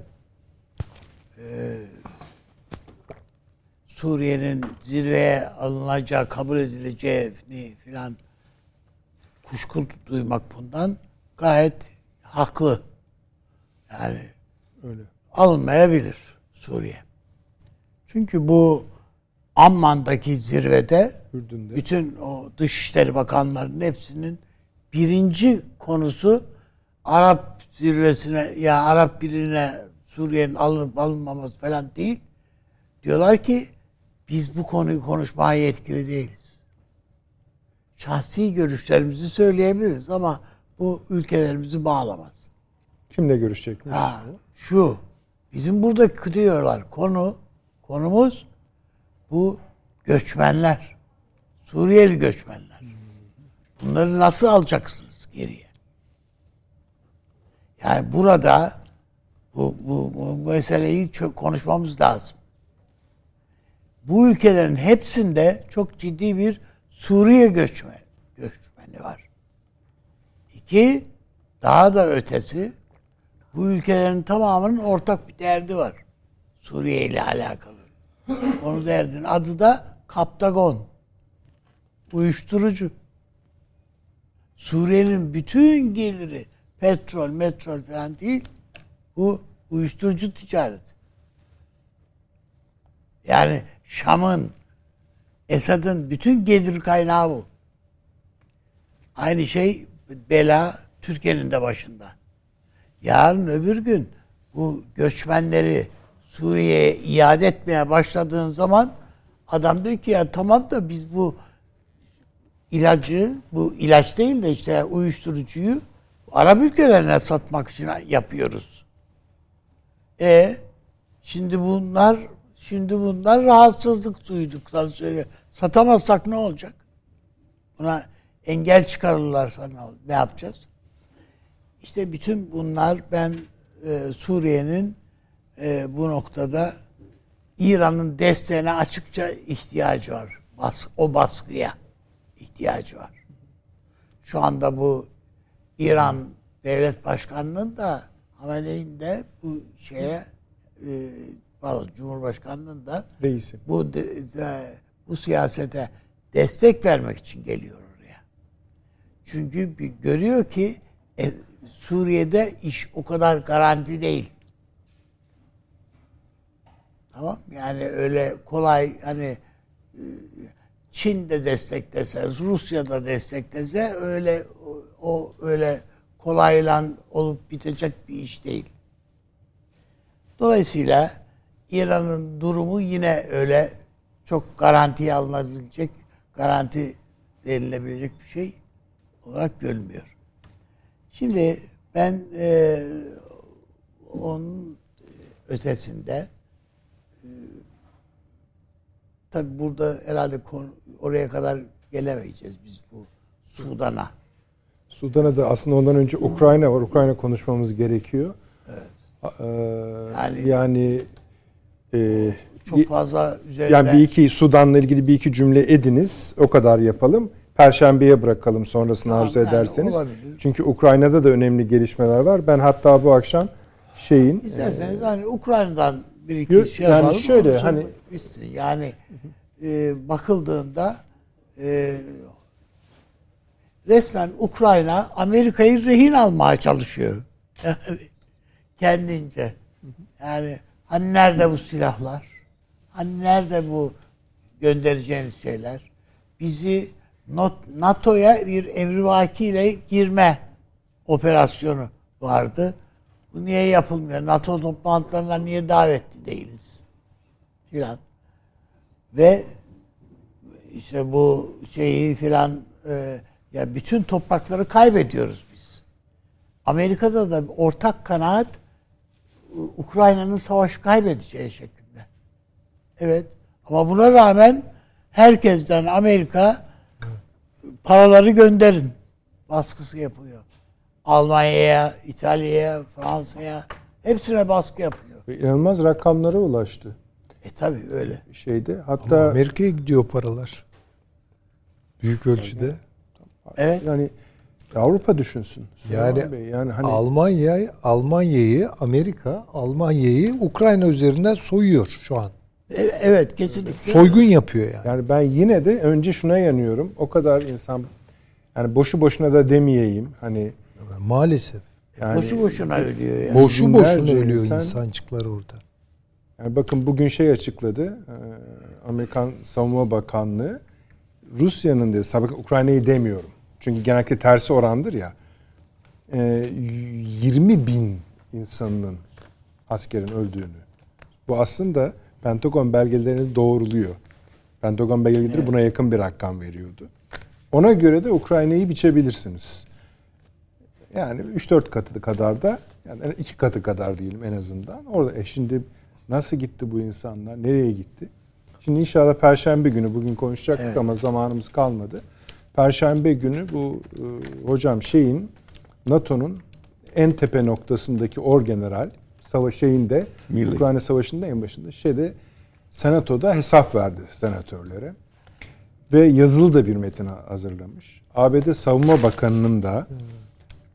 Suriye'nin zirveye alınacağı, kabul edileceğini filan kuşku duymak bundan gayet haklı. Yani Öyle. alınmayabilir Suriye. Çünkü bu Amman'daki zirvede Ürdün'de. bütün o Dışişleri Bakanlarının hepsinin birinci konusu Arap zirvesine ya Arap Birliği'ne Suriye'nin alınıp alınmaması falan değil. Diyorlar ki biz bu konuyu konuşmaya yetkili değiliz. Şahsi görüşlerimizi söyleyebiliriz ama bu ülkelerimizi bağlamaz. Kimle görüşecekmiş? Ha, şu bizim burada diyorlar konu konumuz bu göçmenler. Suriyeli göçmenler. Bunları nasıl alacaksınız geriye? Yani burada bu, bu, bu meseleyi çok konuşmamız lazım. bu ülkelerin hepsinde çok ciddi bir Suriye göçme, göçmeni var. İki, daha da ötesi bu ülkelerin tamamının ortak bir derdi var. Suriye ile alakalı. Onu derdin adı da Kaptagon. Uyuşturucu. Suriye'nin bütün geliri petrol, metrol falan değil. Bu uyuşturucu ticareti. Yani Şam'ın, Esad'ın bütün gelir kaynağı bu. Aynı şey bela Türkiye'nin de başında. Yarın öbür gün bu göçmenleri Suriye'ye iade etmeye başladığın zaman adam diyor ki ya tamam da biz bu ilacı, bu ilaç değil de işte uyuşturucuyu Arap ülkelerine satmak için yapıyoruz. E şimdi bunlar şimdi bunlar rahatsızlık duyduklarını söylüyor. Satamazsak ne olacak? Buna engel çıkarırlarsa ne, ne yapacağız? İşte bütün bunlar ben e, Suriye'nin e, bu noktada İran'ın desteğine açıkça ihtiyacı var. Bas, o baskıya ihtiyacı var. Şu anda bu İran devlet başkanının da Hamene'nin de bu şeye e, pardon, Cumhurbaşkanının da Reisi. bu de, de, bu siyasete destek vermek için geliyor oraya. Çünkü bir görüyor ki e, Suriye'de iş o kadar garanti değil. Tamam yani öyle kolay hani e, Çin de desteklese, Rusya da desteklese öyle o, o öyle kolayla olup bitecek bir iş değil. Dolayısıyla İran'ın durumu yine öyle çok garantiye alınabilecek, garanti denilebilecek bir şey olarak görünmüyor. Şimdi ben e, onun ötesinde e, tabi burada herhalde konu, oraya kadar gelemeyeceğiz biz bu Sudan'a. Sudan'a da aslında ondan önce Ukrayna var. Ukrayna konuşmamız gerekiyor. Evet. Ee, Yani- yani e, Çok fazla üzerinde yani bir iki Sudan'la ilgili bir iki cümle ediniz. O kadar yapalım. Perşembeye bırakalım sonrasını arzu yani ederseniz. olabilir. Çünkü Ukrayna'da da önemli gelişmeler var. Ben hatta bu akşam şeyin İsterseniz hani Ukrayna'dan bir iki Yok, şey yani yapalım. şöyle, hani- bitsin. yani e, bakıldığında e, resmen Ukrayna Amerika'yı rehin almaya çalışıyor. Kendince. Yani hani nerede bu silahlar? Hani nerede bu göndereceğiniz şeyler? Bizi NATO'ya bir emrivakiyle girme operasyonu vardı. Bu niye yapılmıyor? NATO toplantılarına niye davetli değiliz? Filan. Ve işte bu şeyi filan e, ya bütün toprakları kaybediyoruz biz. Amerika'da da ortak kanaat Ukrayna'nın savaşı kaybedeceği şeklinde. Evet. Ama buna rağmen herkesten Amerika paraları gönderin baskısı yapıyor. Almanya'ya, İtalya'ya, Fransa'ya hepsine baskı yapıyor. inanılmaz rakamlara ulaştı E tabi öyle. şeyde. Ama Hatta Amerika'ya gidiyor paralar. Büyük ölçüde. Evet. yani Avrupa düşünsün. Yani Bey, yani hani Almanya Almanya'yı Amerika Almanya'yı Ukrayna üzerinden soyuyor şu an. E- Evet kesinlikle. Soygun yapıyor yani. Yani ben yine de önce şuna yanıyorum. O kadar insan yani boşu boşuna da demeyeyim. Hani Maalesef. yani boşu boşuna ölüyor ya. Boşu boşuna ölüyor insan- insancıklar orada. Yani bakın bugün şey açıkladı. e, Amerikan Savunma Bakanlığı Rusya'nın dedi. Bakın Ukrayna'yı demiyorum. Çünkü genellikle tersi orandır ya. e, 20 bin insanın askerin öldüğünü. Bu aslında Pentagon belgelerini doğruluyor. Pentagon belgeleri buna yakın bir rakam veriyordu. Ona göre de Ukrayna'yı biçebilirsiniz. Yani 3-4 katı kadar da yani iki katı kadar diyelim en azından. Orada e şimdi nasıl gitti bu insanlar? Nereye gitti? Şimdi inşallah Perşembe günü bugün konuşacaktık Evet. ama zamanımız kalmadı. Perşembe günü bu e, hocam şeyin NATO'nun en tepe noktasındaki orgeneral savaş şeyinde Milley. Ukrayna Savaşı'nda en başında şeyde Senatoda hesap verdi senatörlere. Ve yazılı da bir metin hazırlamış. ABD Savunma Bakanı'nın da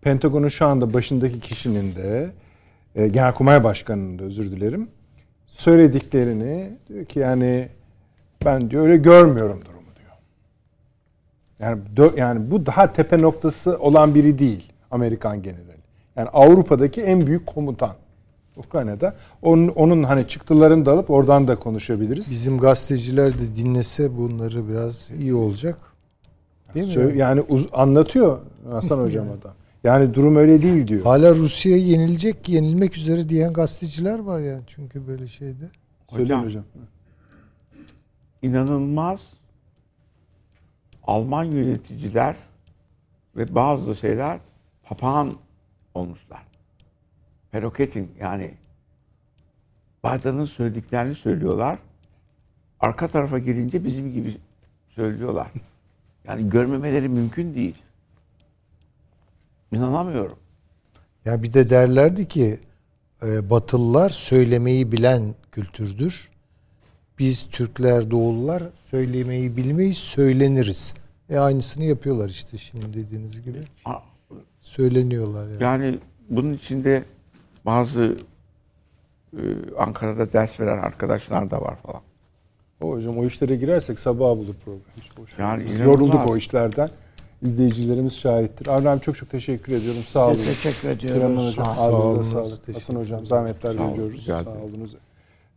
Pentagon'un şu anda başındaki kişinin de e, Genelkurmay Başkanı'nın da özür dilerim söylediklerini diyor ki yani ben diyor öyle görmüyorum durumu diyor. Yani dö- yani bu daha tepe noktası olan biri değil Amerikan generali. Yani Avrupa'daki en büyük komutan. Ukrayna'da. Onun, onun hani çıktılarını da alıp oradan da konuşabiliriz. Bizim gazeteciler de dinlese bunları biraz iyi olacak. Değil mi? Sö- yani uz- anlatıyor Hasan hocam adam. Yani durum öyle değil diyor. Hala Rusya'ya yenilecek, yenilmek üzere diyen gazeteciler var yani çünkü böyle şeyde. Söyleyin Hocam. hocam. inanılmaz Alman yöneticiler ve bazı şeyler papağan olmuşlar. Peroketin yani Biden'ın söylediklerini söylüyorlar. Arka tarafa gelince bizim gibi söylüyorlar. Yani görmemeleri mümkün değil. İnanamıyorum. Ya bir de derlerdi ki e, Batılılar söylemeyi bilen kültürdür. Biz Türkler, Doğulular söylemeyi bilmeyiz, söyleniriz. E aynısını yapıyorlar işte şimdi dediğiniz gibi. Söyleniyorlar yani. Yani bunun içinde bazı e, Ankara'da ders veren arkadaşlar da var falan. O hocam o işlere girersek sabaha bulur program. Hiç boş ver. Yani Biz yorulduk o işlerden. İzleyicilerimiz şahittir. Avram çok çok teşekkür ediyorum. Sağ olun. teşekkür ediyoruz. Süleyman hocam Sağ ağzınıza olun. sağlık. Hasan hocam zahmetler Sağ olun, veriyoruz. Sağ ederim. olunuz.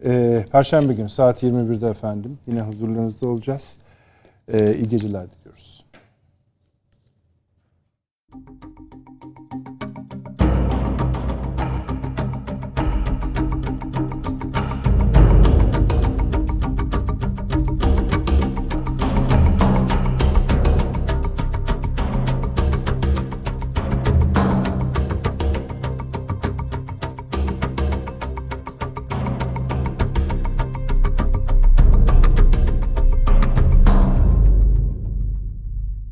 Ee, Perşembe günü saat 21'de efendim. Yine huzurlarınızda olacağız. Ee, iyi geceler diliyoruz.